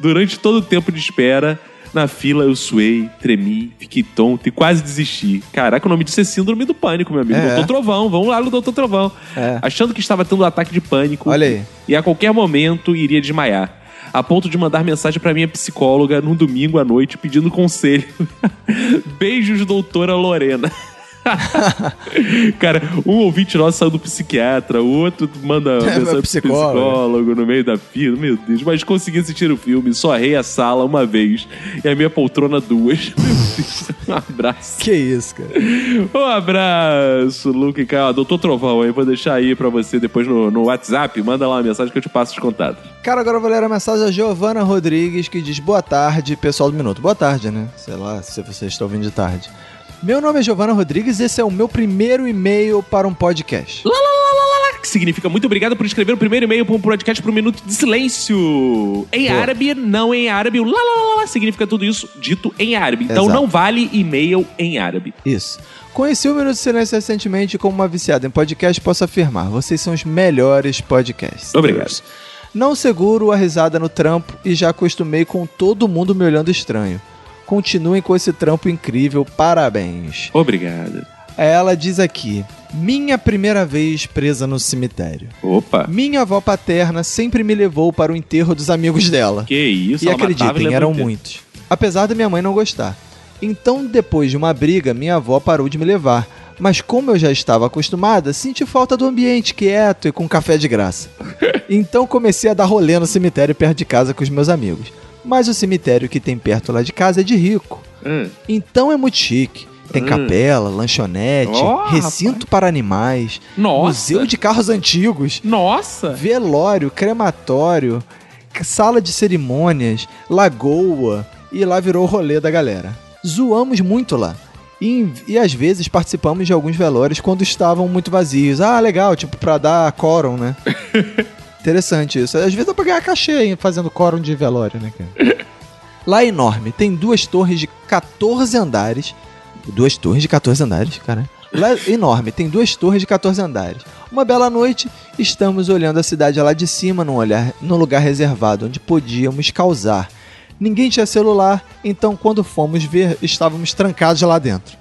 Durante todo o tempo de espera, na fila eu suei, tremi, fiquei tonto e quase desisti. Caraca, o nome disso é Síndrome do Pânico, meu amigo. É. Doutor Trovão, vamos lá no Doutor Trovão. É. Achando que estava tendo um ataque de pânico. Olha aí. E a qualquer momento iria desmaiar. A ponto de mandar mensagem pra minha psicóloga num domingo à noite pedindo conselho. Beijos, doutora Lorena. Cara, um ouvinte nosso saiu do psiquiatra, o outro manda mensagem pro psicólogo. psicólogo no meio da fila. Meu Deus, mas consegui assistir o filme, só errei a sala uma vez e a minha poltrona duas. Meu Deus, um abraço. Que isso, cara. Um abraço, Luke e Caio. Doutor Trovão aí, vou deixar aí pra você depois no, no WhatsApp. Manda lá uma mensagem que eu te passo os contatos. Cara, agora eu vou ler a mensagem da Giovana Rodrigues que diz: Boa tarde, pessoal do Minuto. Boa tarde, né? Sei lá se você está ouvindo de tarde. Meu nome é Giovana Rodrigues e esse é o meu primeiro e-mail para um podcast. que significa muito obrigado por escrever o primeiro e-mail para um podcast pro Minuto de Silêncio. Em árabe, não em árabe. O lá, lá, lá, lá significa tudo isso dito em árabe. Então Exato. não vale e-mail em árabe. Isso. Conheci o Minuto de Silêncio recentemente e como uma viciada em podcast, posso afirmar, vocês são os melhores podcasts. Obrigado. Não seguro a risada no trampo e já acostumei com todo mundo me olhando estranho. Continuem com esse trampo incrível, parabéns. Obrigado. Ela diz aqui: Minha primeira vez presa no cemitério. Opa. Minha avó paterna sempre me levou para o enterro dos amigos dela. Que isso, E acreditem, eram muitos. Apesar da minha mãe não gostar. Então, depois de uma briga, minha avó parou de me levar. Mas como eu já estava acostumada, senti falta do ambiente quieto e com café de graça. Então comecei a dar rolê no cemitério perto de casa com os meus amigos. Mas o cemitério que tem perto lá de casa é de rico. Hum. Então é muito chique. Tem capela, lanchonete, Ó, recinto para animais, Nossa. museu de carros antigos, Nossa. velório, crematório, sala de cerimônias, lagoa. E lá virou o rolê da galera. Zoamos muito lá. E, e às vezes participamos de alguns velórios quando estavam muito vazios. Ah, legal, tipo pra dar quórum, né? Interessante isso. Às vezes dá pra ganhar cachê fazendo quórum de velório, né, cara? Lá é enorme, tem duas torres de 14 andares. Duas torres de 14 andares, cara. Lá é enorme, tem duas torres de 14 andares. Uma bela noite, estamos olhando a cidade lá de cima num, olhar, num lugar reservado onde podíamos causar. Ninguém tinha celular, então quando fomos ver, estávamos trancados lá dentro.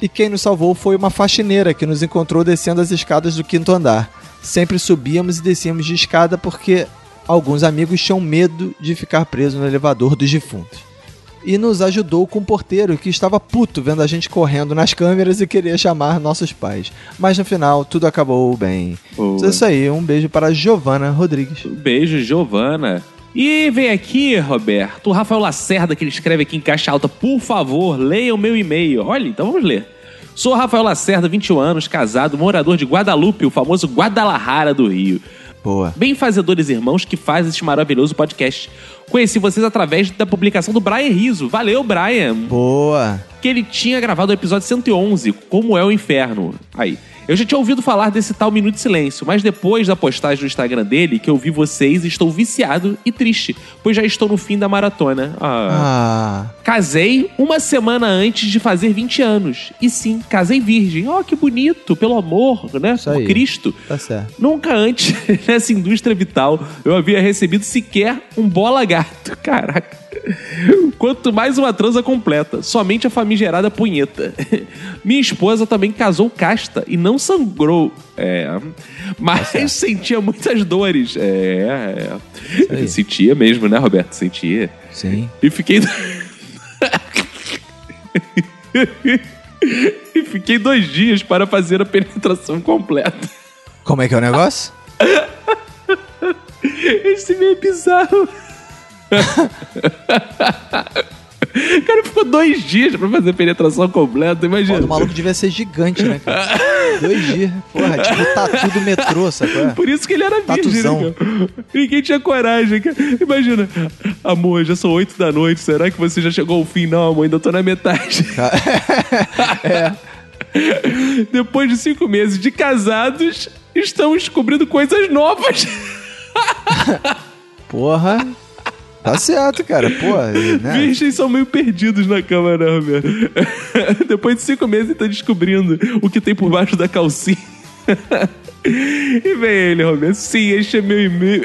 E quem nos salvou foi uma faxineira que nos encontrou descendo as escadas do quinto andar. Sempre subíamos e descíamos de escada porque alguns amigos tinham medo de ficar preso no elevador dos defuntos. E nos ajudou com o porteiro que estava puto vendo a gente correndo nas câmeras e queria chamar nossos pais. Mas no final tudo acabou bem. Boa. É isso aí, um beijo para Giovana Rodrigues. Beijo, Giovana. E vem aqui, Roberto, o Rafael Lacerda, que ele escreve aqui em caixa alta. Por favor, leia o meu e-mail. Olha, então vamos ler. Sou Rafael Lacerda, 21 anos, casado, morador de Guadalupe, o famoso Guadalajara do Rio. Boa. Benfazedores irmãos que faz este maravilhoso podcast. Conheci vocês através da publicação do Brian Riso. Valeu, Brian. Boa. Que ele tinha gravado o episódio 111, Como é o Inferno. Aí. Eu já tinha ouvido falar desse tal Minuto de Silêncio, mas depois da postagem do Instagram dele, que eu vi vocês, estou viciado e triste, pois já estou no fim da maratona. Ah. Ah, Casei uma semana antes de fazer 20 anos. E sim, casei virgem. Oh, que bonito, pelo amor, né? Isso Por aí. Cristo. tá certo. Nunca antes, nessa indústria vital, eu havia recebido sequer um bola gato. Caraca. Quanto mais uma transa completa. Somente a famigerada punheta. Minha esposa também casou casta e não sangrou. É. Mas sentia muitas dores. É. é. Sentia mesmo, né, Roberto? Sentia. Sim. E fiquei. e fiquei dois dias para fazer a penetração completa. Como é que é o negócio? Esse meio é bizarro. O cara ficou dois dias pra fazer penetração completa, imagina. Pô, o maluco devia ser gigante, né, cara? Dois dias. Porra, tipo tatu do metrô, sacou? Por isso que ele era virgem, Tatuzão. né, cara? Ninguém tinha coragem, cara. Imagina, amor, já são oito da noite, será que você já chegou ao fim? Não, amor, ainda tô na metade. Depois de cinco meses de casados, estamos descobrindo coisas novas. Porra. Tá certo, cara. Pô, né? Virgens são meio perdidos na cama, né, Roberto? Depois de cinco meses, ele tá descobrindo o que tem por baixo da calcinha. E vem ele, Roberto. Sim, este é meu e-mail.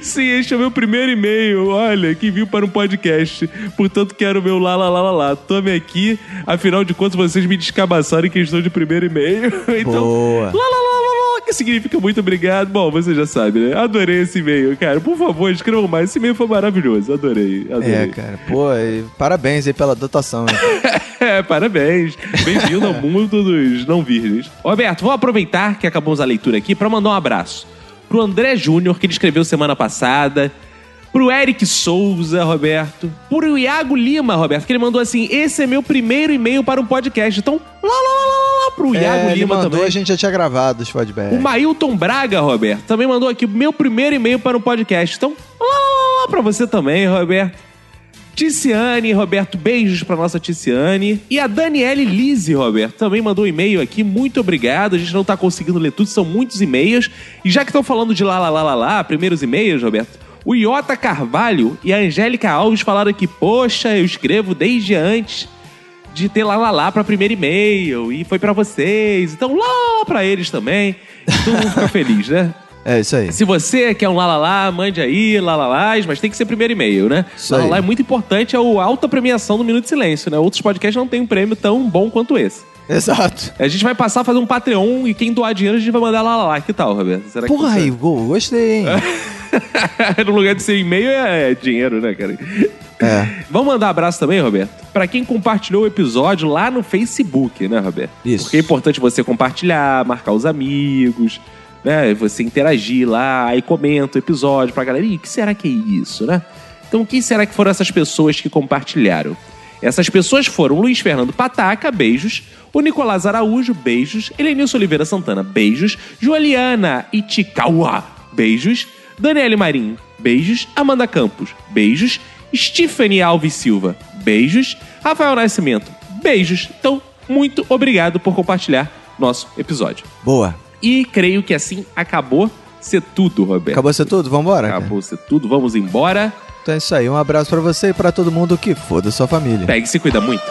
Sim, este é meu primeiro e-mail. Olha, que envio para um podcast. Portanto, quero o meu lá, lá, lá, lá, lá. Tome aqui. Afinal de contas, vocês me descabaçaram em questão de primeiro e-mail. Então, Boa. lá, lá, lá, lá, lá, que significa muito obrigado. Bom, você já sabe, né? Adorei esse e-mail, cara. Por favor, escrevam mais. Esse e-mail foi maravilhoso. Adorei, adorei. É, cara. Pô, e parabéns aí pela dotação. Né? É, parabéns. Bem-vindo ao mundo dos não virgens. Roberto, vamos aproveitar que acabamos a leitura aqui para mandar um abraço pro André Júnior, que ele escreveu semana passada. Pro Eric Souza, Roberto. Pro Iago Lima, Roberto, que ele mandou assim: esse é meu primeiro e-mail para um podcast. Então, lá, lá, lá, lá, pro Iago É, ele Lima mandou, também. a gente já tinha gravado os feedbacks. O Mailton Braga, Roberto, também mandou aqui meu primeiro e-mail para um podcast. Então, lá, lá, lá, lá pra você também, Roberto. Ticiane, Roberto, beijos pra nossa Ticiane. E a Daniele Lise, Roberto, também mandou um e-mail aqui. Muito obrigado. A gente não tá conseguindo ler tudo, são muitos e-mails. E já que estão falando de lá, lá, lá, lá, lá, primeiros e-mails, Roberto, o Iota Carvalho e a Angélica Alves falaram aqui: Poxa, eu escrevo desde antes de ter lá, lá, lá pra primeiro e-mail. E foi pra vocês. Então, lá pra eles também. Todo mundo fica feliz, né? É isso aí. Se você quer um lalalá, mande aí, lalalás, mas tem que ser primeiro e-mail, né? Isso lalalá aí. é muito importante, é o alta premiação do Minuto de Silêncio, né? Outros podcasts não têm um prêmio tão bom quanto esse. Exato. A gente vai passar a fazer um Patreon e quem doar dinheiro a gente vai mandar lalalá. Que tal, Roberto? Será que Porra go- gostei, hein? no lugar de ser e-mail é dinheiro, né, cara? É. Vamos mandar um abraço também, Roberto? Pra quem compartilhou o episódio lá no Facebook, né, Roberto? Isso. Porque é importante você compartilhar, marcar os amigos, né? Você interagir lá, aí comenta o episódio pra galera. O que será que é isso, né? Então, quem será que foram essas pessoas que compartilharam? Essas pessoas foram Luiz Fernando Pataca, beijos. O Nicolás Araújo, beijos. Elenilson Oliveira Santana, beijos. Juliana Itikawa, beijos. Daniele Marim, beijos. Amanda Campos, beijos. Stephanie Alves Silva, beijos. Rafael Nascimento, beijos. Então, muito obrigado por compartilhar nosso episódio. Boa. E creio que assim acabou ser tudo, Roberto. Acabou ser tudo? Vambora? cara? Acabou ser tudo. Vamos embora. Então é isso aí. Um abraço pra você e pra todo mundo que foda sua família. Pegue e se cuida muito.